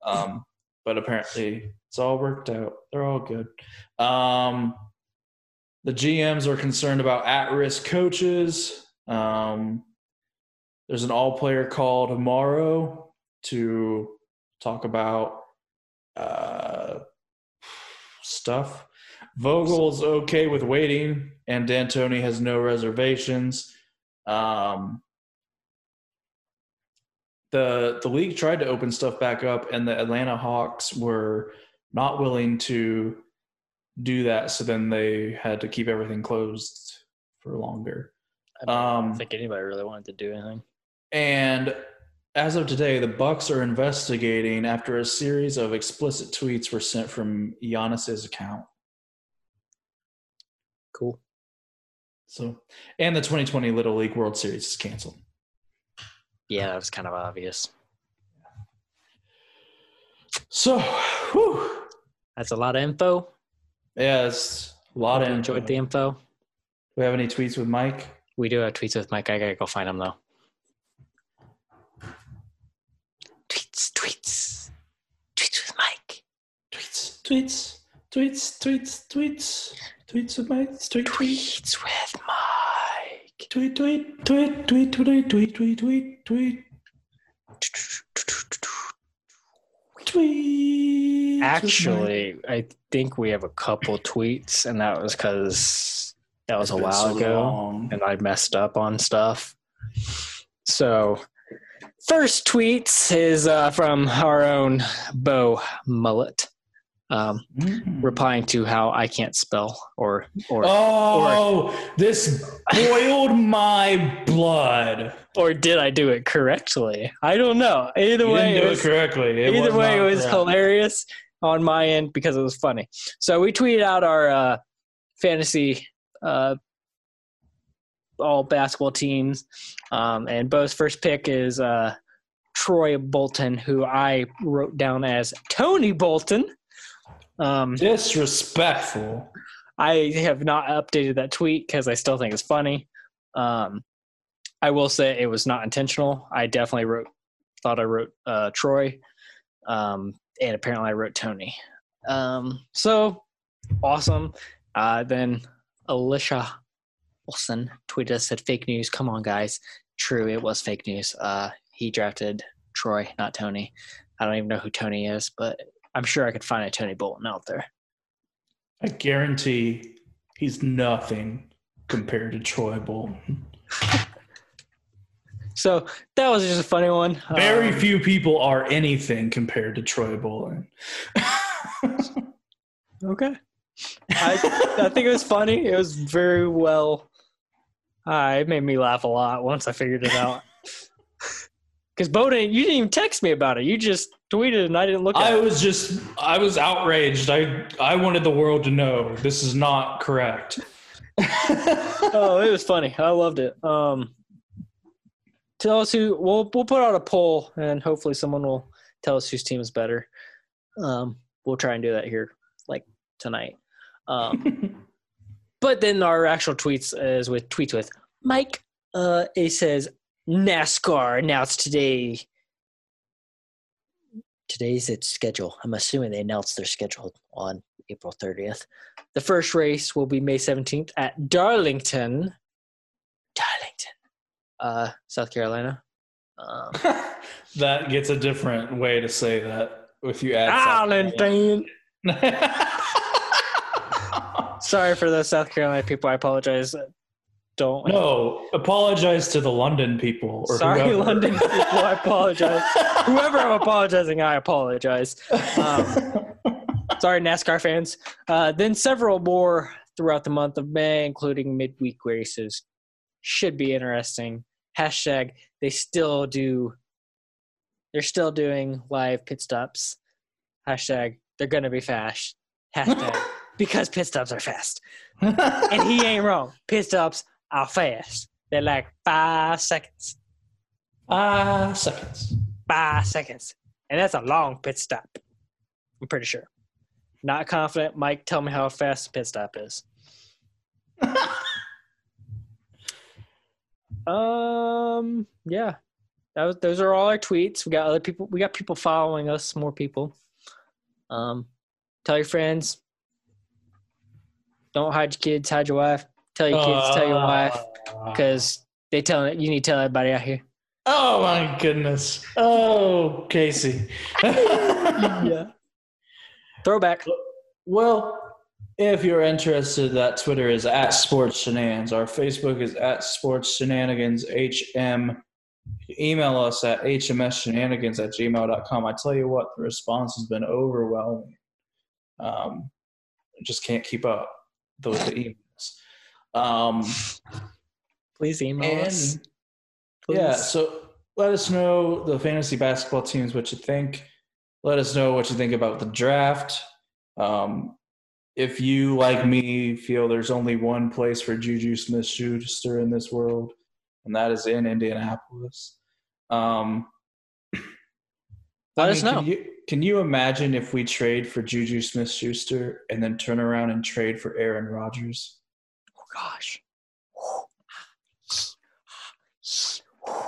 A: Um, but apparently, it's all worked out. They're all good. Um, the GMs are concerned about at-risk coaches. Um, there's an all-player call tomorrow to talk about uh, stuff. Vogel's okay with waiting, and D'Antoni has no reservations. Um, the the league tried to open stuff back up, and the Atlanta Hawks were not willing to do that. So then they had to keep everything closed for longer.
B: I don't
A: Um,
B: think anybody really wanted to do anything.
A: And as of today, the Bucks are investigating after a series of explicit tweets were sent from Giannis's account.
B: Cool.
A: So, and the 2020 Little League World Series is canceled.
B: Yeah, that was kind of obvious.
A: So, whew,
B: That's a lot of info.
A: yeah, it's a lot of
B: Hope
A: info.
B: enjoyed the info.
A: Do we have any tweets with Mike?
B: We do have tweets with Mike. I gotta go find them though. Tweets, tweets, tweets with Mike.
A: Tweets, tweets, tweets, tweets, tweets, tweets with Mike. Tweet, tweet,
B: Tweets with Mike.
A: tweet, tweet, tweet, tweet, tweet, tweet, tweet, tweet, tweet, tweet.
B: Actually, I think we have a couple tweets, and that was because that was a while ago. and I messed up on stuff. So, first tweets is uh, from our own Bo Mullet, um, replying to how I can't spell or or
A: Oh, this boiled my blood.
B: or did I do it correctly? I don't know. Either
A: You
B: way, it was,
A: it correctly. It
B: either way, it was
A: correct.
B: hilarious on my end because it was funny. So we tweeted out our uh, fantasy uh, all basketball teams, um, and Bo's first pick is uh, Troy Bolton, who I wrote down as Tony Bolton. Um,
A: Disrespectful.
B: I have not updated that tweet because I still think it's funny. Um, I will say it was not intentional. I definitely wrote, thought I wrote uh, Troy, um, and apparently I wrote Tony. Um, so awesome. Uh, then Alicia Wilson tweeted us said fake news. Come on, guys. True, it was fake news. Uh, he drafted Troy, not Tony. I don't even know who Tony is, but I'm sure I could find a Tony Bolton out there.
A: I guarantee he's nothing compared to Troy Bolton.
B: So that was just a funny one.
A: Very
B: Um,
A: few people are anything compared to Troy Bolton.
B: Okay. I, I think it was funny. It was very well. Uh, it made me laugh a lot once I figured it out. Because Bowden, you didn't even text me about it. You just tweeted and I didn't look at it.
A: I
B: it.
A: was just I was outraged. I I wanted the world to know this is not correct.
B: oh, it was funny. I loved it. Um, tell us who. We'll we'll put out a poll and hopefully someone will tell us whose team is better. Um, we'll try and do that here like tonight. Um, but then our actual tweets is with tweets with Mike. Uh, it says NASCAR announced today. Today's its schedule. I'm assuming they announced their schedule on April 30th. The first race will be May 17th at Darlington, Darlington, uh, South Carolina. Um,
A: that gets a different way to say that if you add
B: Darlington. Sorry for the South Carolina people. I apologize. Don't.
A: no, apologize to the London people. Or
B: Sorry,
A: whoever.
B: London people. I apologize. Whoever I'm apologizing, I apologize. Um, sorry, NASCAR fans. Uh, then several more throughout the month of May, including midweek races. Should be interesting. Hashtag they still do. They're still doing live pit stops. Hashtag they're gonna be fast. Hashtag because pit stops are fast. And he ain't wrong. Pit stops are fast. They're like five seconds.
A: Ah, seconds.
B: Five seconds. And that's a long pit stop. I'm pretty sure. Not confident. Mike, tell me how fast a pit stop is. Um. Yeah. That was, those are all our tweets. We got other people. We got people following us. More people. Um. Tell your friends. Don't hide your kids. Hide your wife. Tell your kids. tell your wife.
A: Ah.
B: Because they tell you need to tell everybody out here.
A: Oh my goodness. Oh, Casey.
B: Yeah. Throwback.
A: Well, if you're interested, that Twitter is at Sports Shenanigans. Our Facebook is at Sports Shenanigans HM. Email us at hmsshenanigans at gmail.com. I tell you what, the response has been overwhelming. Um, just can't keep up with the emails. Um,
B: Please email us. Please.
A: yeah, so let us know the fantasy basketball teams what you think. Let us know what you think about the draft. Um, if you, like me, feel there's only one place for Juju Smith Schuster in this world, and that is in Indianapolis. Um,
B: Let
A: I
B: us know.
A: Can you, can you imagine if we trade for Juju Smith Schuster and then turn around and trade for Aaron Rodgers?
B: Gosh.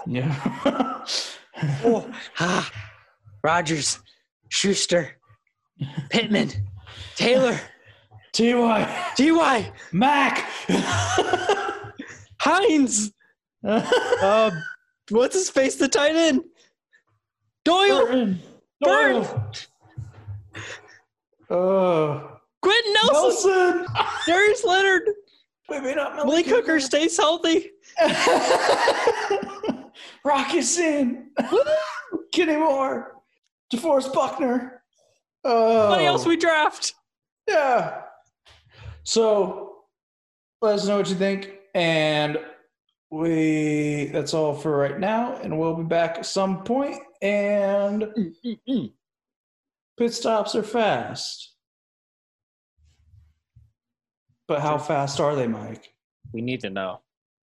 A: Yeah.
B: Oh, ah. Rodgers, Schuster, Pittman, Taylor,
A: Ty
B: Ty,
A: Mack.
B: Hines. Uh, what's his face? The tight end. Doyle,
A: Burton. Doyle. Oh.
B: Quenton Nelson,
A: Nelson.
B: Darius Leonard,
A: Maybe not
B: Malik Hooker stays healthy.
A: Rock Ya-Sin. Kenny Moore. DeForest Buckner. Oh.
B: What else oh. we draft?
A: Yeah. So let us know what you think. And we that's all for right now. And we'll be back at some point. And
B: Mm-mm.
A: pit stops are fast. But how fast are they, Mike?
B: We need to know.